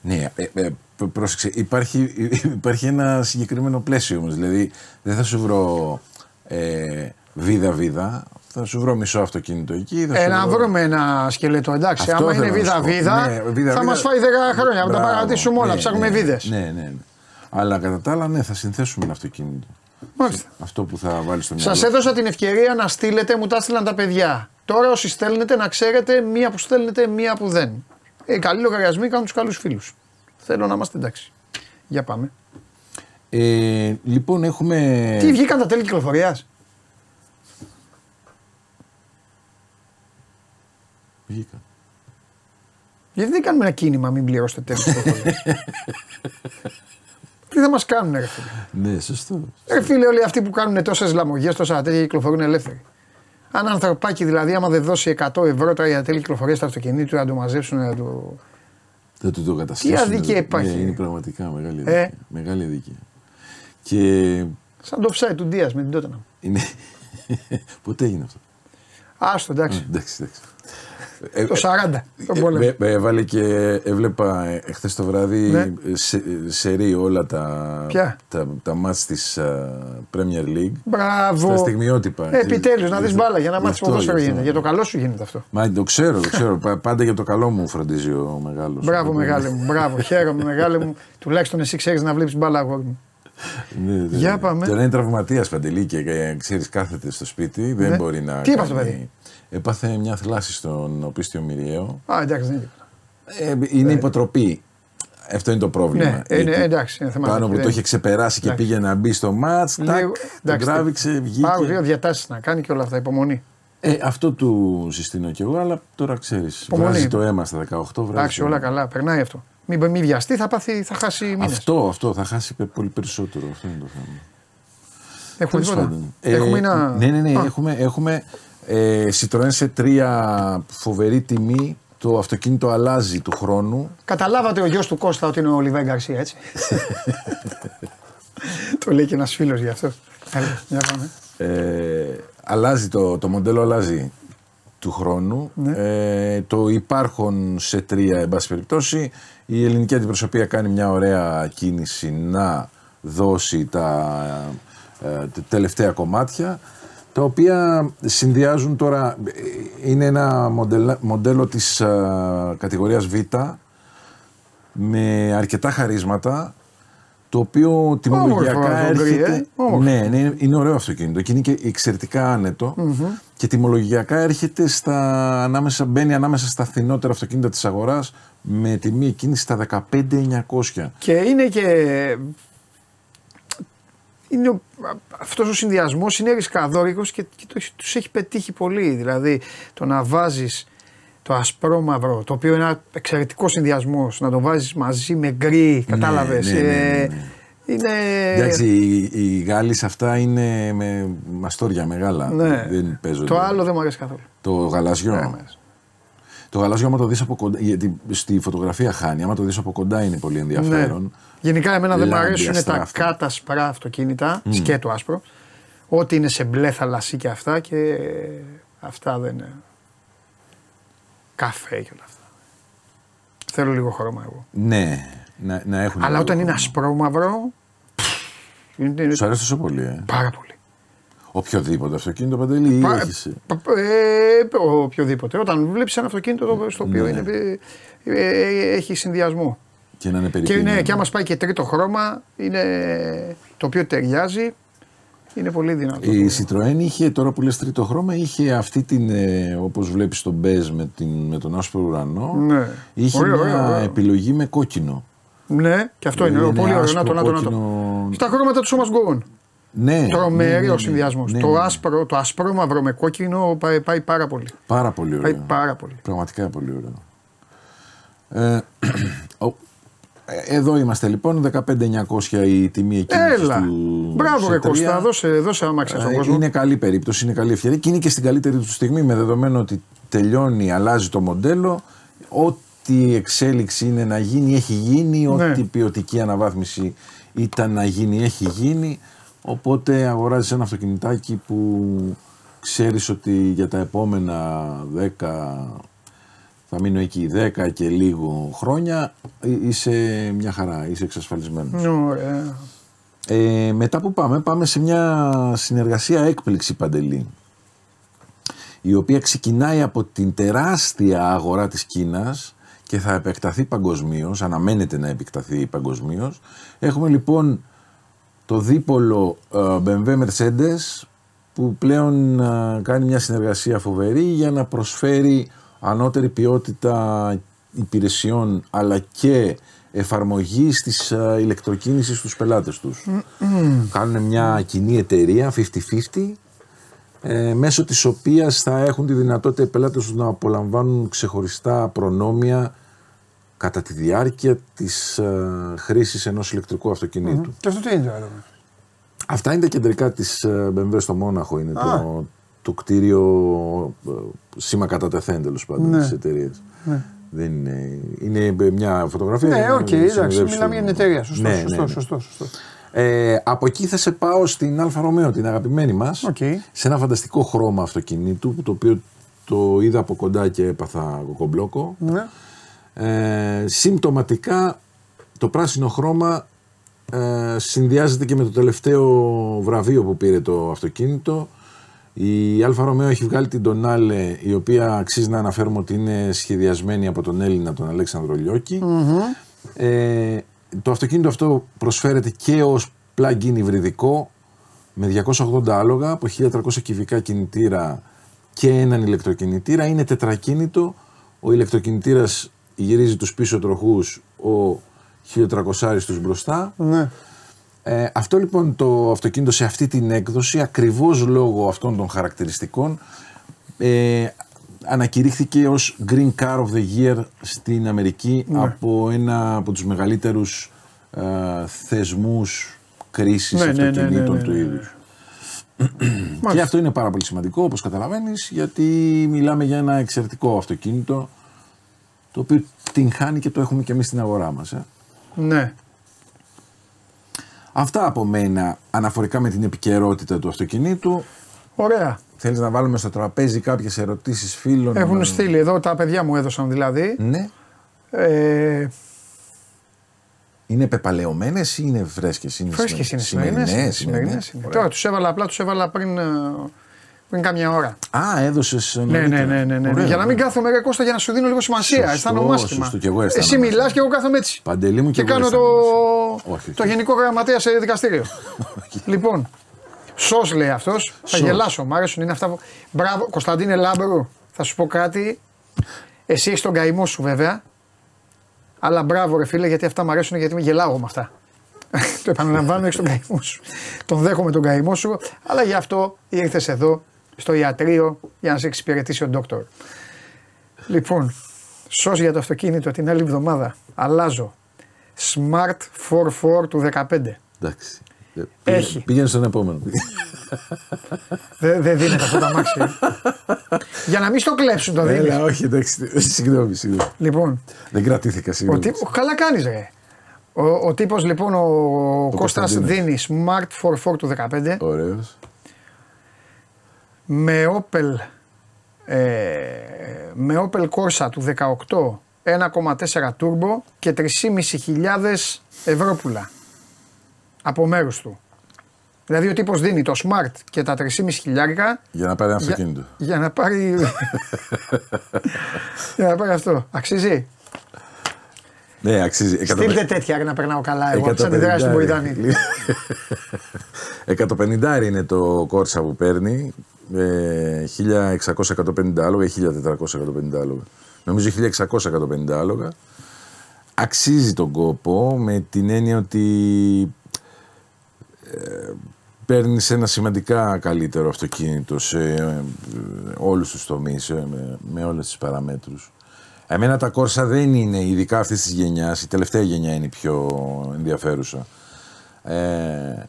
Ναι, ε, ε, π- πρόσεξε. Υπάρχει, υπάρχει ένα συγκεκριμένο πλαίσιο όμως. Δηλαδή, δεν θα σου βρω ε, βίδα-βίδα. Θα σου βρω μισό αυτοκίνητο εκεί. Θα Ε, σου να βρω- βρούμε ένα σκελετό, εντάξει. Αυτό Άμα θέλω είναι να σου πω. βίδα-βίδα, Ναι, βίδα-βίδα. θα μας φάει 10 χρόνια. Θα τα Μπράβο. παρατήσουμε όλα. Ναι, Ψάχνουμε ναι, βίδες. Ναι, ναι, ναι. Αλλά κατά τα άλλα, ναι, θα συνθέσουμε ένα αυτοκίνητο. Μάλιστα. Αυτό που θα βάλεις στο μυαλό. Σα έδωσα την ευκαιρία να στείλετε, μου τα έστειλαν τα παιδιά. Τώρα όσοι στέλνετε να ξέρετε μία που στέλνετε, μία που δεν. Οι καλοί λογαριασμοί κάνουν τους καλούς φίλους. Θέλω να είμαστε εντάξει. Για πάμε. Ε, λοιπόν, έχουμε. Τι βγήκαν τα τέλη κυκλοφορίας; Βγήκα. Γιατί δεν κάνουμε ένα κίνημα, μην πληρώσετε τέλη κυκλοφορίας; Τι θα μας κάνουν, ρε φίλε; Ναι, σωστό. Ρε φίλε, όλοι αυτοί που κάνουν τόσες λαμογές, τόσα τέτοια κυκλοφορούν ελεύθεροι. Αν ανθρωπάκι δηλαδή, άμα δεν δώσει 100 ευρώ τώρα για τέλη κυκλοφορίας στο αυτοκίνητο, να το μαζέψουν, να το. Θα του το καταστήσουν. αδικία υπάρχει. Ναι, είναι πραγματικά μεγάλη Ε. αδικία. Μεγάλη αδικία. Και Σαν το offside του Ντία με την Τότενα. είναι. [laughs] Πότε έγινε αυτό. Άστο, εντάξει. Εντάξει, εντάξει. Ε, Το 40. τον ε, πόλεμο. ε, ε, Έβαλε και έβλεπα εχθές το βράδυ Ναι. σε, σερί όλα τα, Ποια; τα, τα μάτς της α, Premier League. Μπράβο. Στα στιγμιότυπα. Ε, Επιτέλους, να Γι' δεις αυτό- μπάλα για να γι' μάθεις αυτό, ποδόσφαιρο γι' αυτό. γίνεται. Για το καλό σου γίνεται αυτό. Μα το ξέρω, το ξέρω. Πα- Πάντα για το καλό μου φροντίζει ο μεγάλος. Μπράβο, μεγάλε μου. Μπράβο. Χαίρομαι, μεγάλε μου. Τουλάχιστον εσύ ξέρεις να βλέπεις μπάλα, αγόρι μου. Για πάμε. Τώρα είναι τραυματίας παντελή και ξέρεις, κάθεται στο σπίτι. Δεν Ναι. μπορεί να. Τι έπαθε το κάνει- παιδί; Έπαθε μια θλάση στον οπίστιο Μυριαίο. Α, εντάξει, δεν είναι τίποτα. Ε, είναι υποτροπή. Αυτό είναι το πρόβλημα. Ναι, είναι- Γιατί εντάξει, είναι θέμα Πάνω που τακτική, το δεν- είχε ξεπεράσει και Εντάξει. πήγε να μπει στο μάτς, τάκ, Λίγο- τον εντάξει, τράβηξε, Πάω δύο βγήκε. διατάσεις να κάνει και όλα αυτά. Υπομονή. Ε, αυτό του συστήνω κι εγώ, αλλά τώρα ξέρεις. Υπομονή. Βγάζει το αίμα στα 18 βράδυ. Εντάξει, όλα καλά. Περνάει αυτό. Μην, μην βιαστεί, θα, πάθει, θα χάσει μήνες. Αυτό, αυτό θα χάσει πε- πολύ περισσότερο. Αυτό είναι το θέμα. Έχουμε Τέλος τίποτα. πάντων. Ε, Έχουμε ένα. Ναι, ναι, ναι. Α, Έχουμε, έχουμε ε, Citroën σε τρία φοβερή τιμή. Το αυτοκίνητο αλλάζει του χρόνου. Καταλάβατε ο γιος του Κώστα ότι είναι ο Λιβέ Γκαρσία, έτσι; [laughs] το λέει και ένας φίλος γι' αυτό. Έλα, για πάμε. Ε, αλλάζει το, το μοντέλο αλλάζει του χρόνου. Ναι. Ε, το υπάρχον σε τρία, εν πάση περιπτώσει. Η ελληνική αντιπροσωπεία κάνει μια ωραία κίνηση να δώσει τα, ε, τα τελευταία κομμάτια τα οποία συνδυάζουν τώρα, ε, είναι ένα μοντέλο, μοντέλο της ε, κατηγορίας Β με αρκετά χαρίσματα το οποίο τιμολογιακά Όμορφο αυτό, γκρι, έρχεται. ε. Όμορφο. Ναι, ναι, είναι ωραίο αυτοκίνητο και είναι και εξαιρετικά άνετο και τιμολογιακά έρχεται στα, ανάμεσα, μπαίνει ανάμεσα στα φθηνότερα αυτοκίνητα της αγοράς με τιμή εκείνη στα 15.900. Και είναι και. Είναι ο, αυτός ο συνδυασμός είναι ρισκαδόρικος και, και το, τους έχει πετύχει πολύ. Δηλαδή το να βάζεις το ασπρόμαυρο, το οποίο είναι ένα εξαιρετικό συνδυασμός, να το βάζεις μαζί με γκρι, κατάλαβες. ναι, ναι, ναι, ε, ναι. είναι... Εντάξει, οι, οι Γάλλοι σε αυτά είναι με μαστόρια μεγάλα. ναι. Δεν παίζονται. Το άλλο δεν μου αρέσει καθόλου. Το γαλαζιό. Ναι, μ' αρέσει. Το γαλάζιο, άμα το δεις από κοντά, γιατί στη φωτογραφία χάνει, άμα το δεις από κοντά είναι πολύ ενδιαφέρον. Ναι. Γενικά εμένα δεν μου Λάμπει, αρέσουν τα αστράφτα. κάτασπρα αυτοκίνητα, σκέτο άσπρο. Ό,τι είναι σε μπλε θαλασσί και αυτά και αυτά δεν είναι. Καφέ και όλα αυτά. Θέλω λίγο χρώμα εγώ. Ναι, να, να έχουν. Αλλά λίγο όταν είναι χρώμα. ασπρόμαυρο. είναι, είναι Σου αρέσει τόσο πολύ, ε. πάρα πολύ. Οποιοδήποτε αυτοκίνητο παντελή ή Πα- έχεις, ε. πα- ε, οποιοδήποτε. Όταν βλέπεις ένα αυτοκίνητο το- στο οποίο Ναι. είναι, ε, ε, έχει συνδυασμό. και να είναι Και, περιποιημένο. είναι, και άμα σπάει και τρίτο χρώμα, είναι, το οποίο ταιριάζει, είναι πολύ δυνατό. Η Citroën είχε, τώρα που λες τρίτο χρώμα, είχε αυτή την, ε, όπως βλέπεις τον μπέζ με, την, με τον άσπρο ουρανό, Ναι. είχε Ωραίο, μια ωραίο, ωραίο. επιλογή με κόκκινο. Ναι, και αυτό είναι, Είναι πολύ ωραίο. Να το, άσπρο, να το, να το. κόκκινο. Στα χρώματα του σώμα γκογών. Ναι, Τρομερός ναι, ναι, ναι. συνδυασμός. Ναι, το, ναι. άσπρο, το ασπρό μαύρο με κόκκινο πάει, πάει πάρα πολύ. Πάρα πολύ Πάει ωραίο. πάρα πολύ. Πραγματικά πολύ ωραίο. Ε, [clears throat] ο- ε, εδώ είμαστε λοιπόν, 15.900 η τιμή εκείνη Έλα. του Μπράβο, σε ρε τρία. Κώστα, δώσε, δώσε άμαξα στον Ε, κόσμο. Είναι καλή περίπτωση, είναι καλή ευκαιρία και είναι και στην καλύτερη του στιγμή με δεδομένο ότι τελειώνει, αλλάζει το μοντέλο. Ό,τι εξέλιξη είναι να γίνει, έχει γίνει. Ναι. Ό,τι ποιοτική αναβάθμιση ήταν να γίνει, έχει γίνει. Οπότε αγοράζεις ένα αυτοκινητάκι που ξέρεις ότι για τα επόμενα 10, θα μείνω εκεί 10 και λίγο χρόνια, εί- είσαι μια χαρά, είσαι εξασφαλισμένος. Ωραία. Ε, μετά που πάμε, πάμε σε μια συνεργασία έκπληξη παντελή η οποία ξεκινάει από την τεράστια αγορά της Κίνας και θα επεκταθεί παγκοσμίως, αναμένεται να επεκταθεί παγκοσμίως. Έχουμε λοιπόν το δίπολο ε, BMW Mercedes που πλέον ε, κάνει μια συνεργασία φοβερή για να προσφέρει ανώτερη ποιότητα υπηρεσιών αλλά και εφαρμογή της ε, ηλεκτροκίνησης στους πελάτες τους. Κάνουν μια κοινή εταιρεία 50-50 ε, μέσω της οποίας θα έχουν τη δυνατότητα οι πελάτες τους να απολαμβάνουν ξεχωριστά προνόμια κατά τη διάρκεια της ε, χρήσης ενός ηλεκτρικού αυτοκινήτου. Και αυτό τι είναι τώρα. Αυτά είναι τα κεντρικά της ε, BMW στο Μόναχο, είναι το, το κτίριο ε, σήμα κατατεθέν τέλος πάντων Ναι. της εταιρείας. Δεν είναι, είναι μια φωτογραφία. Ναι, για να οκ, εντάξει, συνοδεύσει μιλάμε για την εταιρεία. Σωστό, Ναι, σωστό, ναι, ναι. σωστό, σωστό. Ε, από εκεί θα σε πάω στην Alfa Romeo, την αγαπημένη μας, Οκ. σε ένα φανταστικό χρώμα αυτοκινήτου, το οποίο το είδα από κοντά και έπαθα κοκομπλόκο. Ναι. Ε, συμπτωματικά το πράσινο χρώμα ε, συνδυάζεται και με το τελευταίο βραβείο που πήρε το αυτοκίνητο. Η Alfa Romeo έχει βγάλει την Τονάλε, η οποία αξίζει να αναφέρουμε ότι είναι σχεδιασμένη από τον Έλληνα, τον Αλέξανδρο Λιώκη. Ε, το αυτοκίνητο αυτό προσφέρεται και ως plug-in υβριδικό με 280 άλογα από 1300 κυβικά κινητήρα και έναν ηλεκτροκινητήρα. Είναι τετρακίνητο. Ο ηλεκτροκινητήρας γυρίζει τους πίσω τροχούς, ο 1300 τους μπροστά. ναι. Ε, αυτό λοιπόν το αυτοκίνητο σε αυτή την έκδοση, ακριβώς λόγω αυτών των χαρακτηριστικών, ε, ανακηρύχθηκε ως Green Car of the Year στην Αμερική Ναι. από ένα από τους μεγαλύτερους ε, θεσμούς κρίσης Ναι, ναι, ναι, αυτοκινήτων ναι, ναι, του ναι. είδους. Και αυτό είναι πάρα πολύ σημαντικό όπως καταλαβαίνεις γιατί μιλάμε για ένα εξαιρετικό αυτοκίνητο το οποίο την χάνει και το έχουμε και εμείς στην αγορά μας. Ε. ναι. Αυτά από μένα αναφορικά με την επικαιρότητα του αυτοκινήτου. Ωραία. Θέλεις να βάλουμε στο τραπέζι κάποιες ερωτήσεις φίλων; Έχουν ε, στείλει εδώ, τα παιδιά μου έδωσαν δηλαδή. Ναι. Ε, Είναι πεπαλαιωμένες ή είναι φρέσκες. Είναι Φρέσκες είναι σημερινές, σημερινές. σημερινές, σημερινές είναι. Ωραία. Τώρα τους έβαλα, απλά τους έβαλα πριν, ε, πριν κάμια ώρα. Α, έδωσες Ναι, ναι, νωρίτερα. ναι, ναι, ναι. Ωραία, Για να μην ωραία. κάθομαι ρε Κώστα για να σου δίνω λίγο σημασία. Σωστό, Αισθάνομαι άσχημα. σωστό, και εγώ αισθάνομαι Εσύ μιλάς άσχημα. και εγώ κάθομαι έτσι. Παντελή μου και και εγώ κάνω το, αισθάνομαι Όχι, το όχι. γενικό γραμματέα σε δικαστήριο. [laughs] λοιπόν, σως λέει αυτός. Θα Σως. γελάσω. Μ' αρέσουν είναι αυτά που. Μπράβο, Κωνσταντίνε Λάμπρου. Θα σου πω κάτι. Εσύ έχεις τον καημό σου βέβαια. Αλλά μπράβο ρε φίλε γιατί αυτά μου αρέσουν γιατί με γελάω με αυτά. [laughs] το επαναλαμβάνω, έχεις τον καημό σου. Τον δέχομαι τον καημό σου. Αλλά γι' αυτό ήρθες εδώ στο ιατρείο για να σε εξυπηρετήσει ο ντόκτορ. Λοιπόν, σως για το αυτοκίνητο την άλλη εβδομάδα. Αλλάζω. Smart 44 του 15. Εντάξει. Ε, Έχει. Πήγαινε, πήγαινε στον επόμενο. Δεν δεν δίνεται αυτό το αμάξι. ε. για να μην στο κλέψουν το δίνει. Έλα, όχι, εντάξει. Συγγνώμη, συγγνώμη. Λοιπόν, Δεν κρατήθηκα, ο συγγνώμη. τύπος, καλά κάνεις ρε. Ο, ο τύπος λοιπόν, ο, Κώστας Κωνσταντίνος. δίνει Smart 44 του 15 Ωραίος. Με Opel, ε, με Opel Corsa του 18 1,4 turbo και 3.500 ευρώ από μέρους του. Δηλαδή ο τύπος δίνει το Smart και τα 3.500 χιλιάρικα Για να πάρει ένα για, αυτοκίνητο. για να πάρει [laughs] για να πάρει αυτό. Αξίζει; Ναι, αξίζει. Στείλτε τέτοια ρε, να περνάω καλά εγώ. Τις 150 αντιδράσεις του Μποϊδάνη. 150 είναι το κόρσα που παίρνει. Ε, 1600-150 άλογα ή 1400-150 άλογα. Νομίζω 1600-150 άλογα. Αξίζει τον κόπο με την έννοια ότι ε, παίρνεις ένα σημαντικά καλύτερο αυτοκίνητο σε ε, όλους τους τομείς, ε, με, με όλες τις παραμέτρους. Εμένα τα κόρσα δεν είναι, ειδικά αυτής της γενιάς, η τελευταία γενιά είναι η πιο ενδιαφέρουσα. Ε,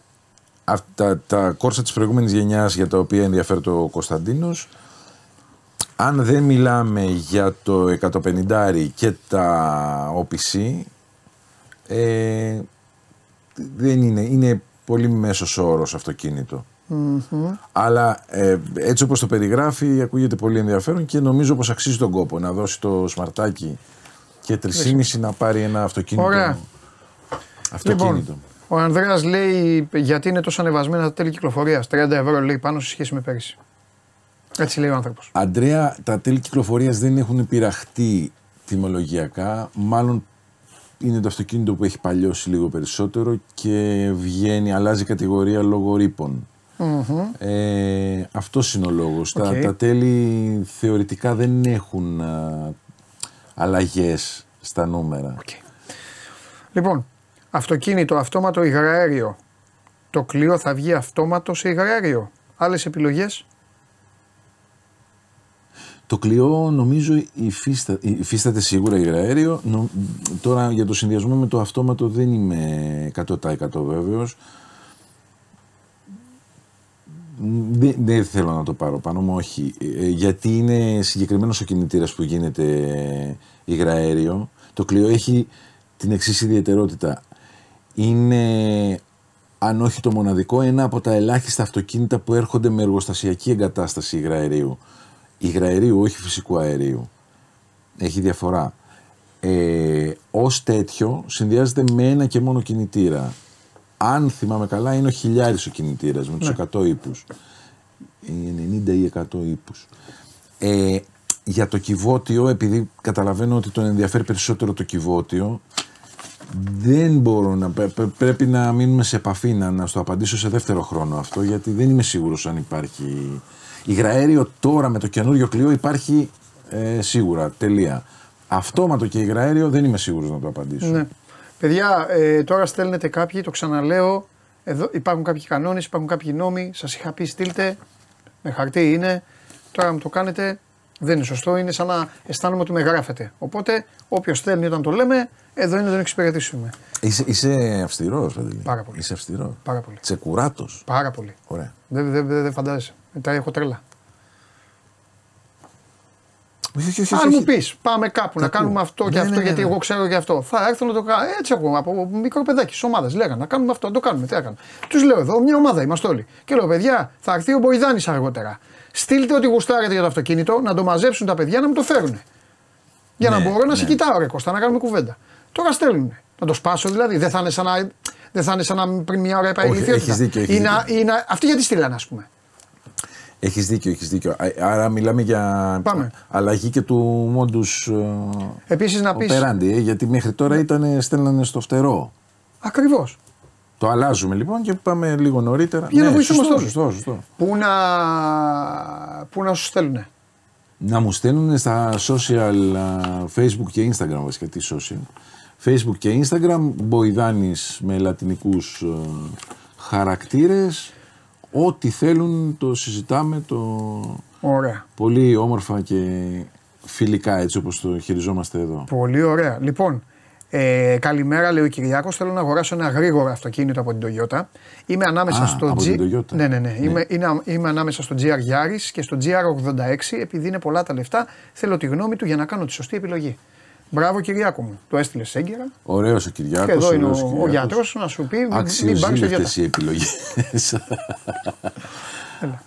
αυτά, τα κόρσα της προηγούμενης γενιάς για τα οποία ενδιαφέρει το Κωνσταντίνος, αν δεν μιλάμε για το 150 και τα OPC, ε, δεν είναι, είναι πολύ μέσος όρος αυτοκίνητο. Αλλά ε, έτσι όπως το περιγράφει ακούγεται πολύ ενδιαφέρον και νομίζω πως αξίζει τον κόπο να δώσει το σμαρτάκι και 3,5 να πάρει ένα αυτοκίνητο. Ωραία. αυτοκίνητο. Λοιπόν, ο Ανδρέας λέει γιατί είναι τόσο ανεβασμένα τα τέλη κυκλοφορίας; 30 ευρώ λέει πάνω σε σχέση με πέρυσι. Έτσι λέει ο άνθρωπος. Αντρέα, τα τέλη κυκλοφορίας δεν έχουν πειραχτεί τιμολογιακά. Μάλλον είναι το αυτοκίνητο που έχει παλιώσει λίγο περισσότερο και βγαίνει, αλλάζει κατηγορία λόγω ρύπων. Ε, Αυτός είναι ο λόγος. Τα, ΟΚ. τα τέλη θεωρητικά δεν έχουν αλλαγές στα νούμερα. Λοιπόν, αυτοκίνητο, αυτόματο υγραέριο. Το κλειό θα βγει αυτόματο σε υγραέριο. Άλλες επιλογές; Το κλειό νομίζω υφίστα, υφίσταται σίγουρα υγραέριο. Νο- τώρα για το συνδυασμό με το αυτόματο δεν είμαι 100% βέβαιος. Δεν, δεν θέλω να το πάρω πάνω μου, όχι. Ε, γιατί είναι συγκεκριμένος ο κινητήρας που γίνεται υγραέριο. Το κλειό έχει την εξής ιδιαιτερότητα. Είναι, αν όχι το μοναδικό, ένα από τα ελάχιστα αυτοκίνητα που έρχονται με εργοστασιακή εγκατάσταση υγραερίου. υγραερίου, όχι φυσικού αερίου. Έχει διαφορά. Ε, Ω τέτοιο συνδυάζεται με ένα και μόνο κινητήρα. Αν θυμάμαι καλά, είναι ο χιλιάρης ο κινητήρας με τους 100 ύπους. 90 ή 100 ύπους. Ε, για το κυβότιο, επειδή καταλαβαίνω ότι τον ενδιαφέρει περισσότερο το κυβότιο, δεν μπορώ να. πρέ- πρέ- Πρέπει να μείνουμε σε επαφή, να, να στο απαντήσω σε δεύτερο χρόνο αυτό, γιατί δεν είμαι σίγουρος αν υπάρχει. Υγραέριο τώρα με το καινούριο κλειό υπάρχει ε, σίγουρα. Τελεία. Αυτόματο και υγραέριο δεν είμαι σίγουρος να το απαντήσω. Ναι. Παιδιά, ε, τώρα στέλνετε κάποιοι, το ξαναλέω. Εδώ υπάρχουν κάποιοι κανόνες, υπάρχουν κάποιοι νόμοι. Σας είχα πει, στείλτε. Με χαρτί είναι. Τώρα μου το κάνετε. Δεν είναι σωστό. Είναι σαν να αισθάνομαι ότι με γράφετε. Οπότε, όποιος στέλνει όταν το λέμε, εδώ είναι να τον εξυπηρετήσουμε. Είσαι, είσαι αυστηρός, Παντελή. Πάρα πολύ. Είσαι αυστηρός. Πάρα πολύ. Τσεκουράτος. Πάρα πολύ. Ωραία. Δεν δε, δε, δε φαντάζεσαι. Μετά έχω τρέλα. Όχι, όχι, όχι, Αν όχι. μου πεις, πάμε κάπου να ακούω. κάνουμε αυτό και Ναι, αυτό, ναι, ναι, γιατί ναι. εγώ ξέρω και αυτό. Θα έρθω να το κάνω. Έτσι ακούω από μικρό παιδάκι τη ομάδα. Λέγανε να κάνουμε αυτό, να το κάνουμε. Τι έκανα. Τους λέω εδώ, μια ομάδα είμαστε όλοι. Και λέω, παιδιά, θα έρθει ο Μποϊδάνης αργότερα. Στείλτε ό,τι γουστάρετε για το αυτοκίνητο, να το μαζέψουν τα παιδιά να μου το φέρουν. Για να Ναι, μπορώ να ναι. σε κοιτάω, ρε Κώστα, να κάνουμε κουβέντα. Τώρα στέλνουν. Να το σπάσω δηλαδή. Δεν θα είναι σαν να, δεν θα είναι σαν να πριν μια ώρα είπα Όχι, ηλικιότητα. έχεις δίκιο, έχεις Ή να- δίκιο. ή να- Αυτοί γιατί στείλανε, ας πούμε. Έχεις δίκιο, έχεις δίκιο. Α- Άρα μιλάμε για Πάμε. αλλαγή και του μόντους Επίσης να πει. operandi, ε, γιατί μέχρι τώρα ήταν, στέλνανε στο φτερό. Ακριβώς. Το αλλάζουμε λοιπόν και πάμε λίγο νωρίτερα. Για να βοηθούμε σωστό, στο- σωστό, σωστό. Πού να, πού να σου στέλνουνε. Να μου στέλνουν στα social, α, facebook και instagram βασικά, τι social. Facebook και instagram, Μποϊδάνης με λατινικούς ε, χαρακτήρες. Ό,τι θέλουν το συζητάμε, το Ωραία. πολύ όμορφα και φιλικά έτσι όπως το χειριζόμαστε εδώ. Πολύ ωραία. Λοιπόν, ε, καλημέρα, λέει ο Κυριάκος. Θέλω να αγοράσω ένα γρήγορο αυτοκίνητο από την Toyota. Είμαι ανάμεσα Α, στο από G. την Toyota. Ναι, ναι, ναι. Ναι. Είμαι, είναι, είμαι ανάμεσα στο GR Yaris και στο GR86. Επειδή είναι πολλά τα λεφτά, θέλω τη γνώμη του για να κάνω τη σωστή επιλογή. Μπράβο, Κυριάκο μου. Το έστειλες έγκαιρα. Ωραίος ο Κυριάκος. Και εδώ είναι ωραίος ο, ο Κυριάκος. γιατρός να σου πει: μην- μην πάρεις το Αξιοζήλευτες οι επιλογές. [laughs]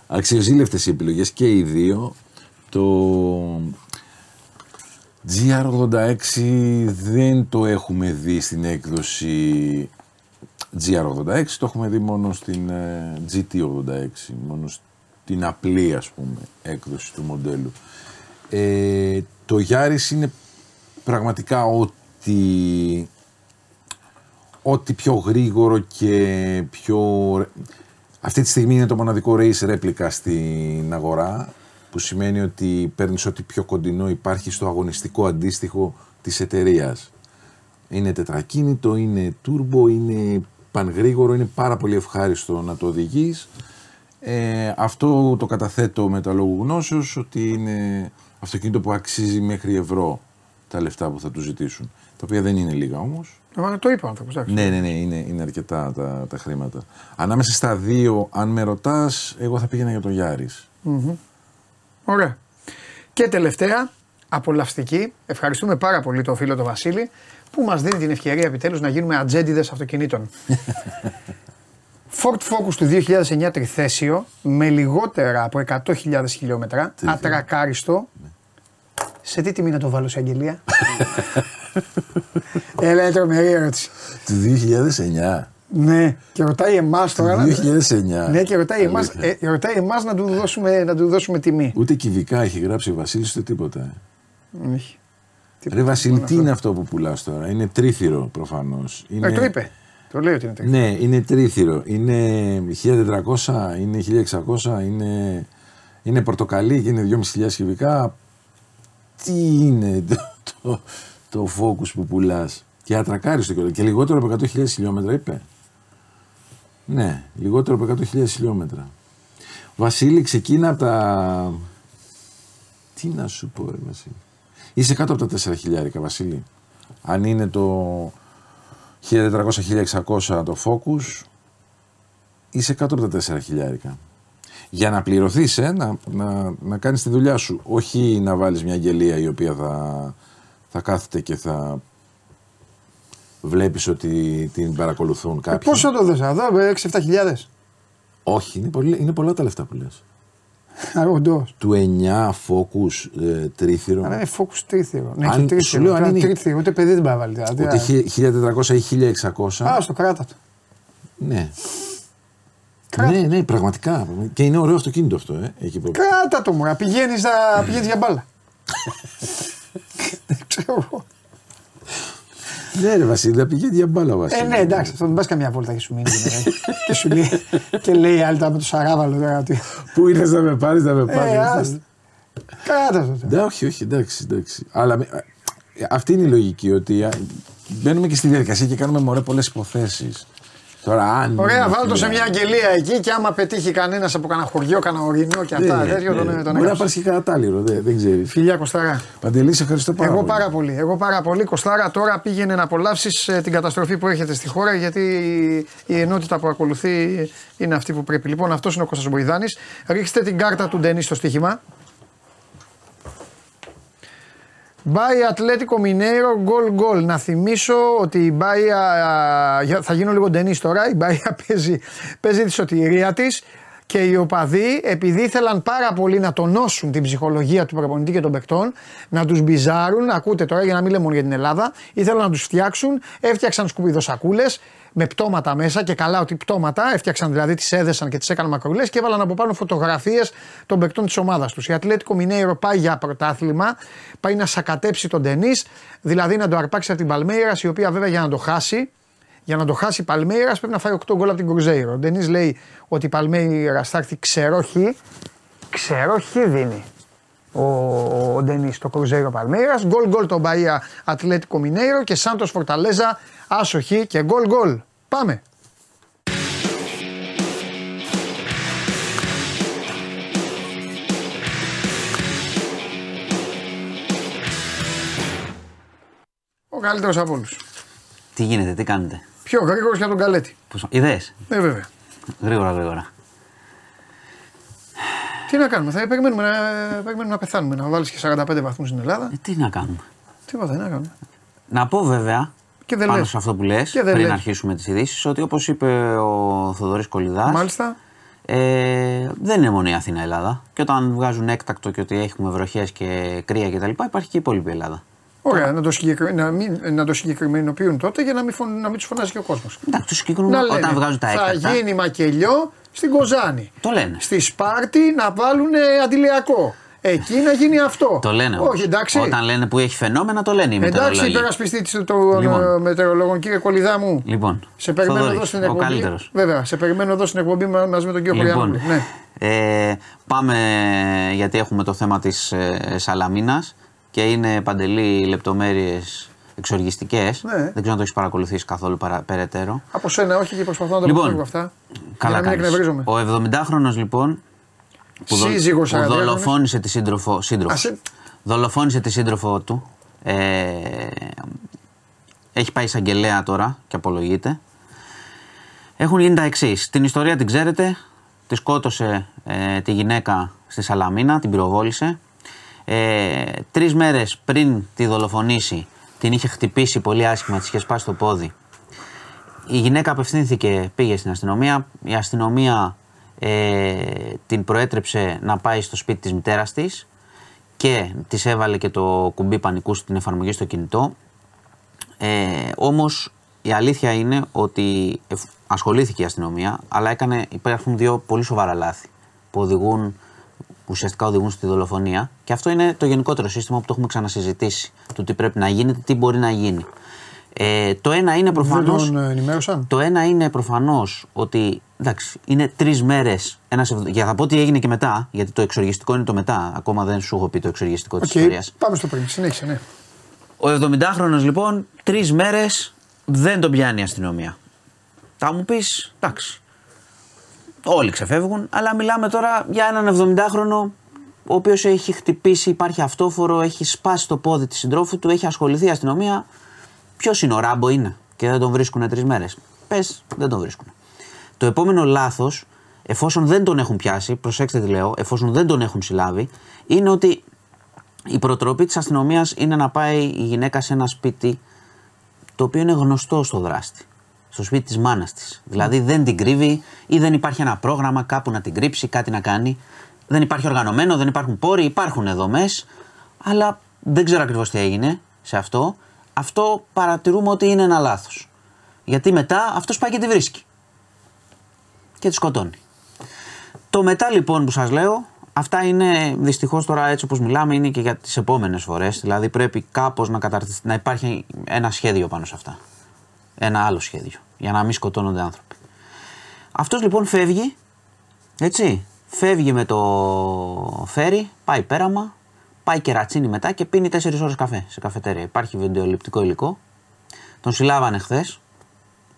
Αξιοζήλευτες οι επιλογές και οι δύο. Το GR86 δεν το έχουμε δει στην έκδοση GR86, το έχουμε δει μόνο στην ε, GT86, μόνο στην απλή ας πούμε έκδοση του μοντέλου. Ε, το Yaris είναι πραγματικά ό,τι ό,τι πιο γρήγορο και πιο... Αυτή τη στιγμή είναι το μοναδικό race replica στην αγορά που σημαίνει ότι παίρνεις ό,τι πιο κοντινό υπάρχει στο αγωνιστικό αντίστοιχο της εταιρείας. Είναι τετρακίνητο, είναι turbo, είναι πανγρήγορο, είναι πάρα πολύ ευχάριστο να το οδηγείς. Ε, αυτό το καταθέτω με τα λόγου γνώσεως ότι είναι αυτοκίνητο που αξίζει μέχρι ευρώ τα λεφτά που θα τους ζητήσουν. Τα οποία δεν είναι λίγα όμως. Ε, Το είπε ο άνθρωπο. Ναι, ναι, ναι, είναι, είναι αρκετά τα, τα χρήματα. Ανάμεσα στα δύο, αν με ρωτάς, εγώ θα πήγαινα για το Γιάρης. Ωραία. Και τελευταία, απολαυστική. Ευχαριστούμε πάρα πολύ τον φίλο τον Βασίλη που μας δίνει την ευκαιρία επιτέλους να γίνουμε ατζέντιδες αυτοκινήτων. Ford Focus του 2009 τριθέσιο με λιγότερα από 100.000 χιλιόμετρα, ατρακάριστο. Σε τι τιμή να το βάλω σε αγγελία; Έλα, είναι τρομερή ερώτηση. Του 2009. Ναι, και ρωτάει εμάς Του τώρα. 2009. Ναι, και ρωτάει εμάς, Αλήθεια. ε, ρωτάει εμάς να, του δώσουμε, να του δώσουμε τιμή. Ούτε κυβικά έχει γράψει ο Βασίλης ούτε τίποτα. ε. Όχι. Ρε Βασίλη, τι είναι αυτό που πουλάς τώρα; Είναι τρίθυρο προφανώς. Ε, το είπε. Το λέει ότι είναι τρίθυρο. Ναι, είναι τρίθυρο. Είναι 1400, είναι 1600, είναι, είναι πορτοκαλί και είναι 2.500 κυβικά. Τι είναι το, το, το focus που πουλάς; Και ατρακάριστο κιόλας. Και λιγότερο από 100.000 χιλιόμετρα είπε. Ναι, λιγότερο από 100.000 χιλιόμετρα. Βασίλη, ξεκίνα από τα. Τι να σου πω, ρε Βασίλη. Είσαι κάτω από τα 4 χιλιάρικα, Βασίλη. Αν είναι το 1400-1600 το Focus, είσαι κάτω από τα 4 χιλιάρικα. Για να πληρωθείς, ε, να, να, να κάνεις τη δουλειά σου. Όχι να βάλεις μια αγγελία η οποία θα, θα κάθεται και θα βλέπεις ότι την παρακολουθούν Ε, κάποιοι. πόσο το δες εδώ, 6-7 χιλιάδες. Όχι, είναι, πολύ, είναι πολλά τα λεφτά που λες. [laughs] Όντω. του 9 focus ε, τρίθυρο. Αλλά είναι focus τρίθυρο. Ναι, Αν- και σου λέω, αν τρίθυρο. είναι- Τρίθυρο, ούτε παιδί δεν πάει να βάλει. δηλαδή. Ότι χι- 1400 ή 1600. Α, στο κράτα του. Ναι. Κράτα. Ναι, ναι, πραγματικά. Και είναι ωραίο αυτοκίνητο αυτό, ε, εκεί που. Κράτα το μου, πηγαίνεις να πηγαίνεις για μπάλα. Δεν [laughs] ξέρω εγώ. Ναι, ρε Βασίλη, να πηγαίνει για μπάλα ο Ε, Βασίλη. ναι, εντάξει, αυτό δεν πας καμιά βόλτα και σου μείνει. και, [laughs] και σου λέει, και λέει η άλλη τώρα με το σαράβαλο τώρα ότι. Πού είναι να με πάρεις, να με πάρεις. Ε, άστα. Κράτα το. τώρα. Ναι, όχι, όχι, εντάξει, εντάξει. Αλλά με- ε, αυτή είναι η λογική ότι α, μπαίνουμε και στη διαδικασία και κάνουμε μωρέ πολλές υποθέσεις. Τώρα, αν. Ωραία, είναι βάλω το σε φίλε, μια αγγελία εκεί και άμα πετύχει κανένας από κανένα χωριό, κανένα ορεινό και αυτά, ναι, τέτοιο ναι, τον, τον Μπορεί να έγραψα. πάρεις και κανένα τάλιρο, δεν, δεν ξέρεις. Φιλιά Κωστάρα. Παντελή, σε ευχαριστώ πάρα Εγώ πολύ. πάρα πολύ. Εγώ πάρα πολύ. Κωστάρα, τώρα πήγαινε να απολαύσεις την καταστροφή που έρχεται στη χώρα γιατί η ενότητα που ακολουθεί είναι αυτή που πρέπει. Λοιπόν, αυτός είναι ο Κώστας Μποϊδάνης. Ρίξτε την κάρτα του Ντενή στο στοίχημα. Μπάι Ατλέτικο Μινέιρο γκολ γκολ. Να θυμίσω ότι η Μπάια. Θα γίνω λίγο Ντενής τώρα. Η Μπάια παίζει, παίζει τη σωτηρία της και οι οπαδοί, επειδή ήθελαν πάρα πολύ να τονώσουν την ψυχολογία του προπονητή και των παικτών, να τους μπιζάρουν, ακούτε τώρα για να μην λέμε μόνο για την Ελλάδα, ήθελαν να τους φτιάξουν, έφτιαξαν σκουπιδοσακούλες με πτώματα μέσα και καλά ότι πτώματα, έφτιαξαν δηλαδή, τις έδεσαν και τις έκαναν μακρουλέ και έβαλαν από πάνω φωτογραφίες των παικτών της ομάδας τους. Η Ατλέτικο Μινέιρο πάει για πρωτάθλημα, πάει να σακατέψει τον Ντενή, δηλαδή να το αρπάξει από την Παλμέιρας, η οποία βέβαια για να το χάσει, για να το χάσει η Παλμέιρας πρέπει να φάει 8 γκολ από την Κρουζέιρο. Ο Ντενή λέει ότι η Παλμέιρας θα έρθει ξερόχη. Ξερόχη δίνει ο, ο Ντενή στο Κρουζέιρο Παλμέιρας. Γκολ γκολ τον Μπαία Ατλέτικο Μινέιρο και Σάντος Φορταλέζα άσοχη και γκολ γκολ. Πάμε. Ο καλύτερος από όλους. Τι γίνεται, τι κάνετε; Πιο γρήγορος για τον Καλέτη. Πώς... Ιδέες. Ε, βέβαια. Γρήγορα, γρήγορα. Τι να κάνουμε, θα περιμένουμε να, περιμένουμε να πεθάνουμε. Να βάλεις και 45 βαθμούς στην Ελλάδα. Ε, τι να κάνουμε; Τίποτα δεν να κάνουμε. Να πω βέβαια, Και δεν πάνω λες. σε αυτό που λες, Και δεν πριν λες. αρχίσουμε τις ειδήσεις, ότι όπως είπε ο Θοδωρής Κολυδάς, Μάλιστα. ε, δεν είναι μόνο η Αθήνα Ελλάδα. Και όταν βγάζουν έκτακτο και ότι έχουμε βροχές και κρύα κτλ. υπάρχει και η υπόλοιπη Ελλάδα. Ωραία, να το, συγκεκρι... να, μην... να το συγκεκριμενοποιούν τότε για να μην, φων... να μην τους φωνάζει και ο κόσμος. Εντάξει, το συγκεκριμένο Να λένε, όταν βγάζουν τα θα έκτακτα. γίνει μακελιό στην Κοζάνη. Το λένε. Στη Σπάρτη να βάλουν αντιλιακό. Εκεί να γίνει αυτό. Το λένε. Όχι, εντάξει. Όταν λένε που έχει φαινόμενα, το λένε οι Εντάξει, μετεωρολόγοι. υπερασπιστή της- των Λοιπόν. ε, μετεωρολόγων, κύριε Κολυδά μου. Λοιπόν, Σε περιμένω Θοδωρής, εδώ στην ο εκπομπή. καλύτερος. Βέβαια, σε περιμένω εδώ στην εκπομπή μα- μαζί με τον κύριο Λοιπόν, Χωριανόπουλο. Ναι. ε, πάμε γιατί έχουμε το θέμα της ε, Σαλαμίνας και είναι παντελή λεπτομέρειες εξοργιστικές. Ναι. Δεν ξέρω αν το έχεις παρακολουθήσει καθόλου παρα, περαιτέρω. Από σένα, όχι και προσπαθώ να τα Λοιπόν, αποφύγω αυτά. Καλά για να μην κάνεις. εκνευρίζομαι. Ο 70χρονος λοιπόν που, δο- Σύζυγος που 40 δολοφόνησε τη σύντροφο, σύντροφος, Α, σε- δολοφόνησε τη σύντροφο του ε, έχει πάει εισαγγελέα τώρα και απολογείται. Έχουν γίνει τα εξής. Την ιστορία την ξέρετε. Τη σκότωσε ε, τη γυναίκα στη Σαλαμίνα, την πυροβόλησε. Ε, Τρεις μέρες πριν τη δολοφονήσει, την είχε χτυπήσει πολύ άσχημα, της είχε σπάσει το πόδι. Η γυναίκα απευθύνθηκε, πήγε στην αστυνομία. Η αστυνομία ε, την προέτρεψε να πάει στο σπίτι της μητέρας της και της έβαλε και το κουμπί πανικού στην εφαρμογή στο κινητό. Ε, όμως η αλήθεια είναι ότι εφ- ασχολήθηκε η αστυνομία, αλλά έκανε, υπάρχουν δύο πολύ σοβαρά λάθη που οδηγούν, που ουσιαστικά οδηγούν στη δολοφονία. Και αυτό είναι το γενικότερο σύστημα που το έχουμε ξανασυζητήσει. Το τι πρέπει να γίνει, τι μπορεί να γίνει. Ε, το ένα είναι Δεν προφανώς... τον ε, ενημέρωσαν; Το ένα είναι προφανώς ότι εντάξει, είναι τρεις μέρες. Για θα πω τι έγινε και μετά, γιατί το εξοργιστικό είναι το μετά. Ακόμα δεν σου έχω πει το εξοργιστικό Οκ, τη ιστορίας. πάμε στο πριν. Συνέχισε, ναι. Ο 70χρονο λοιπόν, τρεις μέρες δεν τον πιάνει η αστυνομία. Θα μου πεις, εντάξει. Όλοι ξεφεύγουν, αλλά μιλάμε τώρα για έναν 70χρονο ο οποίος έχει χτυπήσει, υπάρχει αυτόφορο, έχει σπάσει το πόδι της συντρόφου του, έχει ασχοληθεί η αστυνομία. Ποιος είναι ο Ράμπο είναι και δεν τον βρίσκουν τρεις μέρες; Πες, δεν τον βρίσκουν. Το επόμενο λάθος, εφόσον δεν τον έχουν πιάσει, προσέξτε τι λέω, εφόσον δεν τον έχουν συλλάβει, είναι ότι η προτροπή της αστυνομίας είναι να πάει η γυναίκα σε ένα σπίτι το οποίο είναι γνωστό στο δράστη. Στο σπίτι της μάνας της. Δηλαδή δεν την κρύβει ή δεν υπάρχει ένα πρόγραμμα κάπου να την κρύψει, κάτι να κάνει. Δεν υπάρχει οργανωμένο, δεν υπάρχουν πόροι, υπάρχουν δομές, αλλά δεν ξέρω ακριβώς τι έγινε σε αυτό. Αυτό παρατηρούμε ότι είναι ένα λάθος. Γιατί μετά αυτός πάει και τη βρίσκει. Και τη σκοτώνει. Το μετά λοιπόν που σας λέω, αυτά είναι δυστυχώς τώρα έτσι όπως μιλάμε είναι και για τις επόμενες φορές. Δηλαδή πρέπει κάπως να, καταρτιστεί, να υπάρχει ένα σχέδιο πάνω σε αυτά. Ένα άλλο σχέδιο. Για να μην σκοτώνονται άνθρωποι. Αυτός λοιπόν φεύγει, έτσι, φεύγει με το φέρι, πάει πέραμα, πάει κερατσίνη μετά και πίνει 4 ώρες καφέ σε καφετέρια. Υπάρχει βιντεοληπτικό υλικό. Τον συλλάβανε χθες.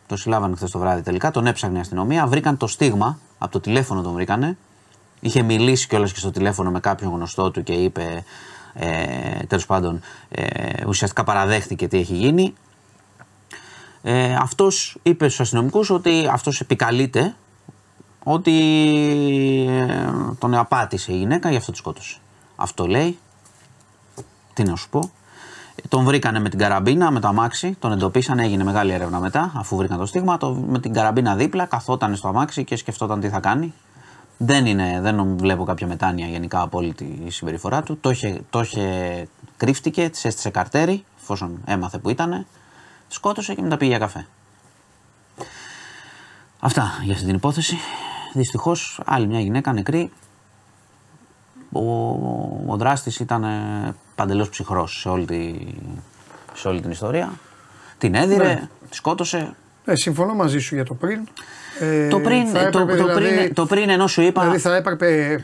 Τον συλλάβανε χθες το βράδυ τελικά. Τον έψαχνε η αστυνομία. Βρήκαν το στίγμα. Από το τηλέφωνο τον βρήκανε. Είχε μιλήσει κιόλας και στο τηλέφωνο με κάποιον γνωστό του και είπε. Ε, Τέλος πάντων, ε, ουσιαστικά παραδέχτηκε τι έχει γίνει. Ε, αυτός είπε στους αστυνομικούς ότι αυτός επικαλείται ότι ε, τον απάτησε η γυναίκα γι' αυτό τη σκότωσε. Αυτό λέει. Τι να σου πω. Τον βρήκανε με την καραμπίνα, με το αμάξι, τον εντοπίσαν, έγινε μεγάλη έρευνα μετά, αφού βρήκαν το στίγμα. Το, με την καραμπίνα δίπλα, καθόταν στο αμάξι και σκεφτόταν τι θα κάνει. Δεν, είναι, δεν βλέπω κάποια μετάνοια γενικά από όλη τη συμπεριφορά του. Το είχε, το είχε κρύφτηκε, τη έστησε καρτέρι, εφόσον έμαθε που ήταν. Σκότωσε και μετά πήγε για καφέ. Αυτά για αυτή την υπόθεση. Δυστυχώς, άλλη μια γυναίκα νεκρή. Ο, ο δράστης ήταν παντελώς ψυχρός σε όλη, τη, σε όλη την ιστορία. Την έδιρε, Ναι. τη σκότωσε. Ναι, συμφωνώ μαζί σου για το πριν. Ε, το, πριν, θα το, έπρεπε το, δηλαδή- πριν, το πριν ενώ σου είπα. Δηλαδή θα έπρεπε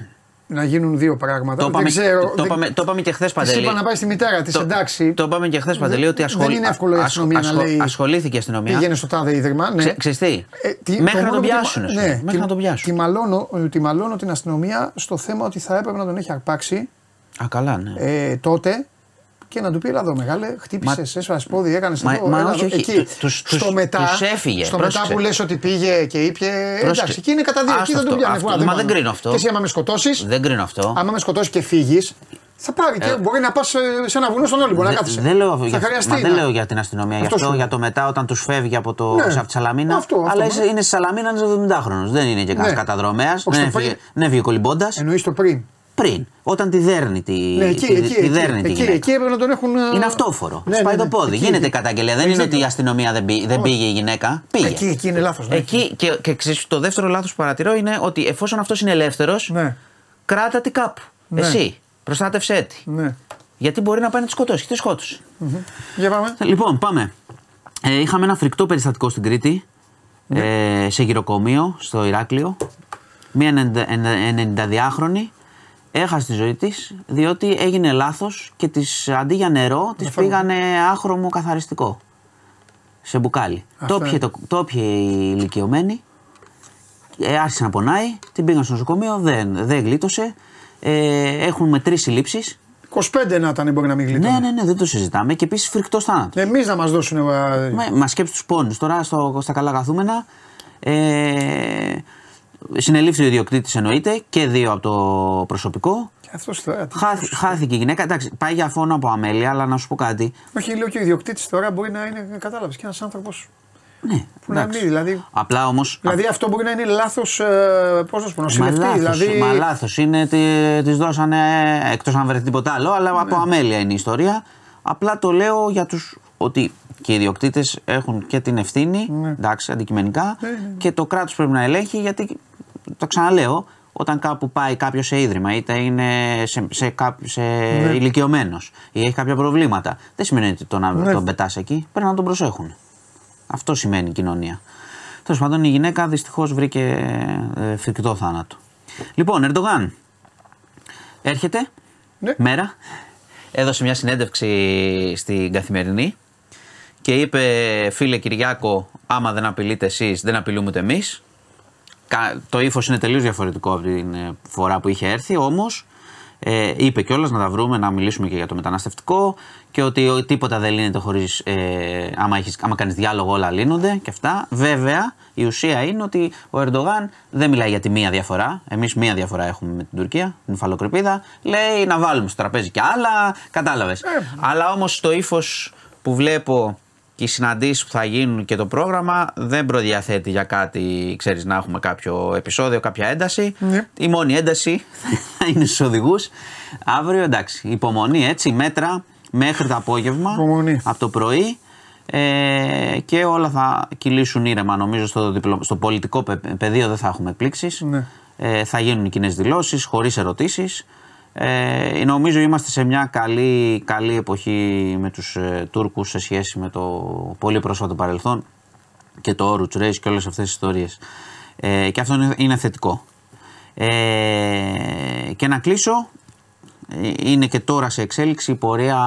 να γίνουν δύο πράγματα. το, είπαμε, δεν ξέρω. το, δεν- είπαμε, το είπαμε και χθες Της Παντελή. είπα να πάει στη μητέρα της, Το- εντάξει. Το είπαμε και χθες Παντελή ότι δεν ασχολεί, είναι εύκολο η ασ- αστυνομία να ασχο- λέει- ασχολήθηκε η αστυνομία. Πήγαινε στο τάδε ίδρυμα. Ναι. Ξε, ξέρεις τι, Ε, τι- μέχρι το να μόνο τον που τη- πιάσουν. Ναι, μέχρι τη- να τον πιάσουν. Τη μαλώνω, ε, τη μαλώνω την αστυνομία στο θέμα ότι θα έπρεπε να τον έχει αρπάξει Α, καλά, ναι. ε, τότε και να του πει: Ελά εδώ, μεγάλε, χτύπησες, Μα- έσφασε πόδι, έκανες Μα- αυτό. μα έλα όχι, εδώ». όχι, Εκεί, του- τους- στο τους- μετά, τους έφυγε, στο μετά πρόσεξε. που λες ότι πήγε και είπε. Εντάξει, Πρόσεξε. εκεί είναι κατά δύο. Εκεί Άστο δεν τον αυτό, πιάνει. αυτό. Βουά, Μα πάω. δεν κρίνω αυτό. Και εσύ, άμα με σκοτώσεις, Δεν κρίνω αυτό. άμα με σκοτώσεις και φύγεις, θα πάρει και μπορεί να πας σε ένα βουνό στον Όλυμπο να Δεν- κάθεσαι. δεν λέω, θα για, χρειαστεί. μα δεν να- λέω για την αστυνομία, γι' Αυτό αυτό, σου για λέω. το μετά όταν τους φεύγει από, το, Ναι. από τη Σαλαμίνα. Αυτό, αυτό, αλλά ναι. είσαι, είναι στη Σαλαμίνα, είναι 70χρονο. Δεν είναι και κανένα Ναι. καταδρομέα. Όχι, Δεν στο έφυγε, πριν. δεν έφυγε κολυμπώντας. Εννοείς το πριν. Πριν, όταν τη δέρνει τη, Ναι, εκεί, τη, εκεί, τη εκεί, δέρνει τη εκεί, γυναίκα. εκεί έπρεπε να τον έχουν. ε, Είναι αυτόφορο. Ναι, Σπάει ναι, το ναι. πόδι. Εκεί, Γίνεται εκεί. καταγγελία. Δεν Εκεί είναι ότι η δεν- αστυνομία δεν, πήγε- δεν πήγε η γυναίκα. Πήγε. Εκεί, εκεί είναι λάθος. Εκεί και, και ξέρεις, το δεύτερο λάθος που παρατηρώ είναι ότι εφόσον αυτός είναι ελεύθερος, Ναι. κράτα τη κάπου. Ναι. Εσύ. Προστάτευσέ τη. Ναι. Γιατί μπορεί να πάει να τη σκοτώσει. Και τη σκότωσε. Για πάμε. Λοιπόν, πάμε. Ε, είχαμε ένα φρικτό περιστατικό στην Κρήτη. Ναι. Ε, σε γυροκομείο στο Ηράκλειο. Μία 92χρονη έχασε τη ζωή της διότι έγινε λάθος και της, αντί για νερό της πήγανε άχρωμο καθαριστικό. Σε μπουκάλι. Αυτό Το πιε, είναι. το, το πιε η ηλικιωμένη. Ε, άρχισε να πονάει. Την πήγαν στο νοσοκομείο. Δεν, δεν γλίτωσε. Ε, έχουν μετρήσει συλλήψεις. 25 να ήταν, μπορεί να μην γλίτωνε. Ναι, ναι, ναι, δεν το συζητάμε. Και επίσης φρικτός θάνατος. Εμείς να μας δώσουν. ε, Μα, μας σκέψει τους πόνους τώρα στο, στα καλά καθούμενα. Ε, συνελήφθη ο ιδιοκτήτης εννοείται και δύο από το προσωπικό. Και αυτός τώρα. τι- Χάθη- χάθηκε η γυναίκα. Εντάξει, πάει για φόνο από αμέλεια, αλλά να σου πω κάτι. Όχι, λέω και ο ιδιοκτήτης τώρα μπορεί να είναι. Κατάλαβες και ένας άνθρωπος. Ναι, Που να εντάξει. μην, δηλαδή. Απλά όμω. Δηλαδή αυτό μπορεί να είναι λάθος. Ε, Πώς να σου πω, νοσηλευτή. Μα λάθος, Δηλαδή. μα λάθος είναι, τη, της δώσανε, εκτός αν βρεθεί τίποτα άλλο, αλλά Ναι. από αμέλεια είναι η ιστορία. Απλά το λέω για τους, ότι και οι ιδιοκτήτες έχουν και την ευθύνη, εντάξει, αντικειμενικά, Ναι, ναι, ναι. και το κράτος πρέπει να ελέγχει, γιατί, το ξαναλέω, όταν κάπου πάει κάποιος σε ίδρυμα, είτε είναι σε, σε, κά- σε Ναι. ηλικιωμένος ή έχει κάποια προβλήματα, δεν σημαίνει ότι τον, Ναι. τον πετάς εκεί, πρέπει να τον προσέχουν. Αυτό σημαίνει η κοινωνία. Τέλος πάντων, η γυναίκα δυστυχώς βρήκε ε, φρικτό θάνατο. Λοιπόν, Ερντογάν. Έρχεται. Ναι. Μέρα. Έδωσε μια συνέντευξη στην καθημερινή και είπε: Φίλε Κυριάκο, άμα δεν απειλείτε εσείς, δεν απειλούμε ούτε εμείς. Το ύφος είναι τελείως διαφορετικό από την ε, φορά που είχε έρθει, όμως ε, είπε κιόλας να τα βρούμε, να μιλήσουμε και για το μεταναστευτικό και ότι ο- τίποτα δεν λύνεται χωρίς. Ε, άμα, έχεις, άμα κάνεις διάλογο, όλα λύνονται και αυτά. Βέβαια, η ουσία είναι ότι ο Ερντογάν δεν μιλάει για τη μία διαφορά. Εμείς μία διαφορά έχουμε με την Τουρκία, την υφαλοκρηπίδα. Λέει να βάλουμε στο τραπέζι και άλλα. Κατάλαβες. Αλλά όμως το ύφος που βλέπω και οι συναντήσεις που θα γίνουν και το πρόγραμμα δεν προδιαθέτει για κάτι, ξέρεις, να έχουμε κάποιο επεισόδιο, κάποια ένταση. Ναι. Η μόνη ένταση θα είναι στους οδηγούς. Αύριο εντάξει, υπομονή έτσι, μέτρα μέχρι το απόγευμα, Υπομονή. από το πρωί ε, και όλα θα κυλήσουν ήρεμα. Νομίζω στο, διπλω- στο πολιτικό πε- πεδίο δεν θα έχουμε εκπλήξεις. Ναι. Ε, θα γίνουν οι κοινές δηλώσεις, χωρίς ερωτήσεις. Ε, νομίζω είμαστε σε μια καλή, καλή εποχή με τους ε, Τούρκους σε σχέση με το πολύ πρόσφατο παρελθόν και το Oruch Race και όλες αυτές τις ιστορίες. Ε, και αυτό είναι, είναι θετικό. Ε, και να κλείσω, ε, είναι και τώρα σε εξέλιξη η πορεία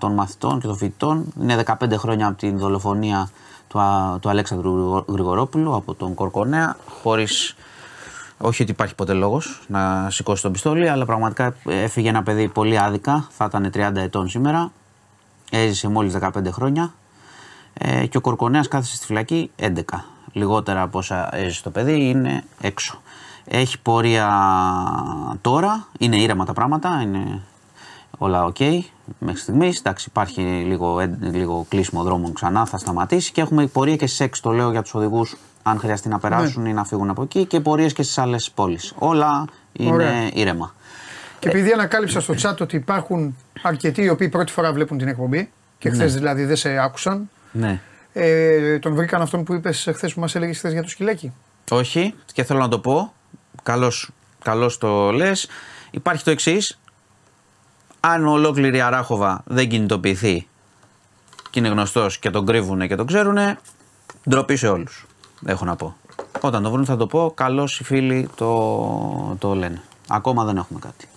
των μαθητών και των φοιτητών. Είναι 15 χρόνια από την δολοφονία του, Α- του Αλέξανδρου Γρηγορόπουλου από τον Κορκονέα, χωρίς όχι ότι υπάρχει ποτέ λόγος να σηκώσει το πιστόλι, αλλά πραγματικά έφυγε ένα παιδί πολύ άδικα. Θα ήταν 30 ετών σήμερα. Έζησε μόλις 15 χρόνια. Ε, και ο Κορκονέας κάθισε στη φυλακή 11. Λιγότερα από όσα έζησε το παιδί είναι έξω. Έχει πορεία τώρα, είναι ήρεμα τα πράγματα, είναι όλα οκ μέχρι στιγμής. Εντάξει, υπάρχει λίγο, ε, λίγο κλείσιμο δρόμων ξανά, θα σταματήσει και έχουμε πορεία και στις 6, το λέω για τους οδηγούς, αν χρειαστεί να περάσουν ή να φύγουν από εκεί και πορείες και στις άλλες πόλεις. Όλα είναι Ωραία. ήρεμα. Και επειδή ανακάλυψα στο chat ότι υπάρχουν αρκετοί οι οποίοι πρώτη φορά βλέπουν την εκπομπή και χθες δηλαδή δεν σε άκουσαν, Ναι. ε, τον βρήκαν αυτόν που είπες χθες που μας έλεγες χθες για το σκυλάκι. Όχι, και θέλω να το πω. Καλώς, καλώς το λες. Υπάρχει το εξής. Αν ολόκληρη η Αράχοβα δεν κινητοποιηθεί και είναι γνωστός και τον κρύβουνε και τον ξέρουνε, ντροπή σε όλους. Έχω να πω. Όταν το βρουν θα το πω, καλώς οι φίλοι το, το λένε. Ακόμα δεν έχουμε κάτι.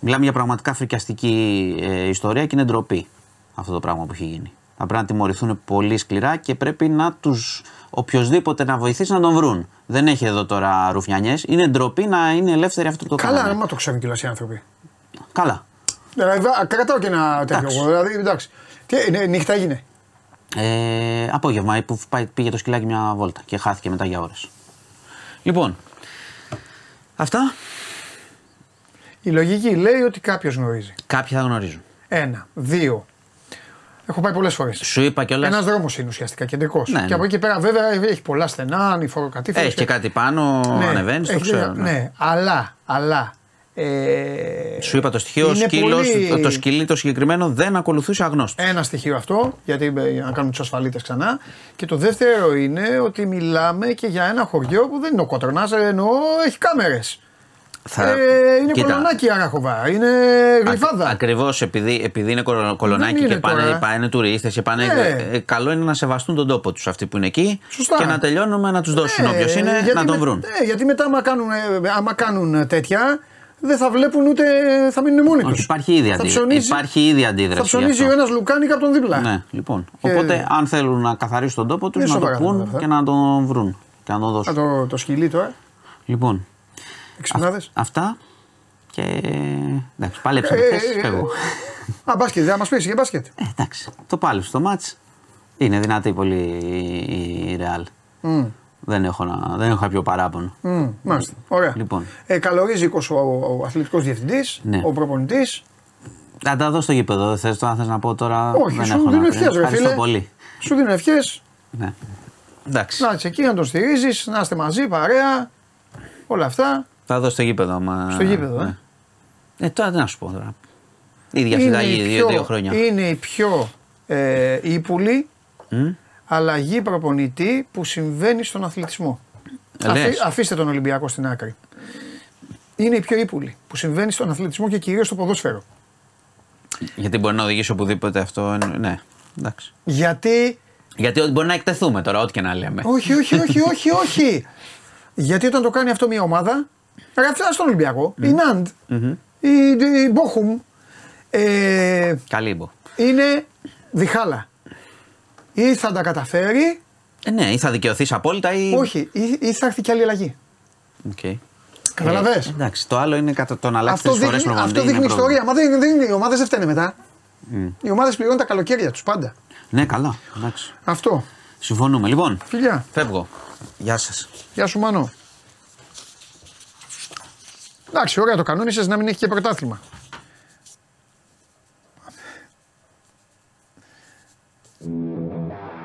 Μιλάμε για πραγματικά φρικιαστική ε, ιστορία και είναι ντροπή αυτό το πράγμα που έχει γίνει. Θα πρέπει να τιμωρηθούν πολύ σκληρά και πρέπει να τους οποιοδήποτε να βοηθήσει να τον βρουν. Δεν έχει εδώ τώρα ρουφιανιές. Είναι ντροπή να είναι ελεύθεροι αυτό που το Καλά, κάνανε. άμα το ξέρουν κιόλας οι άνθρωποι. Καλά. Δηλαδή, βα- κρατάω και ένα τέτοιο. Εντάξει. εγώ, Δηλαδή, εντάξει. Τι, ναι, νύχτα έγινε. Ε, απόγευμα που πάει- πήγε το σκυλάκι μια βόλτα και χάθηκε μετά για ώρες. Λοιπόν, αυτά Η λογική λέει ότι κάποιος γνωρίζει. κάποιοι θα γνωρίζουν. Ένα. Δύο. Έχω πάει πολλές φορές. Σου είπα κιόλας. Ένας δρόμος είναι ουσιαστικά κεντρικός. Ναι, και ναι. από εκεί και πέρα, βέβαια, έχει πολλά στενά, ανηφοροκατήφερε. Έχει και κάτι πάνω, ανεβαίνεις, το έχει- ξέρω. Ναι, ναι. αλλά, αλλά. Ε, Σου είπα το στοιχείο, ο είναι σκύλος, πολύ- το σκυλί το συγκεκριμένο δεν ακολουθούσε αγνώστους. Ένα στοιχείο αυτό, γιατί ε, για να κάνουν τους ασφαλίτες ξανά. Και το δεύτερο είναι ότι μιλάμε και για ένα χωριό που δεν είναι ο Κότρονα, εννοώ έχει κάμερες. Θα... Ε, είναι Κοίτα, κολονάκι η Αράχοβα, είναι γλυφάδα. Ακριβώς επειδή, επειδή είναι κολο- κολονάκι Δεν είναι και πάνε, τώρα. πάνε τουρίστες και πάνε. Ναι. ε, καλό είναι να σεβαστούν τον τόπο τους αυτοί που είναι εκεί Σωστά. και να τελειώνουμε να τους δώσουν Ε, όποιος είναι γιατί να τον με- βρουν. ε, γιατί μετά, άμα κάνουν, ε, άμα κάνουν τέτοια, δεν θα βλέπουν ούτε. θα μείνουν μόνοι τους. Όχι, υπάρχει ήδη, αντί... υπάρχει ήδη αντίδραση. Θα ψωνίζει γι' ο αυτό. ένας λουκάνικα από τον δίπλα. Ναι, λοιπόν. Και- Οπότε, αν θέλουν να καθαρίσουν τον τόπο τους, Είναι να το σοβαρά θέματα πούν αυτά. και να τον βρουν και να τον Α, δώσουν. το, το σκυλί τώρα. Λοιπόν, Εξυπνάδε. αυτά και. Εντάξει, πάλεψαμε Ε, χθε. ε, Φεύγω. Α, μπάσκετ, δεν θα μα πει για μπάσκετ. Ε, εντάξει, το πάλεψε το μάτς. Είναι δυνατή πολύ η Real. Μμ, Δεν έχω, να, δεν έχω κάποιο παράπονο. μμ, Μάλιστα. Ωραία. Λοιπόν. Ε, καλορίζικος ο, ο αθλητικός διευθυντής, Ναι. ο προπονητής. Θα τα δω στο γήπεδο. Δεν θες, τώρα θες να πω τώρα. Όχι, δεν σου έχω να δίνω πω. ευχές, ρε Ευχαριστώ φίλε. πολύ. Σου δίνω ευχές Ναι. Εντάξει. να είσαι εκεί, να τον στηρίζεις, να είστε μαζί, παρέα. Όλα αυτά. Θα δω στο γήπεδο. Μα... Στο γήπεδο, ε. Ε, τώρα τι να σου πω τώρα. Ίδια συνταγή, η δύο, πιο- δύο χρόνια. είναι η πιο ε, ύπουλη Μμ. Αλλαγή προπονητή που συμβαίνει στον αθλητισμό. Ε, λες. αφήστε τον Ολυμπιακό στην άκρη. Είναι η πιο ύπουλη που συμβαίνει στον αθλητισμό και κυρίως στο ποδόσφαιρο. Γιατί μπορεί να οδηγήσει οπουδήποτε αυτό. είναι- Ναι. Εντάξει. Γιατί. Γιατί ό- μπορεί να εκτεθούμε τώρα, ό,τι και να λέμε. όχι, όχι, όχι, [laughs] όχι, όχι. Γιατί όταν το κάνει αυτό μια ομάδα. Ρε, αυτά στον Ολυμπιακό. Η Ναντ, η, η Μπόχουμ. Ε, Καλή μπο. είναι διχάλα. Ή θα τα καταφέρει, Ε, ναι, ή θα δικαιωθείς απόλυτα ή. όχι, ή, ή θα έρθει κι άλλη αλλαγή. Οκ. Καταλαβες; Ε, εντάξει, το άλλο είναι κατά τον αλλάξει Αυτό τρει φορές δείχνει, προπονητή. αυτό είναι δείχνει πρόβλημα. ιστορία. Μα δεν, δεν, οι ομάδες δεν φταίνε μετά. Οι ομάδες πληρώνουν τα καλοκαίρια τους πάντα. Ναι, καλά. Εντάξει. Αυτό. Συμφωνούμε. Λοιπόν, Φιλιά. φεύγω. Γεια σας. Γεια σου Μάνο. Εντάξει, ωραία το κανόνισες να μην έχει και πρωτάθλημα.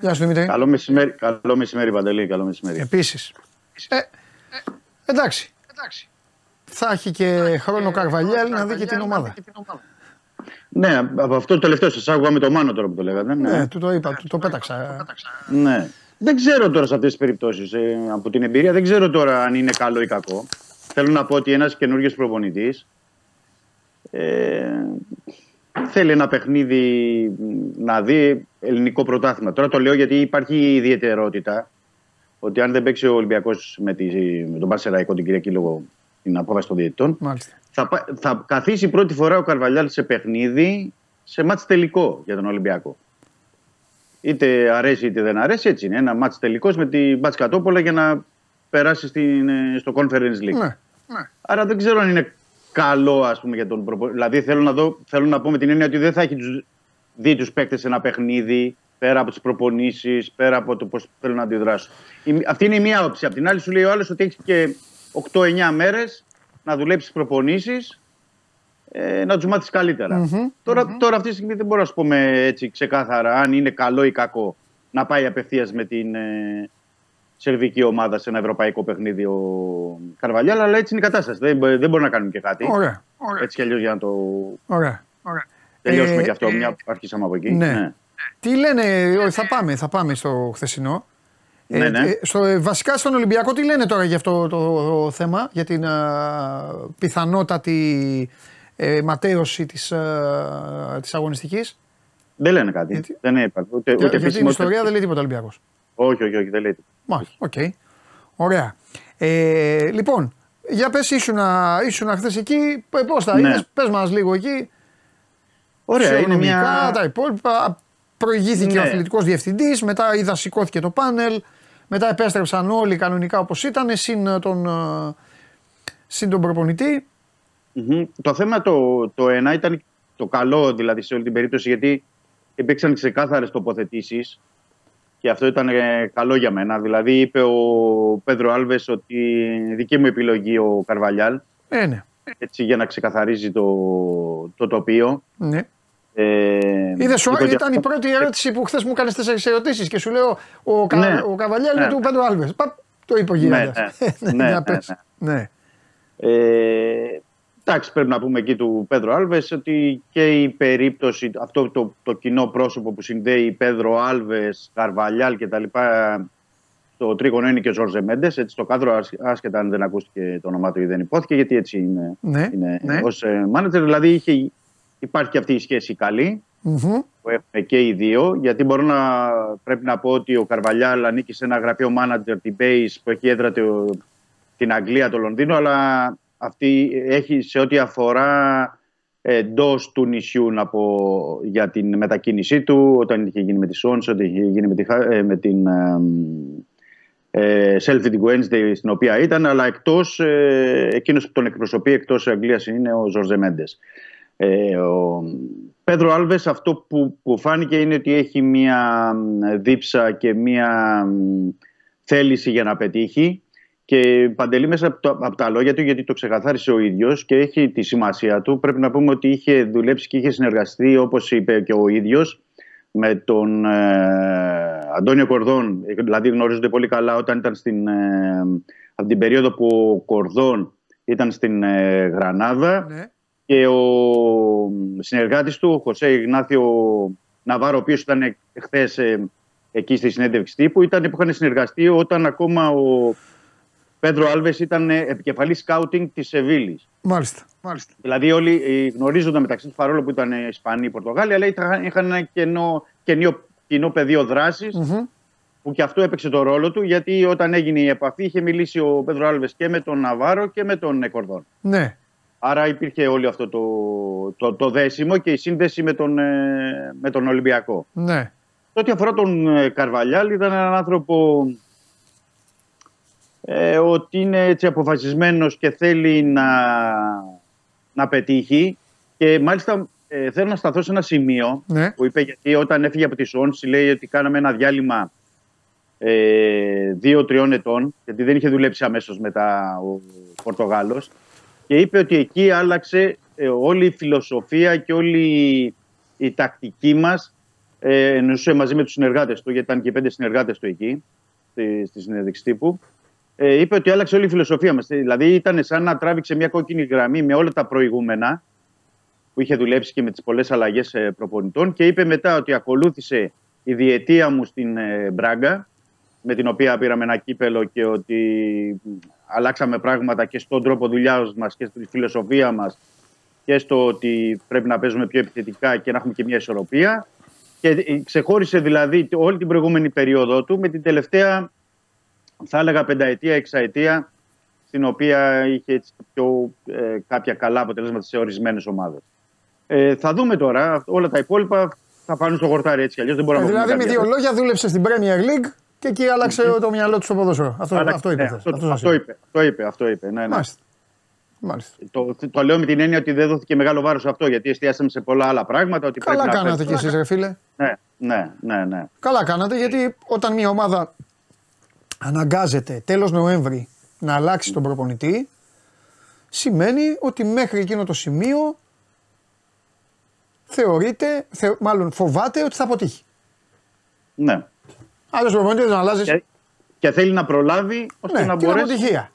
Γεια σου Δημήτρη. Καλό μεσημέρι, καλό μεσημέρι Παντελή, καλό μεσημέρι. Επίσης. Ε, εντάξει. Θα έχει και χρόνο Καρβαλιέλ να δει και την ομάδα. Ναι, από αυτό το τελευταίο σας άκουγα με το Μάνο τώρα που το λέγατε. Ναι, Ναι, του το είπα, του το πέταξα. ναι. Δεν ξέρω τώρα σε αυτές τις περιπτώσεις ε, από την εμπειρία, δεν ξέρω τώρα αν είναι καλό ή κακό. Θέλω να πω ότι ένας καινούριο προπονητής ε, θέλει ένα παιχνίδι να δει ελληνικό πρωτάθλημα. Τώρα το λέω γιατί υπάρχει η ιδιαιτερότητα ότι αν δεν παίξει ο Ολυμπιακός με, τη, με τον Παρσεραϊκό την Κυριακή λόγω την απόφαση των διαιτητών, Μάλιστα. θα, πα- θα καθίσει πρώτη φορά ο Καρβαλιάλ σε παιχνίδι σε μάτς τελικό για τον Ολυμπιακό. Είτε αρέσει είτε δεν αρέσει, έτσι είναι. Ένα μάτς τελικός με την Μπάτς Κατόπολα για να περάσει στην, ε, στο Conference League. Ναι. Άρα δεν ξέρω αν είναι καλό ας πούμε, για τον προπονητή. Δηλαδή θέλω να, δω, θέλω να πω με την έννοια ότι δεν θα έχει τους, δει τους παίκτες σε ένα παιχνίδι πέρα από τις προπονήσεις, πέρα από το πώς θέλουν να αντιδράσουν. Η- Αυτή είναι η μία όψη. Απ' την άλλη σου λέει ο άλλος ότι έχεις και 8-9 μέρες να δουλέψεις προπονήσεις ε, να τους μάθεις καλύτερα. Τώρα, τώρα αυτή τη στιγμή δεν μπορώ να σου πούμε έτσι ξεκάθαρα αν είναι καλό ή κακό να πάει απευθείας με την ε, σερβική ομάδα σε ένα ευρωπαϊκό παιχνίδι ο Καρβαλιάλ, αλλά έτσι είναι η κατάσταση. Δεν, μπο- δεν μπορεί να κάνουμε και κάτι. Ωραία. Έτσι κι αλλιώς για να το Ωραία. τελειώσουμε Ε, και αυτό, μια που αρχίσαμε από εκεί. Ναι. Τι λένε, όχι, θα πάμε, θα πάμε στο χθεσινό. Ναι, ναι. στο, ε, βασικά στον Ολυμπιακό τι λένε τώρα για αυτό το, θέμα, για την α, πιθανότατη ε, ματαίωση της, α, της αγωνιστικής; Δεν λένε κάτι. Γιατί- Δεν υπάρχει. Ούτε, Για, ούτε για την επίσημο, ούτε- ιστορία δεν λέει τίποτα Ολυμπιακός. Όχι, όχι, όχι, δεν λέει τίποτα. Μάλιστα, οκ. Ωραία. Ε, λοιπόν, για πες ήσουνα, ήσουνα χθες εκεί, ε, πώς τα Ναι. είδες, πες μας λίγο εκεί. Ωραία, είναι Φυσιογνωμικά, μια. τα υπόλοιπα. Προηγήθηκε Ναι. ο αθλητικός διευθυντής, μετά είδα σηκώθηκε το πάνελ. Μετά επέστρεψαν όλοι κανονικά όπως ήταν, συν ε, τον, ε, συν τον προπονητή. Μμμ. Το θέμα το, το ένα ήταν το καλό δηλαδή σε όλη την περίπτωση γιατί υπήρξαν ξεκάθαρες τοποθετήσεις και αυτό ήταν ε, καλό για μένα. Δηλαδή είπε ο Πέδρο Άλβες ότι δική μου επιλογή ο Καρβαλιάλ Ε, ναι. έτσι για να ξεκαθαρίζει το, το τοπίο. ναι. Ε, Είδες, είπε ότι ήταν η αυτό- πρώτη ερώτηση που χθες μου έκανε τέσσερι ερωτήσεις και σου λέω ο, Κα, Ναι. ο Καβαλιάλ είναι Ναι. του Πέντρο Άλβες. Το είπε ο Γιγάντας. ναι. Ναι, [laughs] Για ναι, πες. ναι. Ε, εντάξει, πρέπει να πούμε εκεί του Πέδρο Άλβες ότι και η περίπτωση, αυτό το, το κοινό πρόσωπο που συνδέει Πέδρο Άλβες, Καρβαλιάλ κτλ. Το τρίγωνο είναι και ο Ζόρζε Μέντες. Έτσι, το κάδρο, άσ- άσχετα αν δεν ακούστηκε το όνομά του ή δεν υπόθηκε, γιατί έτσι είναι, Ναι, είναι ναι. ως ε, manager. Δηλαδή είχε, υπάρχει και αυτή η σχέση καλή Μμμ. που έχουμε και οι δύο. Γιατί μπορώ να πρέπει να πω ότι ο Καρβαλιάλ ανήκει σε ένα γραφείο manager, την Base, που έχει έδρα το- την Αγγλία, το Λονδίνο, αλλά αυτή έχει σε ό,τι αφορά εντός του νησιού να πω, για την μετακίνησή του, όταν είχε γίνει με τη Σόνς, όταν είχε γίνει με, τη, Χα- ε, με την ε, ε, Selfie Wednesday στην οποία ήταν, αλλά εκτός, ε, εκείνος που τον εκπροσωπεί εκτός Αγγλίας είναι ο Ζορζε Μέντες. Ε, ο Πέδρο Άλβες αυτό που, που φάνηκε είναι ότι έχει μία μ, δίψα και μία μ, θέληση για να πετύχει και παντελεί μέσα από, το- από τα λόγια του γιατί το ξεκαθάρισε ο ίδιος και έχει τη σημασία του. Πρέπει να πούμε ότι είχε δουλέψει και είχε συνεργαστεί όπως είπε και ο ίδιος με τον ε, Αντώνιο Κορδόν, δηλαδή γνωρίζονται πολύ καλά όταν ήταν στην, ε, από την περίοδο που ο Κορδόν ήταν στην ε, Γρανάδα Ναι. και ο συνεργάτης του, ο Χωσέ Ιγνάθιο Ναβάρο, ο οποίος ήταν χθες εκεί στη συνέντευξη τύπου, ήταν που είχαν συνεργαστεί όταν ακόμα ο Πέντρο Άλβες ήταν ε, επικεφαλής σκάουτινγκ της Σεβίλης. Μάλιστα. Μάλιστα. Δηλαδή όλοι ε, γνωρίζονταν μεταξύ τους παρόλο που ήταν ε, Ισπανοί, Πορτογάλοι, αλλά ήταν- είχαν ένα κενό, κενό, κοινό πεδίο δράσης Μμμ. που και αυτό έπαιξε το ρόλο του γιατί όταν έγινε η επαφή είχε μιλήσει ο Πέδρο Άλβες και με τον Ναβάρο και με τον Κορδόν. Ναι. Άρα υπήρχε όλο αυτό το, το, το δέσιμο και η σύνδεση με τον, ε, με τον Ολυμπιακό. Ναι. Σε ό,τι αφορά τον ε, Καρβαλιάλ ήταν έναν άνθρωπο ε, ότι είναι έτσι αποφασισμένος και θέλει να, να πετύχει. Και μάλιστα ε, θέλω να σταθώ σε ένα σημείο Ναι. που είπε γιατί όταν έφυγε από τη Σόνση λέει ότι κάναμε ένα διάλειμμα ε, δύο-τριών ετών γιατί δεν είχε δουλέψει αμέσως μετά ο Πορτογάλος. Και είπε ότι εκεί άλλαξε ε, όλη η φιλοσοφία και όλη η τακτική μας ε, εννοούσε μαζί με τους συνεργάτες του γιατί ήταν και πέντε συνεργάτες του εκεί στη, στη συνέντευξη τύπου ε, είπε ότι άλλαξε όλη η φιλοσοφία μας. Δηλαδή ήταν σαν να τράβηξε μια κόκκινη γραμμή με όλα τα προηγούμενα που είχε δουλέψει και με τις πολλές αλλαγές ε, προπονητών και είπε μετά ότι ακολούθησε η διετία μου στην ε, Μπράγκα με την οποία πήραμε ένα κύπελο και ότι μ, αλλάξαμε πράγματα και στον τρόπο δουλειάς μας και στη φιλοσοφία μας και στο ότι πρέπει να παίζουμε πιο επιθετικά και να έχουμε και μια ισορροπία. Και ε, ξεχώρισε δηλαδή όλη την προηγούμενη περίοδο του με την τελευταία θα έλεγα πενταετία, εξαετία στην οποία είχε έτσι πιο, ε, κάποια καλά αποτελέσματα σε ορισμένες ομάδες. Ε, θα δούμε τώρα, όλα τα υπόλοιπα θα πάνε στο γορτάρι έτσι κι αλλιώς δεν μπορούμε Ε, να πούμε δηλαδή με κάτι δύο άλλο. λόγια δούλεψε στην Premier League και εκεί άλλαξε το μυαλό του στο ποδόσφαιρο. Αυτό, Αλλά- αυτό είπε. ναι, χθες. αυτό, Αυτό σας αυτό είπε. είπε, αυτό είπε, αυτό είπε. Ναι, ναι. Μάλιστα. Μάλιστα. Το, το λέω με την έννοια ότι δεν δόθηκε μεγάλο βάρος σε αυτό, γιατί εστιάσαμε σε πολλά άλλα πράγματα. Ότι Καλά πρέπει να κάνατε κι παίζουμε. εσείς ρε φίλε. Ναι, ναι, ναι, ναι. Καλά κάνατε γιατί όταν μια ομάδα αναγκάζεται τέλος Νοέμβρη να αλλάξει τον προπονητή σημαίνει ότι μέχρι εκείνο το σημείο θεωρείται, θε, μάλλον φοβάται ότι θα αποτύχει. ναι. Άλλος προπονητής δεν αλλάζεις. Και, και θέλει να προλάβει ώστε Ναι, να την μπορέσει. αποτυχία.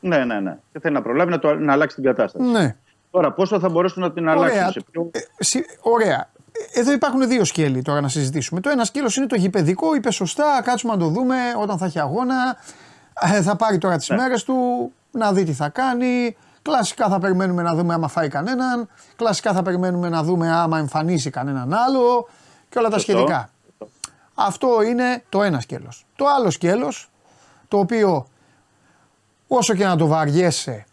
Ναι, ναι, ναι. Και θέλει να προλάβει να, το, να αλλάξει την κατάσταση. Ναι. Τώρα, πόσο θα μπορέσουν να την αλλάξουν Ωραία. σε ποιο. Ε, συ- ωραία. Ε, Εδώ υπάρχουν δύο σκέλη τώρα να συζητήσουμε. Το ένα σκέλος είναι το γηπαιδικό, είπε σωστά, κάτσουμε να το δούμε όταν θα έχει αγώνα. Ε, θα πάρει τώρα τις μέρες του, να δει τι θα κάνει. Κλασικά θα περιμένουμε να δούμε άμα φάει κανέναν. Κλασικά θα περιμένουμε να δούμε άμα εμφανίσει κανέναν άλλο και όλα τα Σωστό. σχετικά. Αυτό είναι το ένα σκέλος. Το άλλο σκέλος, το οποίο όσο και να το βαριέσαι,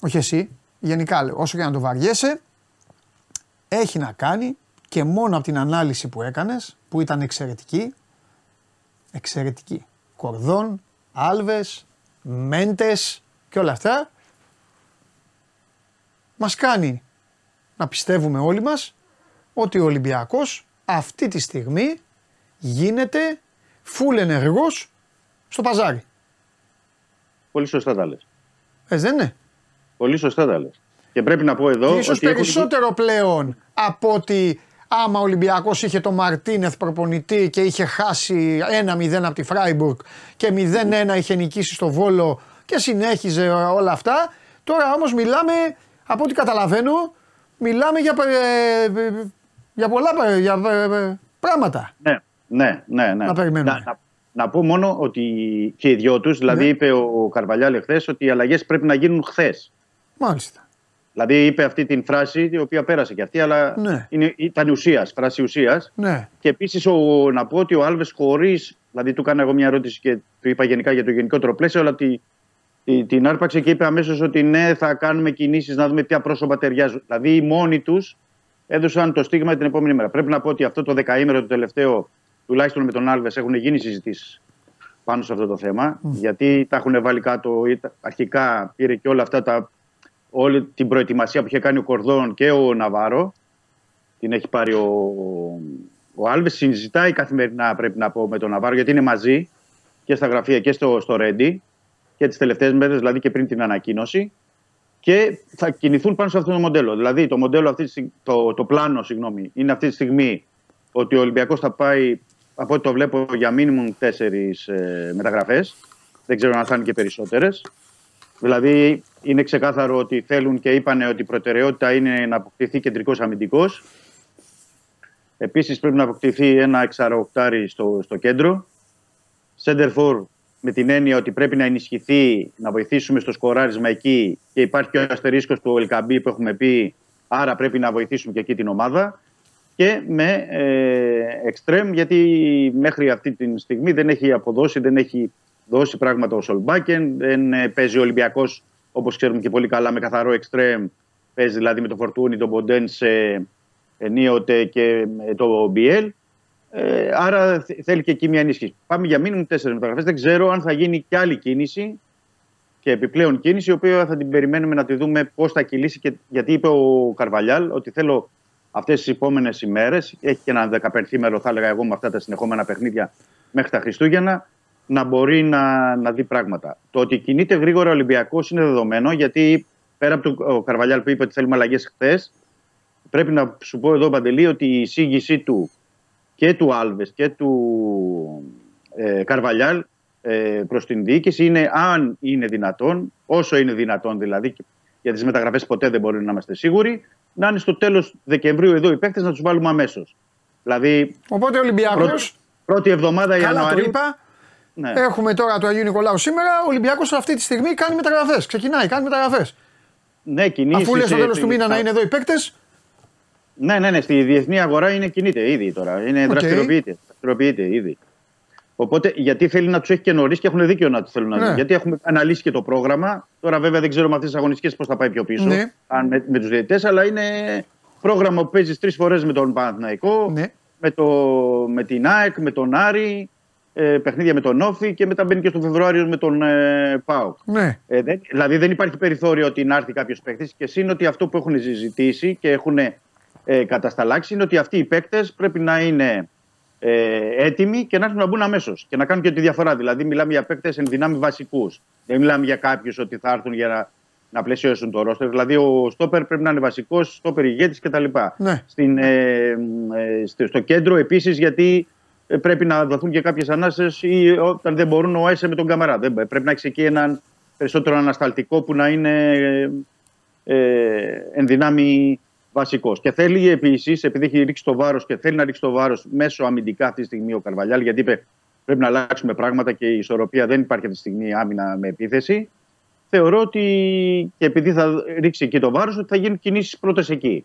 όχι εσύ, γενικά λέω, όσο και να το βαριέσαι, έχει να κάνει και μόνο από την ανάλυση που έκανες, που ήταν εξαιρετική, εξαιρετική. Κορδόν, Άλβες, Μέντες και όλα αυτά, μας κάνει να πιστεύουμε όλοι μας ότι ο Ολυμπιακός αυτή τη στιγμή γίνεται φουλ ενεργός στο παζάρι. Πολύ σωστά τα λες. Έτσι δεν είναι. Πολύ σωστά τα λες. Και πρέπει να πω εδώ. Και ίσως ότι έχουν- περισσότερο πλέον από ότι άμα ο Ολυμπιακός είχε το Μαρτίνεθ προπονητή και είχε χάσει 1-0 από τη Φράιμπουργκ και 0-1 είχε νικήσει στο Βόλο και συνέχιζε όλα αυτά. Τώρα όμως μιλάμε, από ό,τι καταλαβαίνω, μιλάμε για, ε, ε, για πολλά ε, για, ε, ε, πράγματα. Ναι, ναι, ναι. ναι. Να περιμένουμε. Να, να, να πω μόνο ότι και οι δυο τους, δηλαδή Ναι. είπε ο Καρβαλιάλ χθε ότι οι αλλαγές πρέπει να γίνουν χθες. Μάλιστα. Δηλαδή είπε αυτή την φράση, η οποία πέρασε και αυτή, αλλά Ναι. είναι, ήταν ουσίας, φράση ουσίας. Ναι. Και επίσης να πω ότι ο Άλβες χωρίς. Δηλαδή του έκανα εγώ μια ερώτηση και του είπα γενικά για το γενικότερο πλαίσιο, αλλά τη, τη- την άρπαξε και είπε αμέσως ότι ναι, θα κάνουμε κινήσεις να δούμε ποια πρόσωπα ταιριάζουν. Δηλαδή οι μόνοι τους έδωσαν το στίγμα την επόμενη μέρα. Πρέπει να πω ότι αυτό το δεκαήμερο το τελευταίο, τουλάχιστον με τον Άλβες, έχουν γίνει συζητήσεις πάνω σε αυτό το θέμα. Γιατί τα έχουν βάλει κάτω. ή τα- Αρχικά πήρε και όλα αυτά τα. Όλη την προετοιμασία που είχε κάνει ο Κορδόν και ο Ναβάρο. Την έχει πάρει ο, ο Άλβε. Συζητάει καθημερινά, πρέπει να πω, με τον Ναβάρο, γιατί είναι μαζί και στα γραφεία και στο, στο Ρέντι και τις τελευταίες μέρες, δηλαδή και πριν την ανακοίνωση. Και θα κινηθούν πάνω σε αυτό το μοντέλο. Δηλαδή, το μοντέλο αυτή τη στιγ- το, το πλάνο, συγγνώμη, είναι αυτή τη στιγμή ότι ο Ολυμπιακός θα πάει, από ό,τι το βλέπω, για μίνιμουμ τέσσερις ε, μεταγραφές. Δεν ξέρω αν θα είναι και περισσότερες. Δηλαδή, είναι ξεκάθαρο ότι θέλουν και είπαν ότι η προτεραιότητα είναι να αποκτηθεί κεντρικός αμυντικός. Επίσης, πρέπει να αποκτηθεί ένα εξαροκτάρι στο, στο κέντρο. Center for με την έννοια ότι πρέπει να ενισχυθεί, να βοηθήσουμε στο σκοράρισμα εκεί και υπάρχει και ο αστερίσκος του Ελκαμπή που έχουμε πει, άρα πρέπει να βοηθήσουμε και εκεί την ομάδα. και με ε, εξτρέμ γιατί μέχρι αυτή τη στιγμή δεν έχει αποδώσει, δεν έχει δώσει πράγματα ο Σολμπάκεν, δεν ε, παίζει ο Ολυμπιακός όπως ξέρουμε και πολύ καλά με καθαρό εξτρέμ, παίζει δηλαδή με το Φορτούνι, τον Ποντένσε, ενίοτε και με το Μπιέλ. Ε, άρα θε- θέλει και εκεί μια ενίσχυση. Πάμε για μήνυμα τέσσερις μεταγραφές. Δεν ξέρω αν θα γίνει και άλλη κίνηση και επιπλέον κίνηση, η οποία θα την περιμένουμε να τη δούμε πώς θα κυλήσει. Και, γιατί είπε ο Καρβαλιάλ ότι θέλω αυτές τις επόμενες ημέρες, έχει και ένα δεκαπενθήμερο, θα έλεγα εγώ, με αυτά τα συνεχόμενα παιχνίδια μέχρι τα Χριστούγεννα, να μπορεί να, να δει πράγματα. Το ότι κινείται γρήγορα ο Ολυμπιακός είναι δεδομένο, γιατί πέρα από τον ο Καρβαλιάλ που είπε ότι θέλουμε αλλαγές χθες, πρέπει να σου πω εδώ, Παντελή, ότι η εισήγησή του και του Άλβες και του ε, Καρβαλιάλ ε, προς την διοίκηση είναι αν είναι δυνατόν, όσο είναι δυνατόν δηλαδή, και για τις μεταγραφές ποτέ δεν μπορεί να είμαστε σίγουροι, να είναι στο τέλος Δεκεμβρίου εδώ οι παίκτες να τους βάλουμε αμέσως. Δηλαδή Οπότε ο Ολυμπιακός. πρώτη, πρώτη εβδομάδα Καλά το Ιανουαρίου. είπα. Ναι. Έχουμε τώρα του Αγίου Νικολάου σήμερα. Ο Ολυμπιακός αυτή τη στιγμή κάνει μεταγραφές. Ξεκινάει, κάνει μεταγραφές. Ναι, κινήσεις, Αφού λες στο ε, τέλος του μήνα να είναι εδώ οι παίκτες. Ναι, ναι, ναι, στη διεθνή αγορά είναι κινείται ήδη τώρα. Είναι Οκ. δραστηριοποιείται, δραστηριοποιείται ήδη. Οπότε γιατί θέλει να τους έχει και νωρίς και έχουν δίκιο να τους θέλουν να Ναι. δουν. Γιατί έχουμε αναλύσει και το πρόγραμμα. Τώρα, βέβαια, δεν ξέρω με αυτές τις αγωνιστικές πώς θα πάει πιο πίσω. Ναι. Αν με, με τους διαιτητές, αλλά είναι πρόγραμμα που παίζεις τρεις φορές με τον Παναθηναϊκό, Ναι. με, το, με την ΑΕΚ, με τον Άρη, ε, παιχνίδια με τον Όφη και μετά μπαίνει και στο Φεβρουάριο με τον ε, ΠΑΟΚ. Ναι. Ε, δεν, δηλαδή δεν υπάρχει περιθώριο ότι να έρθει κάποιος παίκτης και σύν ότι αυτό που έχουν συζητήσει και έχουν ε, κατασταλάξει είναι ότι αυτοί οι παίκτες πρέπει να είναι ε, έτοιμοι και να έρθουν να μπουν αμέσως και να κάνουν και τη διαφορά. Δηλαδή, μιλάμε για παίκτες εν δυνάμει βασικούς. Δεν μιλάμε για κάποιους ότι θα έρθουν για να, να πλαισιώσουν το ρόστερ. Δηλαδή, ο Στόπερ πρέπει να είναι βασικός, Στόπερ ηγέτης κτλ. Ναι. Στην, ε, ε, στο, στο κέντρο επίσης, γιατί ε, πρέπει να δοθούν και κάποιες ανάσες ή όταν δεν μπορούν ο Έσε με τον Καμαρά. Δεν, πρέπει να έχει εκεί έναν περισσότερο ανασταλτικό που να είναι ε, εν δυνάμει βασικός. Και θέλει επίσης, επειδή έχει ρίξει το βάρος και θέλει να ρίξει το βάρος μέσω αμυντικά αυτή τη στιγμή ο Καρβαλιάλ, γιατί είπε πρέπει να αλλάξουμε πράγματα και η ισορροπία δεν υπάρχει αυτή τη στιγμή άμυνα με επίθεση. Θεωρώ ότι και επειδή θα ρίξει εκεί το βάρος, ότι θα γίνουν κινήσεις πρώτες εκεί.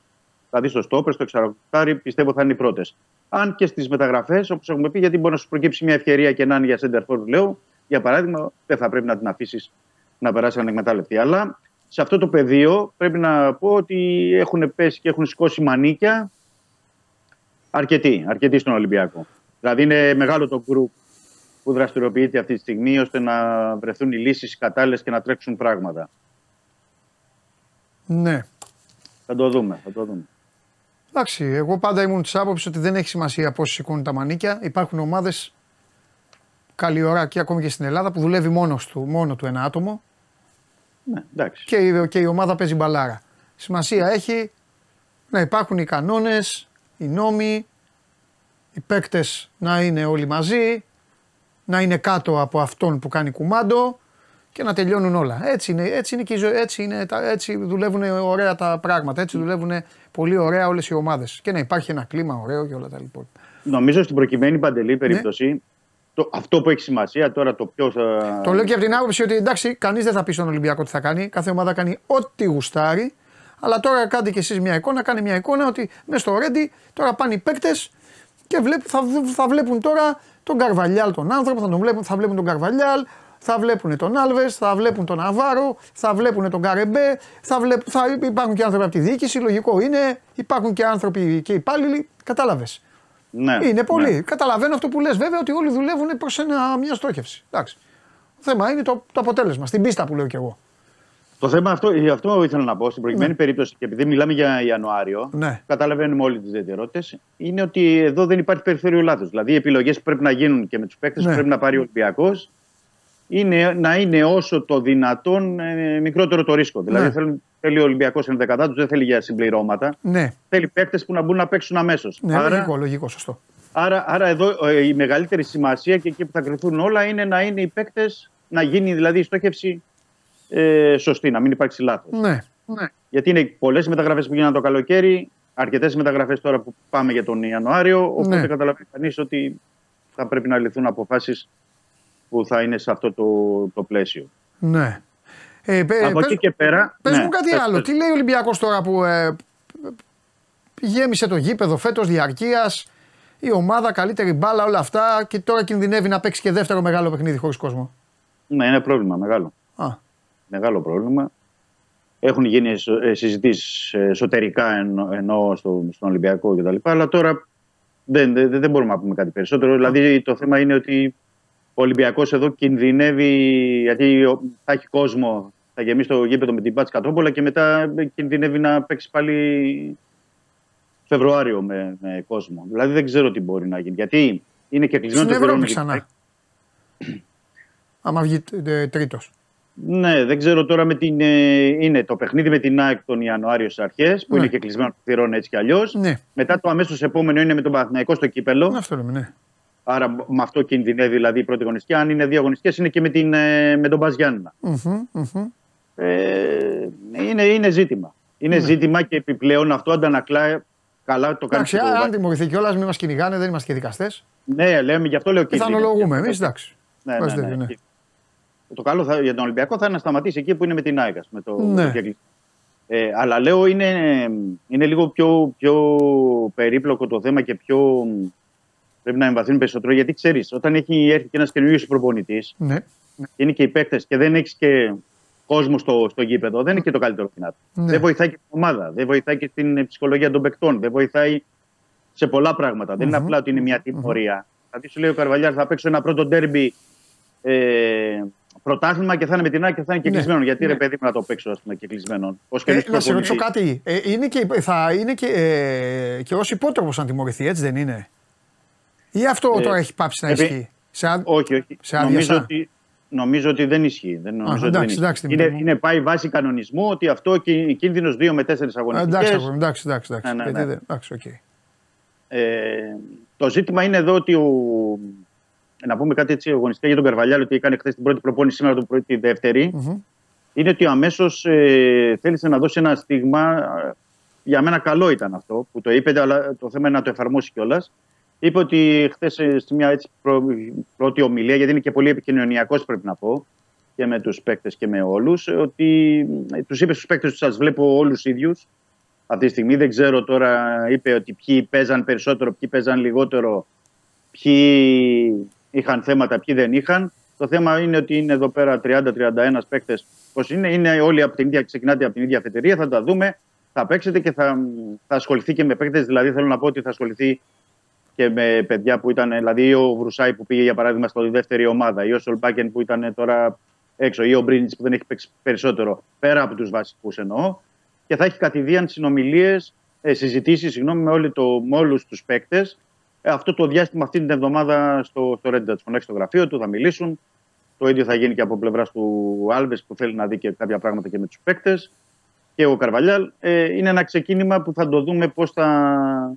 Δηλαδή στο στόπερ, στο εξαρροκτάρι, πιστεύω θα είναι οι πρώτες. Αν και στις μεταγραφές, όπως έχουμε πει, γιατί μπορεί να σου προκύψει μια ευκαιρία και να είναι για center forward, λέω, για παράδειγμα, δεν θα πρέπει να την αφήσεις να περάσει ανεκμετάλλευτη. Αλλά σε αυτό το πεδίο πρέπει να πω ότι έχουν πέσει και έχουν σηκώσει μανίκια αρκετοί, αρκετοί στον Ολυμπιακό. Δηλαδή είναι μεγάλο το γκρουπ που δραστηριοποιείται αυτή τη στιγμή ώστε να βρεθούν οι λύσεις κατάλληλες και να τρέξουν πράγματα. Ναι. Θα το δούμε, θα το δούμε. Εντάξει, εγώ πάντα ήμουν της άποψης ότι δεν έχει σημασία πώς σηκώνουν τα μανίκια. Υπάρχουν ομάδες καλή ώρα και ακόμη και στην Ελλάδα που δουλεύει μόνος του, μόνο του ένα άτομο Ναι, εντάξει. και η, και η ομάδα παίζει μπαλάρα. Σημασία έχει να υπάρχουν οι κανόνες, οι νόμοι, οι παίκτες να είναι όλοι μαζί, να είναι κάτω από αυτόν που κάνει κουμάντο και να τελειώνουν όλα. Έτσι είναι, έτσι είναι και η ζωή, έτσι, είναι, τα- έτσι δουλεύουν ωραία τα πράγματα, έτσι δουλεύουν πολύ ωραία όλες οι ομάδες και να υπάρχει ένα κλίμα ωραίο και όλα τα λοιπά. Νομίζω στην προκειμένη παντελή περίπτωση, το, αυτό που έχει σημασία τώρα το ποιος. Το λέω και από την άποψη ότι εντάξει, κανείς δεν θα πει στον Ολυμπιακό τι θα κάνει. Κάθε ομάδα κάνει ό,τι γουστάρει. Αλλά τώρα κάντε κι εσείς μια εικόνα, κάνει μια εικόνα ότι μέσα στο Ρέντι τώρα πάνε οι παίκτες και βλέπ, θα, θα βλέπουν τώρα τον Καρβαλιάλ τον άνθρωπο, θα, τον βλέπουν, θα βλέπουν τον Καρβαλιάλ, θα βλέπουν τον Άλβες, θα βλέπουν τον Ναβάρο, θα βλέπουν τον Καρεμπέ, θα, βλέπ, θα υπάρχουν και άνθρωποι από τη διοίκηση, λογικό είναι, υπάρχουν και άνθρωποι και υπάλληλοι. Κατάλαβες. Ναι, Είναι πολύ. ναι. Καταλαβαίνω αυτό που λες, βέβαια, ότι όλοι δουλεύουν προς μια στόχευση. Εντάξει. Το θέμα είναι το, το αποτέλεσμα, στην πίστα που λέω κι εγώ. Το θέμα αυτό, γι' αυτό ήθελα να πω στην προκειμένη περίπτωση και επειδή μιλάμε για Ιανουάριο, Ναι. καταλαβαίνουμε όλοι τις ιδιαιτερότητες, είναι ότι εδώ δεν υπάρχει περιθώριο λάθο. Δηλαδή οι επιλογές που πρέπει να γίνουν και με τους παίκτες Ναι. που πρέπει να πάρει ο Ολυμπιακός είναι να είναι όσο το δυνατόν ε, μικρότερο το ρίσκο. Δηλαδή Ναι. θέλει, θέλει ο Ολυμπιακός εν δεκατά τους, δεν θέλει για συμπληρώματα. Ναι, Θέλει παίκτες που να μπουν να παίξουν αμέσως. ναι άρα, λογικό, λογικό, σωστό. άρα, άρα εδώ ε, η μεγαλύτερη σημασία και εκεί που θα κρυθούν όλα είναι να είναι οι παίκτες, να γίνει δηλαδή η στόχευση ε, σωστή, να μην υπάρξει λάθος. Ναι, Γιατί είναι πολλές μεταγραφές που γίνανε το καλοκαίρι, αρκετές μεταγραφές τώρα που πάμε για τον Ιανουάριο. Οπότε Ναι. καταλαβαίνει κανείς ότι θα πρέπει να ληφθούν αποφάσεις που θα είναι σε αυτό το, το πλαίσιο. ναι. Ε, πε- Από πες- εκεί και πέρα. Πες ναι, μου κάτι πες, άλλο. πες. Τι λέει ο Ολυμπιακός τώρα που. Ε, γέμισε το γήπεδο φέτος διαρκείας. Η ομάδα, καλύτερη μπάλα, όλα αυτά και τώρα κινδυνεύει να παίξει και δεύτερο μεγάλο παιχνίδι χωρίς κόσμο; Ναι, είναι πρόβλημα μεγάλο. Α, Μεγάλο πρόβλημα. Έχουν γίνει συζητήσεις εσωτερικά ενώ, ενώ στο, στον Ολυμπιακό κτλ. Αλλά τώρα δεν, δεν, δεν μπορούμε να πούμε κάτι περισσότερο. Δηλαδή το θέμα είναι ότι ο Ολυμπιακός εδώ κινδυνεύει γιατί ο- θα έχει κόσμο, θα γεμίσει το γήπεδο με την Πάτση Κατρόπολα και μετά κινδυνεύει να παίξει πάλι Φεβρουάριο με, με κόσμο. Δηλαδή δεν ξέρω τι μπορεί να γίνει. Γιατί είναι και κλεισμένο στην το Ευρώπη Βερόνικο. ξανά. [clears throat] Άμα βγει τρίτος. Ναι, δεν ξέρω τώρα με την. ε, είναι το παιχνίδι με την ΑΕΚ τον Ιανουάριο στις αρχές, που Ναι. είναι και κλεισμένο το θηρόν έτσι κι αλλιώς. Ναι, Μετά το αμέσως επόμενο είναι με τον Παναθηναϊκό στο κύπελο. αυτό λέμε, ναι. Άρα με αυτό κινδυνεύει δηλαδή η πρώτη αγωνιστική. Αν είναι δύο αγωνιστικέ, είναι και με, την, ε, με τον Μπας Γιάννηνα. Μμμ, μμμ. Ε, είναι, είναι ζήτημα. Είναι ζήτημα και επιπλέον αυτό αντανακλά καλά το κάνει. Εντάξει, και το αν Βα- τιμωρηθεί κιόλας, μην μας κυνηγάνε, δεν είμαστε και δικαστές. Ναι, λέμε, γι' αυτό λέω κίνδυνο. Πιθανολογούμε εμείς, εντάξει. Ναι, Βάζει ναι, τέτοιο, ναι. ναι. Το καλό θα, για τον Ολυμπιακό θα είναι να σταματήσει εκεί που είναι με την ΑΕΚ. ας, Με το, Ναι. με το κεκλεισμένο. ε, αλλά λέω είναι, είναι λίγο πιο, πιο περίπλοκο το θέμα και πιο. Πρέπει να εμβαθύνει περισσότερο γιατί ξέρεις, όταν έχει έρθει και ένας καινούριο προπονητής Ναι. και είναι και οι παίκτες και δεν έχεις και κόσμο στο, στο γήπεδο, δεν είναι και το καλύτερο δυνατό. Ναι. Δεν βοηθάει και την ομάδα, δεν βοηθάει και στην ψυχολογία των παικτών, δεν βοηθάει σε πολλά πράγματα. Δεν είναι απλά ότι είναι μια τιμωρία. Δηλαδή σου λέει ο Καρβαλιάρ θα παίξω ένα πρώτο ντέρμπι ε, πρωτάθλημα και θα είναι με την ΑΕΚ και θα είναι και Ναι. κλεισμένο. Γιατί Ναι. ρε παιδί μου να το παίξω ας πούμε, και κλεισμένο. Ως Ε, καινούργιος να σε ρωτήσω προπονητής. κάτι. Ε, είναι και, θα είναι και, ε, και ως υπότροπος να τιμωρηθεί, έτσι δεν είναι; Ή αυτό Ε, τώρα έχει πάψει να επί- ισχύει; Σε, αν- Όχι, όχι. σε άδεια νομίζω, σαν. ότι, νομίζω ότι δεν ισχύει. Δεν νομίζω ότι εντάξει, δεν εντάξει, ισχύει. Δημήτρη είναι, μου. είναι πάει βάση κανονισμού ότι αυτό κίνδυνος 2 με 4 Ε, αγωνιστικέ. εντάξει, αγόρι μου, εντάξει, εντάξει. εντάξει. Ναι, ναι, Γιατί ναι. δεν- εντάξει, οκ. Ε, το ζήτημα είναι εδώ ότι ο, να πούμε κάτι έτσι αγωνιστικά για τον Καρβαλιάλ ότι έκανε χθες την πρώτη προπόνηση, σήμερα το πρωί τη δεύτερη. Μμμ. Είναι ότι αμέσως ε, θέλησε να δώσει ένα στίγμα. ε, Για μένα καλό ήταν αυτό που το είπε, αλλά το θέμα είναι να το εφαρμόσει κιόλας. Είπε ότι χθες σε μια έτσι πρω- πρώτη ομιλία, γιατί είναι και πολύ επικοινωνιακός, πρέπει να πω, και με τους παίκτες και με όλους, ότι τους είπε στους παίκτες ότι σας βλέπω όλους ίδιους. Αυτή τη στιγμή δεν ξέρω τώρα, είπε ότι ποιοι παίζαν περισσότερο, ποιοι παίζαν λιγότερο, ποιοι είχαν θέματα, ποιοι δεν είχαν. Το θέμα είναι ότι είναι εδώ πέρα 30-31 παίκτες. Πώς είναι, είναι όλοι από την ίδια, ξεκινάτε από την ίδια αφετηρία, θα τα δούμε, θα παίξετε και θα, θα ασχοληθεί και με παίκτες. Δηλαδή θέλω να πω ότι θα ασχοληθεί και με παιδιά που ήταν, δηλαδή ο Βρουσάη που πήγε για παράδειγμα στη δεύτερη ομάδα, ή ο Σολμπάκεν που ήταν τώρα έξω, ή ο Μπρίνιτς που δεν έχει παίξει περισσότερο, πέρα από τους βασικούς εννοώ. Και θα έχει κατηδίαν συνομιλίες, ε, συζητήσεις συγγνώμη, με, όλη το, με όλους τους παίκτες. Ε, αυτό το διάστημα αυτή την εβδομάδα στο, στο Red Dot φωνάξει στο γραφείο του, θα μιλήσουν. Το ίδιο θα γίνει και από πλευράς του Άλβες που θέλει να δει και κάποια πράγματα και με τους παίκτες. Και ο Καρβαλιάλ. Ε, είναι ένα ξεκίνημα που θα το δούμε πώς θα,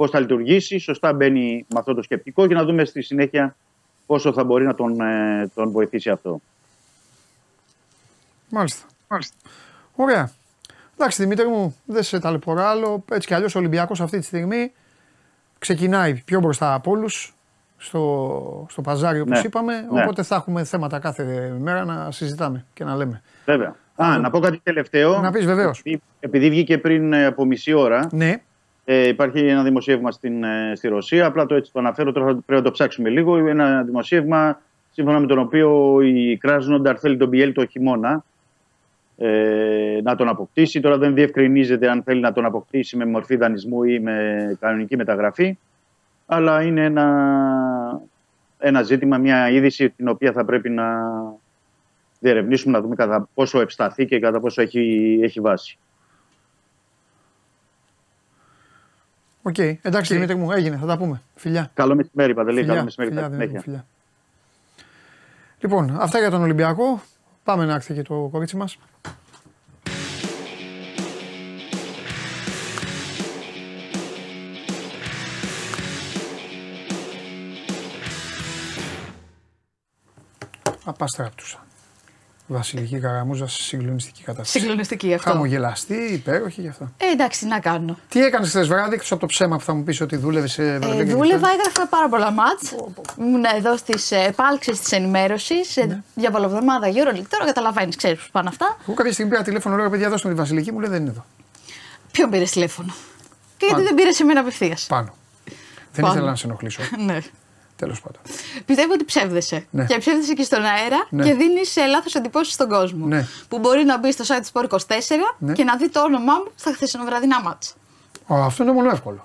πώς θα λειτουργήσει. Σωστά μπαίνει με αυτό το σκεπτικό και να δούμε στη συνέχεια πόσο θα μπορεί να τον, ε, τον βοηθήσει αυτό. Μάλιστα. Μάλιστα. Ωραία. Εντάξει, Δημήτρη μου, δεν σε ταλαιπωρώ άλλο. Έτσι κι αλλιώς ο Ολυμπιακός αυτή τη στιγμή ξεκινάει πιο μπροστά από όλους στο, στο παζάρι όπως Ναι. είπαμε. Ναι. Οπότε θα έχουμε θέματα κάθε μέρα να συζητάμε και να λέμε. Βέβαια. Α, να πω κάτι τελευταίο. Να πεις, βεβαίως. Επειδή, επειδή βγήκε πριν ε, από μισή ώρα, Ναι, ε, υπάρχει ένα δημοσίευμα στην, ε, στη Ρωσία. Απλά το έτσι το αναφέρω, τώρα πρέπει να το ψάξουμε λίγο. Ένα δημοσίευμα σύμφωνα με τον οποίο η Κράσνονταρ θέλει τον Πιέλ το χειμώνα ε, να τον αποκτήσει. Τώρα δεν διευκρινίζεται αν θέλει να τον αποκτήσει με μορφή δανεισμού ή με κανονική μεταγραφή. Αλλά είναι ένα, ένα ζήτημα, μια είδηση την οποία θα πρέπει να διερευνήσουμε, να δούμε κατά πόσο ευσταθεί και κατά πόσο έχει, έχει βάση. Οκ. Εντάξει, Δημήτρη μου, έγινε, θα τα πούμε. Φιλιά. Καλό μεσημέρι, Παντελή. Καλό Φιλιά, μεσημέρι. φιλιά, καλή Δημήτρη μου, συνέχεια. φιλιά. Λοιπόν, αυτά για τον Ολυμπιακό. Πάμε να έρθει και το κορίτσι μας. Απαστράπτουσα. Βασιλική Καραμούζα σε συγκλονιστική κατάσταση. Συγκλονιστική αυτό. Χαμογελαστή, υπέροχη γι' αυτά. Ε, εντάξει, τι να κάνω. Τι έκανες χθες βράδυ, εκτός από το ψέμα που θα μου πεις ότι δούλευες σε Ε, Βερολίνο. δούλευα, έγραφα πάρα πολλά μάτς. Ήμουν εδώ στις επάλξεις της ενημέρωσης. Ναι. Διαβολοβδομάδα Euroleague. Τώρα καταλαβαίνεις, ξέρεις πώς πάνε αυτά. Εγώ κάποια στιγμή πήρα τηλέφωνο, λέω παιδιά, δώστε μου τη Βασιλική, μου λέει δεν είναι εδώ. Ποιον πήρες τηλέφωνο; και γιατί Πάνω. δεν πήρες σε μένα απευθείας; Πάνω. Δεν Πάνω. ήθελα να σε ενοχλήσω. [laughs] ναι. Τέλος πάντων. Πιστεύω ότι ψεύδεσαι. Ναι. Και ψεύδεσαι και στον αέρα Ναι. και δίνεις λάθος εντυπώσεις στον κόσμο. Ναι. Που μπορεί να μπει στο site του Sport 24 Ναι. και να δει το όνομά μου στα χθεσινοβραδινά μάτσα. Α, αυτό είναι μόνο εύκολο.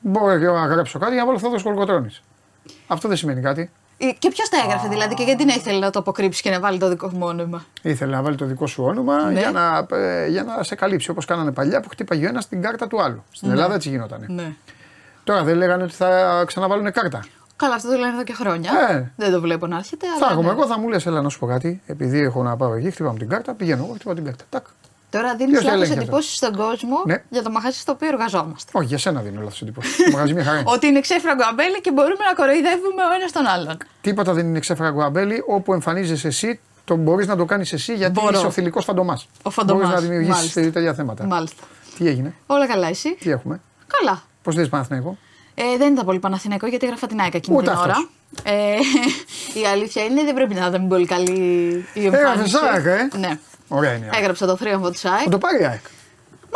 Μπορώ και εγώ να γράψω κάτι για να βάλω αυτό το σκολκοτρόνη. Αυτό δεν σημαίνει κάτι. Ε, Και ποιος τα έγραφε δηλαδή και γιατί να ήθελε να το αποκρύψει και να βάλει το δικό μου όνομα; Ήθελε να βάλει το δικό σου όνομα Ναι. για, να, ε, για να σε καλύψει όπως κάνανε παλιά που χτύπαγε ο ένας την κάρτα του άλλου. Στην Ναι. Ελλάδα έτσι γινότανε. Ναι. Τώρα δεν λέγανε ότι θα ξαναβάλουν κάρτα. Καλά, αυτό το λένε εδώ και χρόνια. Ε. Δεν το βλέπω να έρχεται. Θα αλλά έρχομαι ναι. εγώ, θα μου λες: Έλα να σου πω κάτι. Επειδή έχω να πάω εκεί, χτυπάμε την κάρτα, πηγαίνω εγώ, χτυπάω την κάρτα. Τάκ. Τώρα δίνεις Ποιος λάθος έλεγχε αυτό; εντυπώσεις στον κόσμο Ναι. για το μαγαζί στο οποίο εργαζόμαστε. Όχι, για σένα δίνω λάθος εντύπωση. Το μαγαζί μια χαρά είναι. Ότι είναι ξέφραγκο αμπέλι και μπορούμε να κοροϊδεύουμε ο ένας τον άλλον. Τίποτα δεν είναι ξέφραγο αμπέλι. Όπου εμφανίζεσαι εσύ, το μπορείς να το κάνεις εσύ γιατί Μπορώ. είσαι ο θηλυκός φαντομάς. Ο φαντομάς, Μπορείς να δημιουργήσεις μάλιστα. τέτοια θέματα. Μάλιστα. Τι έγινε, Όλα καλά, εσύ; τι έχουμε; Καλά. Πώς δεν Παναθηναϊκό; Ε, δεν ήταν πολύ Παναθηναϊκό γιατί έγραφα την ΑΕΚ εκείνη Ούτε την ώρα. αυτός. Ε, [laughs] η αλήθεια είναι δεν πρέπει να ήταν πολύ καλή η Έγραφε εμφάνιση. ΑΕΚ, ε. Ναι. Ωραία είναι. η ΑΕΚ. Έγραψα το θρίαμβο τη ΑΕΚ. Θα το πάρει η ΑΕΚ.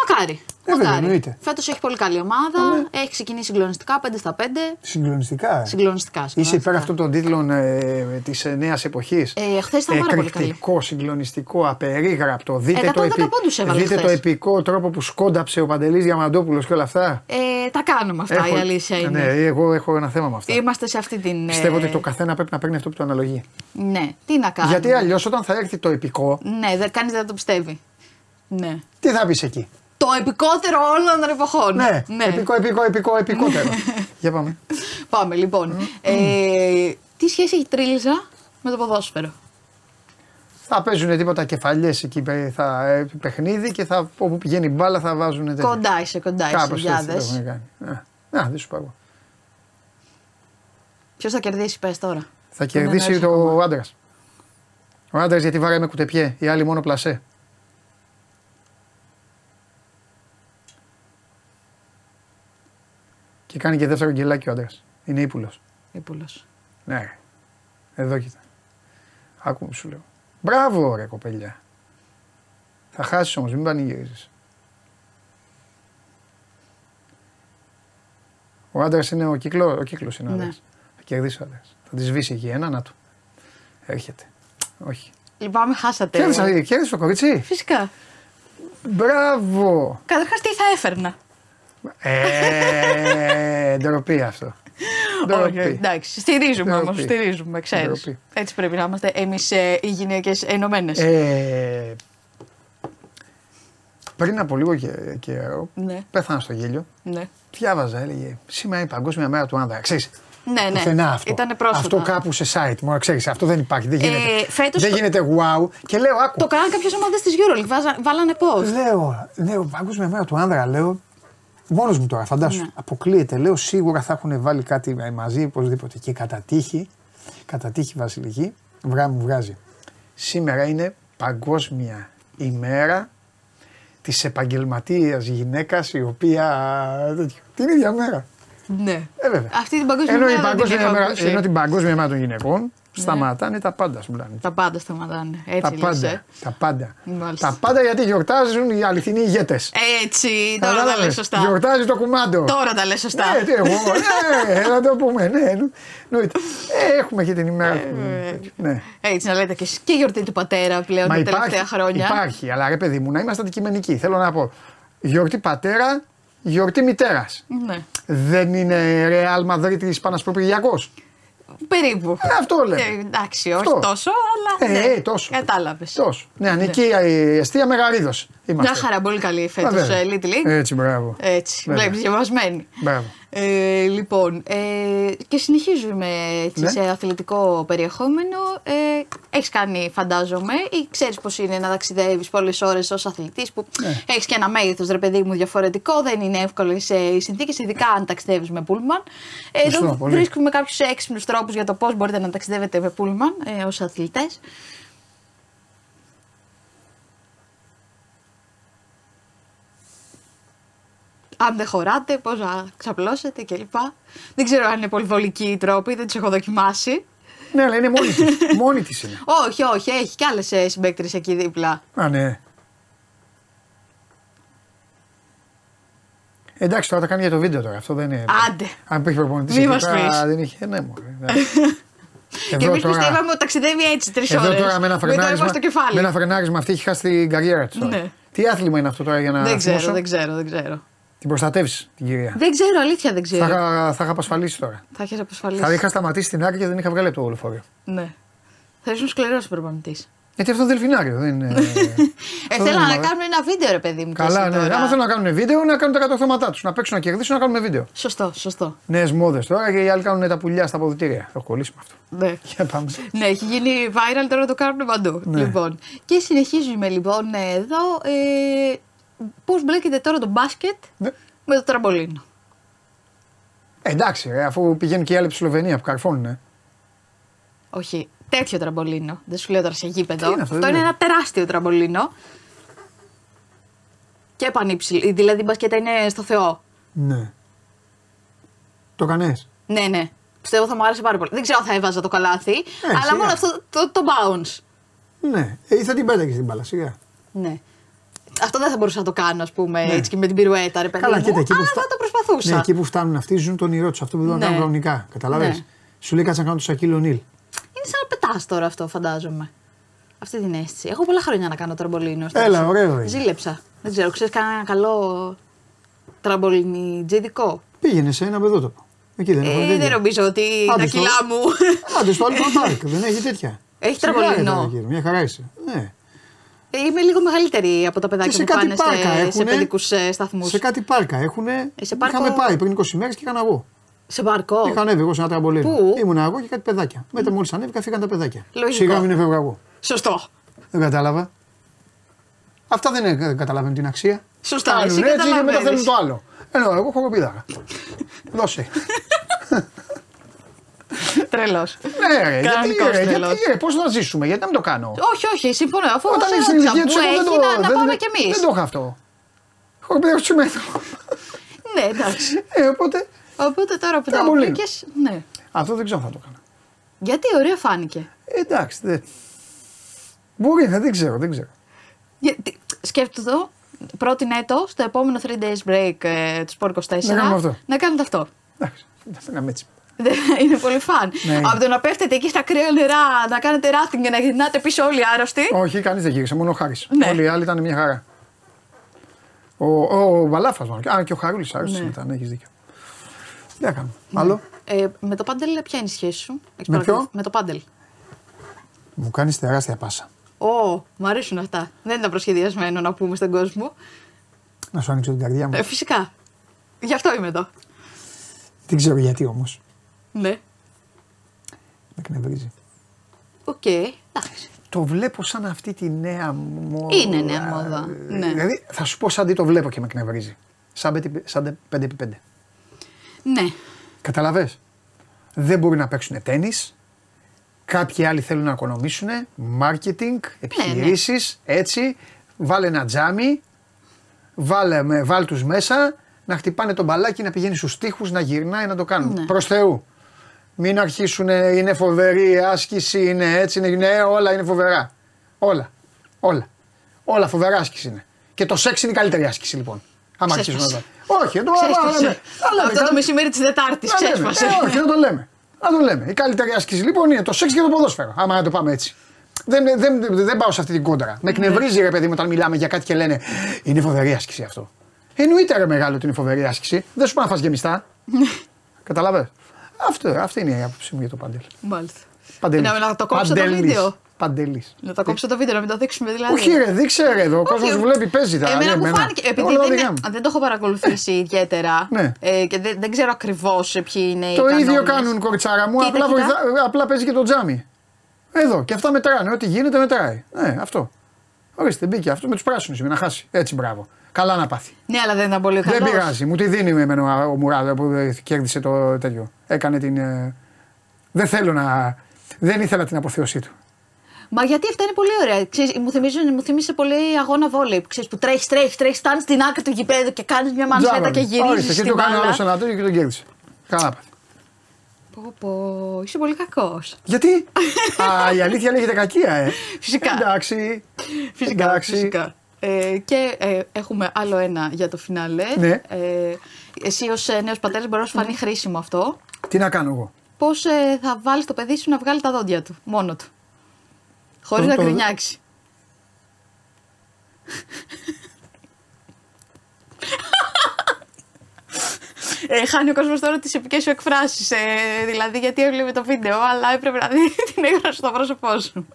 Μακάρι. Ε, βέβαια, Μακάρι. εννοείται. Φέτος έχει πολύ καλή ομάδα. Έχει ξεκινήσει συγκλονιστικά 5 στα 5. Συγκλονιστικά. ε. Συγκλονιστικά. Είσαι συγκλονιστικά. υπέρ αυτών των τίτλων ε, της νέας εποχής. Ε, χθες ήταν πάρα πολύ καλή. Εκρηκτικό, συγκλονιστικό, απερίγραπτο. Δείτε, το, 110 πόντους έβαλε δείτε το χθες. επικό τρόπο που σκόνταψε ο Παντελής Διαμαντόπουλος και όλα αυτά. Ε, τα κάνουμε αυτά, Έχω- η αλήθεια είναι. Ναι, εγώ έχω ένα θέμα με αυτά. Είμαστε σε αυτή την. Πιστεύω ε, ότι το καθένα πρέπει να παίρνει αυτό που του αναλογεί. Ναι, τι να κάνουμε. Γιατί αλλιώς όταν θα έρθει το επικό, Ναι, δεν κανείς δεν το πιστεύει. Ναι. τι θα πεις εκεί; Το επικότερο όλων των εποχών. Ναι, επικό, επικό, επικό, επικότερο. [laughs] Για πάμε. Πάμε λοιπόν. Ε, τι σχέση έχει η Τρίλιζα με το ποδόσφαιρο; θα παίζουν τίποτα κεφαλιές εκεί πέ- θα, ε, παιχνίδι και θα, όπου πηγαίνει η μπάλα θα βάζουν τέτοια. Κοντά είσαι, κοντά είσαι. Κάπως Για έτσι το δες. έχουν κάνει. Α, Να, δεν σου πάω. Ποιος θα κερδίσει, πες τώρα. Θα Τον κερδίσει εννοείς το ακόμα. άντρας. Ο άντρας γιατί βάρε με κουτεπιέ, οι άλλοι μόνο πλασέ. Και κάνει και δεύτερο γκελάκι ο άντρας. Είναι ύπουλος. Ήπουλος. Ναι, ρε. εδώ κοίτα. Άκου που σου λέω. Μπράβο, ρε κοπέλια. Θα χάσεις όμως, μην πανηγυρίζεις. Ο άντρας είναι ο κύκλο, ο κύκλος είναι ο Ναι. άντρας. Θα κερδίσει ο άντρας. Θα τη σβήσει εκεί ένα, να του. Έρχεται. Όχι. Λυπάμαι, χάσατε. Κέρδισε, κέρδισε το κορίτσι. Φυσικά. Μπράβο. Καταρχάς, τι θα έφερνα; Ε, ντροπή αυτό. Όχι, Ντροπή. εντάξει. Στηρίζουμε όμως. Ντροπή. Στηρίζουμε, ξέρεις. Ντροπή. Έτσι πρέπει να είμαστε εμείς οι γυναίκες ενωμένες. Ε, πριν από λίγο και- καιρό Ναι, πέθανα στο γέλιο. ναι. Διάβαζα, έλεγε σήμερα είναι η Παγκόσμια Μέρα του Άνδρα. Ξέρεις, Ναι, ναι. πουθενά αυτό. Ήτανε πρόσφατα. Αυτό κάπου σε site. Μόνο ξέρεις, αυτό δεν υπάρχει. Δεν Ε, γίνεται, φέτος δεν το- γίνεται wow. Και λέω, άκου. Το κάναν κάποιες ομάδες της Euroleague. Βάζα, βάλανε post. Λέω, λέω, Παγκόσμια Μέρα του Άνδρα, λέω. Μόνος μου τώρα, φαντάσου. Ναι. Αποκλείεται. Λέω σίγουρα θα έχουν βάλει κάτι ε, μαζί, οπωσδήποτε. Και κατά τύχη, κατά τύχη Βασιλική, βρά, μου βγάζει. Σήμερα είναι Παγκόσμια ημέρα της επαγγελματίας γυναίκας η οποία. τέτοιο. Την ίδια μέρα. Ναι. Ε, βέβαια. Αυτή την παγκόσμια Ενώ, η μέρα δεν την παγκόσμια έχω μέρα, ακούσει. ενώ την Παγκόσμια μέρα των γυναικών σταματάνε τα πάντα στον πλανήτη. Τα πάντα σταματάνε. Έτσι Τα λες, πάντα. ε. Τα πάντα. Μάλιστα. Τα πάντα γιατί γιορτάζουν οι αληθινοί ηγέτες. Έτσι, τώρα τα λες σωστά. Γιορτάζει το κουμάντο. Τώρα τα λες σωστά. Ναι, τι εγώ, [laughs] ναι, να το πούμε, ναι. νο- Εννοείται. Ε, έχουμε και την ημέρα του. Ναι. Έτσι να λέτε και εσείς. Και γιορτή του πατέρα πλέον Μα τα υπάρχει, τελευταία χρόνια. υπάρχει, αλλά ρε παιδί μου, να είμαστε αντικειμενικοί. Θέλω να πω, γιορτή πατέρα, γιορτή μητέρας. Ναι. Δεν είναι Ρεάλ Μαδρίτη Πανασπροπηριακό. Περίπου. Ε, αυτό λέω. Ε, εντάξει, όχι Αυτό. τόσο, αλλά. Ε, ναι. ε, τόσο. Κατάλαβες. Τόσο. Ναι, ανική η αιστεία Μεγαρίδος. Μια χαρά, πολύ καλή φέτος βέβαια. ε, Little League. Έτσι, μπράβο. Έτσι, Βέβαια. βλέπει διαβασμένη. Μπράβο. Ε, λοιπόν, ε, και συνεχίζουμε έτσι, Ναι. σε αθλητικό περιεχόμενο. Ε, έχεις κάνει, φαντάζομαι, ή ξέρεις πώς είναι να ταξιδεύεις πολλές ώρες ως αθλητής, που Ναι. έχεις και ένα μέγεθος ρε παιδί μου διαφορετικό, δεν είναι εύκολε οι συνθήκες, ειδικά αν ταξιδεύεις με πούλμαν. Ε, Σωστό, Εδώ πολύ. βρίσκουμε κάποιους έξυπνους τρόπους για το πώς μπορείτε να ταξιδεύετε με πούλμαν ε, ως αθλητές. Αν δεν χωράτε, πώς να ξαπλώσετε κλπ. Δεν ξέρω αν είναι πολυβολικοί οι τρόποι, δεν τους έχω δοκιμάσει. Ναι, αλλά είναι μόνη τη. μόνη τη είναι. όχι, όχι, έχει κι άλλες συμπαίκτρες εκεί δίπλα. Α, ναι. Εντάξει, τώρα τα κάνει για το βίντεο τώρα. Αυτό δεν είναι. Άντε. Αν υπήρχε προπονητής Μη εκεί μας πέρα, πεις. δεν είχε. Ναι, μωρέ. [laughs] εντάξει. Και εμείς πιστεύαμε ότι ταξιδεύει έτσι τρεις ώρες. Εδώ τώρα με ένα, Μετά φρενάρισμα, είμαστε στο κεφάλι. με ένα φρενάρισμα αυτή έχει χάσει την καριέρα της. Ναι. Τι άθλημα είναι αυτό τώρα για να Δεν ξέρω, θυμώσω; δεν ξέρω, δεν ξέρω. Την προστατεύει την κυρία. Δεν ξέρω, αλήθεια δεν Θα, ξέρω. είχα- θα είχα απασφαλίσει τώρα. Θα έχει απασφαλίσει. Θα είχα σταματήσει την άκρη και δεν είχα βγάλει από το λεωφορείο. Ναι. Θα ήσουν σκληρός προπονητής. Γιατί αυτό είναι δελφινάριο, δεν είναι. Ε, Αυτό θέλω δεν να είναι, κάνουμε ένα βίντεο, ρε παιδί μου. και Καλά, εσύ ναι. τώρα. Άμα θέλουν να κάνουν βίντεο, να κάνουν τα κατορθώματά τους. Να παίξουν να κερδίσουν, να κάνουν βίντεο. Σωστό, σωστό. Νέες μόδες τώρα και οι άλλοι κάνουν τα πουλιά στα αποδητήρια. Θα έχω κολλήσει με αυτό. Ναι. Για πάμε. Ναι, έχει γίνει viral τώρα το κάνουν παντού. Ναι. Λοιπόν. Και συνεχίζουμε λοιπόν εδώ. Ε, Πώς μπλέκεται τώρα το μπάσκετ Ναι. με το τραμπολίνο; Ε, εντάξει, ρε, αφού πηγαίνουν και οι άλλοι από τη Σλοβενία που καρφώνουν. Ε. Όχι, τέτοιο τραμπολίνο. Δεν σου λέω τώρα σε γήπεδο. Τι είναι αυτό, δεν είναι είναι. ένα τεράστιο τραμπολίνο. Και πανύψηλο. Δηλαδή η μπασκέτα είναι στο Θεό. Ναι. Το κανέ. Ναι, ναι. Πιστεύω θα μου άρεσε πάρα πολύ. Δεν ξέρω αν θα έβαζα το καλάθι, αλλά σιγά. μόνο αυτό το, το bounce. Ναι. Ε, ή θα την πέταγες την μπάλα, σιγά. Ναι. Αυτό δεν θα μπορούσα να το κάνω, ας πούμε, έτσι και με την πυρουέτα, ρε παιδί Ναι. Καλά, μου. κοίτα, εκεί που, αλλά φτα- θα το προσπαθούσα. ναι, εκεί που φτάνουν αυτοί ζουν το όνειρό τους. Αυτό που δεν μπορούν να Ναι. κάνουν κανονικά. Κατάλαβες. Ναι. Σου λέει κάτσε να κάνω το Σακίλ Ονίλ. Είναι σαν να πετάς τώρα αυτό, φαντάζομαι. Αυτή την αίσθηση. Έχω πολλά χρόνια να κάνω τραμπολίνο. στο Έλα, ίσο. ωραίο είναι. Ζήλεψα. Δεν ξέρω, ξέρεις κανένα καλό τραμπολινιτζίδικο. Πήγαινε σε ένα παιδότοπο. Εκεί δεν έχουν Ε, τέτοια. δεν νομίζω ότι Άντε τα στο- κιλά μου. Άντε στο άλλο πάρκ, δεν έχει τέτοια. Έχει Σιγά, τραμπολίνο. ρε, τώρα, κύριε, Μια χαρά είσαι. Ναι. Ε, Είμαι λίγο μεγαλύτερη από τα παιδάκια σε που κάτι πάνε πάρκα σε, σε έχουνε- παιδικούς σταθμούς. Σε κάτι πάρκα έχουν. σε πάρκο- Είχαμε πάει πριν 20 μέρες και έκανα εγώ. Σε πάρκο; Είχα ανέβει εγώ σε ένα τραμπολίνο. Πού; Ήμουν εγώ και κάτι παιδάκια. Μετά μόλις ανέβηκα φύγαν τα παιδάκια. Λογικό. Σιγά μην έφευγα εγώ. Σωστό. Δεν κατάλαβα. Αυτά δεν ε, καταλαβαίνουν την αξία. Σωστά, Κάνουν εσύ έτσι και μετά καταλαβαίνεις. θέλουν το άλλο. Ενώ εγώ χοροπήδαγα. Δώσε. [laughs] Τρελός. Ναι, ρε, γιατί, Κανονικός ρε, τρελός. γιατί, ρε, πώς να ζήσουμε, γιατί να μην το κάνω; Όχι, όχι, συμφωνώ. Αφού Όταν σε έχεις την ρώτησα ηλικία που τους, εγώ δεν έχει το, να, να δεν- πάμε δεν- κι εμείς. Δεν το έχω αυτό. Χοροπήδαγα στο μέτρο. Ναι, εντάξει. Ε, οπότε, Οπότε τώρα που το Τραμπολίνο. βρήκες, ναι. αυτό δεν ξέρω αν θα το κάνω. Γιατί ωραίο φάνηκε. Ε, εντάξει, δεν. Μπορεί, ε, δεν ξέρω, δεν ξέρω. Γιατί, σκέφτομαι το, πρότεινε το στο επόμενο 3 days break ε, του Sport 24 Να κάνουμε αυτό. να κάνετε αυτό. Εντάξει, θα φύγαμε έτσι. Δεν- [laughs] είναι πολύ φαν. Ναι, είναι. Από το να πέφτετε εκεί στα κρύα νερά, να κάνετε ράφτινγκ και να γυρνάτε πίσω όλοι άρρωστοι. Όχι, κανείς δεν γύρισε, μόνο ο Χάρης. Ναι. Όλοι οι άλλοι ήταν μια χαρά. Ο, ο, ο Βαλάφας, μάλλον. Α, και ο Χαρούλης άρρωσε Ναι. μετά, ναι, έχεις δίκιο. Τι να κάνουμε. Άλλο; Ε, με το πάντελ, ποια είναι η σχέση σου, Έχεις Με ποιο; παρακολουθεί- Με το πάντελ. Μου κάνεις τεράστια πάσα. Ω, μου αρέσουν αυτά. Δεν ήταν προσχεδιασμένο να πούμε στον κόσμο. Να σου ανοίξω την καρδιά μου. Ε, φυσικά. Γι' αυτό είμαι εδώ. Δεν ξέρω γιατί όμως. Ναι. Με εκνευρίζει. Οκ. Εντάξει. Το βλέπω σαν αυτή τη νέα μόδα. Είναι νέα μόδα. Ναι. Δηλαδή θα σου πω σαν τι το βλέπω και με εκνευρίζει. Σαν, πέντε- σαν 5x5. Ναι. Καταλαβες; Δεν μπορεί να παίξουν τέννη. Κάποιοι άλλοι θέλουν να οικονομήσουν. Μάρκετινγκ, επιχειρήσεις, έτσι. Βάλε ένα τζάμι. Βάλε, με, βάλ τους μέσα να χτυπάνε τον μπαλάκι, να πηγαίνει στους τοίχους, να γυρνάει, να το κάνουν. Ναι. Προς Θεού. Μην αρχίσουν, είναι φοβερή άσκηση, είναι έτσι, είναι, ναι, όλα είναι φοβερά. Όλα. Όλα. Όλα φοβερά άσκηση είναι. Και το σεξ είναι η καλύτερη άσκηση λοιπόν. Άμα Ξέσπασε. αρχίσουμε εδώ. Όχι, το Ξέσπασε. λέμε. Θα λέμε, Αυτό το κα- μεσημέρι της Δετάρτης να λέμε. ξέσπασε. Ε, όχι, να το λέμε. Να το λέμε. Η καλύτερη άσκηση λοιπόν είναι το σεξ και το ποδόσφαιρο. Άμα να το πάμε έτσι. Δεν, δεν, δεν πάω σε αυτή την κόντρα. Με εκνευρίζει ρε παιδί μου όταν μιλάμε για κάτι και λένε Είναι φοβερή άσκηση αυτό. Εννοείται ρε μεγάλο ότι είναι φοβερή άσκηση. Δεν σου πάει να φας γεμιστά. Καταλαβες. Αυτό, αυτή είναι η άποψή μου για το παντέλ. Μάλιστα. Παντελής. Να- να το κόψω το Παντελής. βίντεο. Παντελής. Να το κόψω το βίντεο, να μην το δείξουμε δηλαδή. Όχι ρε, δείξε ρε εδώ. Ο κόσμος Όχι, βλέπει, παίζει τα. Εμένα ναι, μου εμένα. φάνηκε, επειδή Εγώ τα δεν, δικά είναι- μου. δεν το έχω παρακολουθήσει [laughs] ιδιαίτερα Ναι. ε, και δεν, δεν ξέρω ακριβώς ποιοι είναι οι Το ίδιο κανόνες. κάνουν κοριτσάρα μου, Κοίτα, απλά, κοίτα. βοηθά- απλά παίζει και το τζάμι. Εδώ και αυτά μετράνε. Ό,τι γίνεται μετράει. Ναι, αυτό. Ορίστε, μπήκε αυτό με τους πράσινους είπε να χάσει. Έτσι, μπράβο. Καλά να πάθει. Ναι, αλλά δεν ήταν πολύ καλός. Δεν πειράζει. Μου τη δίνει με εμένα ο Μουράδα που ε, κέρδισε το τέτοιο. Έκανε την. ε, Δεν θέλω να. Δεν ήθελα την αποθέωσή του. Μα γιατί αυτά είναι πολύ ωραία. Ξέρεις, μου, θυμίζουν, μου θυμίσε πολύ αγώνα βόλεϊ. που Ξέρεις, που τρέχεις, τρέχεις, τρέχεις, φτάνεις στην άκρη του γηπέδου και κάνεις μια μανσέτα Τζάμπα, και ναι. γυρίζει. Ορίστε, και στην του κάνει μπάλα. άλλο ένα τέτοιο και τον κέρδισε. Καλά πάθει. Πω, πω, είσαι πολύ κακός. Γιατί; [laughs] Α, η αλήθεια λέγεται κακία, ε. Φυσικά. Εντάξει. Φυσικά, Εντάξει. φυσικά. Ε, και ε, έχουμε άλλο ένα για το φινάλε. Ναι. Ε, εσύ ως ε, νέος πατέρας μπορεί να σου φανεί χρήσιμο αυτό. Τι να κάνω εγώ; Πώς ε, θα βάλεις το παιδί σου να βγάλει τα δόντια του μόνο του; Χωρίς Το- να το- γκρινιάξει. [laughs] Ε, χάνει ο κόσμος τώρα τις επικές σου εκφράσεις. Ε, δηλαδή, γιατί έβλεπε το βίντεο, αλλά έπρεπε να δει [laughs] την έγραψη στο πρόσωπό σου.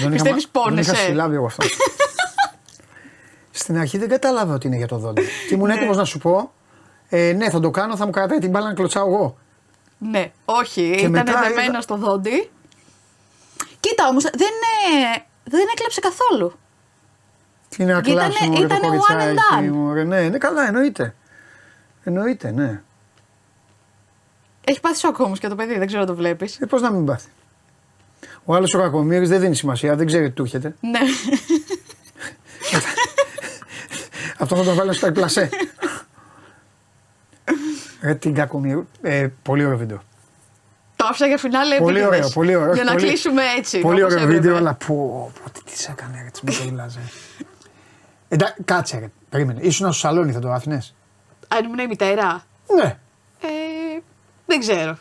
Δεν Πιστεύεις είχα, δεν είχα πόνεσαι; συλλάβει εγώ αυτό. [laughs] Στην αρχή δεν κατάλαβα ότι είναι για το δόντι. Και ήμουν έτοιμος να σου πω, ε, ναι, θα το κάνω, θα μου κρατάει την μπάλα να κλωτσάω εγώ. Ναι, όχι, Και ήταν μετά δεμένο είδα- στο δόντι. Κοίτα όμως, δεν, ε, δεν έκλεψε καθόλου. Τι να Ήτανε- κλάψω μωρέ, το ήτανε one and κοριτσάκι done. μωρέ. Ναι, ναι, καλά, εννοείται. Εννοείται, ναι. Έχει πάθει σοκ όμως και το παιδί, δεν ξέρω αν το βλέπεις. Ε, πώς να μην πάθει. Ο άλλος ο κακομύρης δεν δίνει σημασία, δεν ξέρει τι του έρχεται. Ναι. [laughs] Αυτό θα το βάλω στο εκπλασέ. Ρε [laughs] την κακομύρου. Ε, πολύ ωραίο βίντεο. το άφησα για φινάλε Πολύ επίτηδες. ωραίο, πολύ ωραίο. Για να Πολύ- κλείσουμε έτσι. Πολύ όπως ωραίο έπρεπε. βίντεο, αλλά πω, πω, τι της έκανε ρε, της Μητρούλας, ρε. Εντάξει, κάτσε ρε, περίμενε. Ήσουν στο σαλόνι, θα το άφηνες; Αν ήμουν η μητέρα. Ναι. Ε, δεν ξέρω.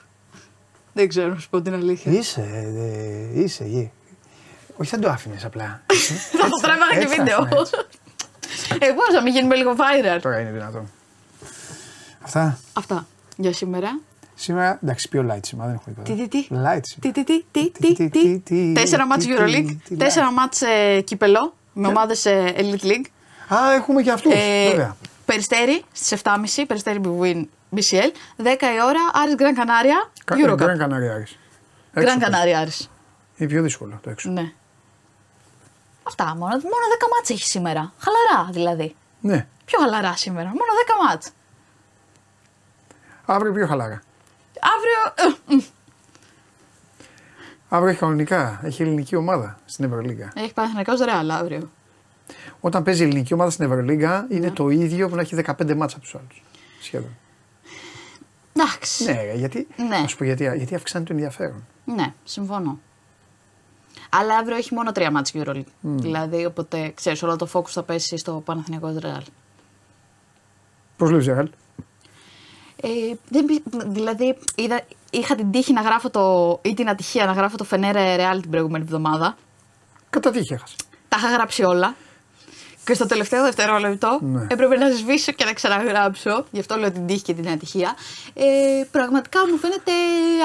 Δεν ξέρω να σου πω την αλήθεια. Είσαι, ε, είσαι γη. Όχι, δεν το άφηνες απλά. [laughs] Θα το τρέβαγα και έτσι θα βίντεο. έχουμε, Ε, πώς να μην γίνουμε λίγο viral. Τώρα είναι δυνατόν. Αυτά. Αυτά για σήμερα. Σήμερα, εντάξει, πιο light σήμερα, δεν έχω Τι, τίποτα. τι, τι. Light σήμερα. Τι, τι, τι, τι, Τι, τι, τι, τι, τι, Τέσσερα τι, μάτς τι, EuroLeague, τι, τέσσερα live. μάτς ε, κύπελο με ομάδες ε, Elite League. Α, έχουμε και αυτούς, Ε, βέβαια. Περιστέρι στις 7.30, Περιστέρι Bwin BCL. 10 η ώρα, Άρης Γκραν Κανάρια, Γκραν Eurocup. Κανάρια Άρης. Γκραν Έξω Κανάρια Άρης. Είναι πιο δύσκολο το έξω. Ναι. Αυτά, μόνο, μόνο 10 μάτς έχει σήμερα. Χαλαρά δηλαδή. Ναι. Πιο χαλαρά σήμερα, μόνο 10 μάτς. Αύριο πιο χαλάρα. Αύριο. ε, μ, Αύριο έχει κανονικά. Έχει ελληνική ομάδα στην Ευρωλίγα. Έχει Παναθηναϊκός Ρεάλ αύριο. Όταν παίζει η ελληνική ομάδα στην Ευρωλίγα είναι το ίδιο που να έχει 15 μάτσα από τους άλλους. Σχεδόν. Εντάξει. Ναι, ρε, γιατί. Ναι. Να σου πω γιατί, γιατί αυξάνει το ενδιαφέρον. Ναι, συμφωνώ. Αλλά αύριο έχει μόνο τρία μάτς EuroLeague. Δηλαδή, οπότε ξέρεις, όλο το focus θα πέσει στο Παναθηναϊκός Ρεάλ. Πώς λέει Ζεράλ. Ε, δεν, πι- δηλαδή, είδα, είχα την τύχη να γράφω το. ή την ατυχία να γράφω το Φενέρε Ρεάλ την προηγούμενη εβδομάδα. Κατά τύχη έχασε. Τα είχα γράψει όλα. Και στο τελευταίο δευτερόλεπτο Ναι. έπρεπε να σβήσω και να ξαναγράψω. Γι' αυτό λέω την τύχη και την ατυχία. Ε, πραγματικά μου φαίνεται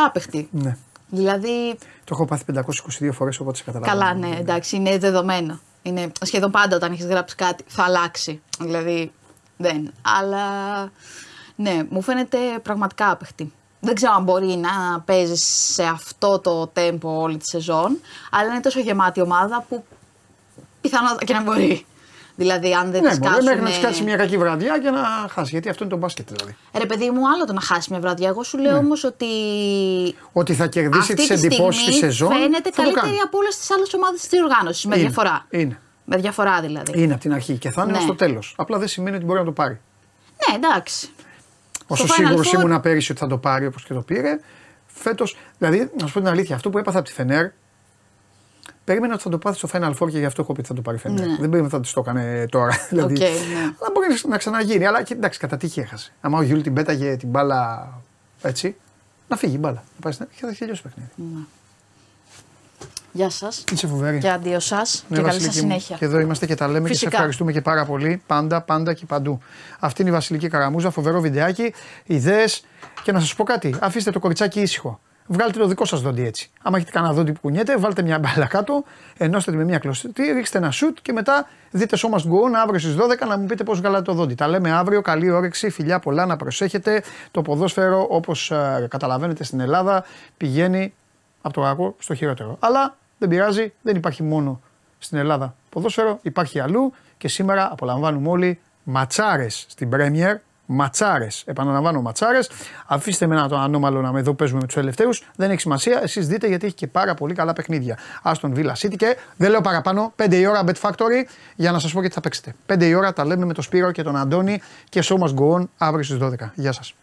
άπεχτη. Ναι. Δηλαδή, Το έχω πάθει 522 φορές οπότε σε καταλαβαίνω. καλά, ναι, εντάξει, είναι δεδομένο. Είναι σχεδόν πάντα όταν έχεις γράψει κάτι θα αλλάξει. Δηλαδή, δεν. Αλλά, ναι, μου φαίνεται πραγματικά άπεχτη. Δεν ξέρω αν μπορεί να παίζει σε αυτό το τέμπο όλη τη σεζόν, αλλά είναι τόσο γεμάτη ομάδα που πιθανότατα και να μπορεί. Δηλαδή, αν δεν Ναι, τη μπορεί κάσουν. μέχρι να τη κάτσει μια κακή βραδιά και να χάσει. Γιατί αυτό είναι το μπάσκετ δηλαδή. Ρε παιδί μου, άλλο το να χάσει μια βραδιά. Εγώ σου λέω όμως ότι. Ότι θα κερδίσει αυτή τις τη εντυπώσεις της στιγμή σεζόν. Φαίνεται θα το καλύτερη κάνει. από όλες τις άλλες ομάδες της διοργάνωσης. Με Είναι, διαφορά. Είναι. Με διαφορά δηλαδή. Είναι από την αρχή και θα είναι Ναι. ως το τέλος. Απλά δεν σημαίνει ότι μπορεί να το πάρει. Ναι, εντάξει. Όσο Final σίγουρος Four- ήμουν πέρυσι ότι θα το πάρει όπως και το πήρε, φέτος. Δηλαδή, να σου πω την αλήθεια, αυτό που έπαθα από τη Φενέρ, περίμενα ότι θα το πάθεις στο Final Four και γι' αυτό έχω πει ότι θα το πάρει η Φενέρ. Ναι. Δεν περίμενα ότι θα της το έκανε τώρα. δηλαδή. ναι. Αλλά μπορεί να ξαναγίνει. Αλλά και, εντάξει, κατά τύχη έχασε. Αν ο Γιούλ την πέταγε την μπάλα έτσι, να φύγει η μπάλα. Να πάει στην... και θα τελειώσει το παιχνίδι. Γεια σας. Είσαι φοβερή. Και αντίο σας. Ναι, και καλή Βασιλική σας μου. συνέχεια. Και εδώ είμαστε και τα λέμε και σε Φυσικά. ευχαριστούμε και πάρα πολύ. Πάντα, πάντα και παντού. Αυτή είναι η Βασιλική Καραμούζα, φοβερό βιντεάκι. Ιδέες. Και να σας πω κάτι, αφήστε το κοριτσάκι ήσυχο. Βγάλτε το δικό σας δόντι έτσι. Άμα έχετε κανένα δόντι που κουνιέται, βάλτε μια μπάλα κάτω, ενώστε τη με μια κλωστή, ρίξτε ένα σουτ και μετά δείτε So Must Go On αύριο στις 12 να μου πείτε πώς βγάλατε το δόντι. Τα λέμε αύριο. Καλή όρεξη, φιλιά πολλά να προσέχετε. Το ποδόσφαιρο, όπως καταλαβαίνετε στην Ελλάδα, πηγαίνει από το κακό στο χειρότερο. Αλλά δεν πειράζει, δεν υπάρχει μόνο στην Ελλάδα ποδόσφαιρο, υπάρχει αλλού και σήμερα απολαμβάνουμε όλοι ματσάρες στην Premier. Ματσάρες. Επαναλαμβάνω, ματσάρες. Αφήστε με ένα το ανώμαλο να με εδώ παίζουμε με τους ελευθέρους. Δεν έχει σημασία. Εσείς δείτε γιατί έχει και πάρα πολύ καλά παιχνίδια. Άστον Villa City και δεν λέω παραπάνω. 5 η ώρα Bet Factory για να σας πω γιατί θα παίξετε. 5 η ώρα τα λέμε με τον Σπύρο και τον Αντώνη και So Must Go On αύριο στις 12. Γεια σας.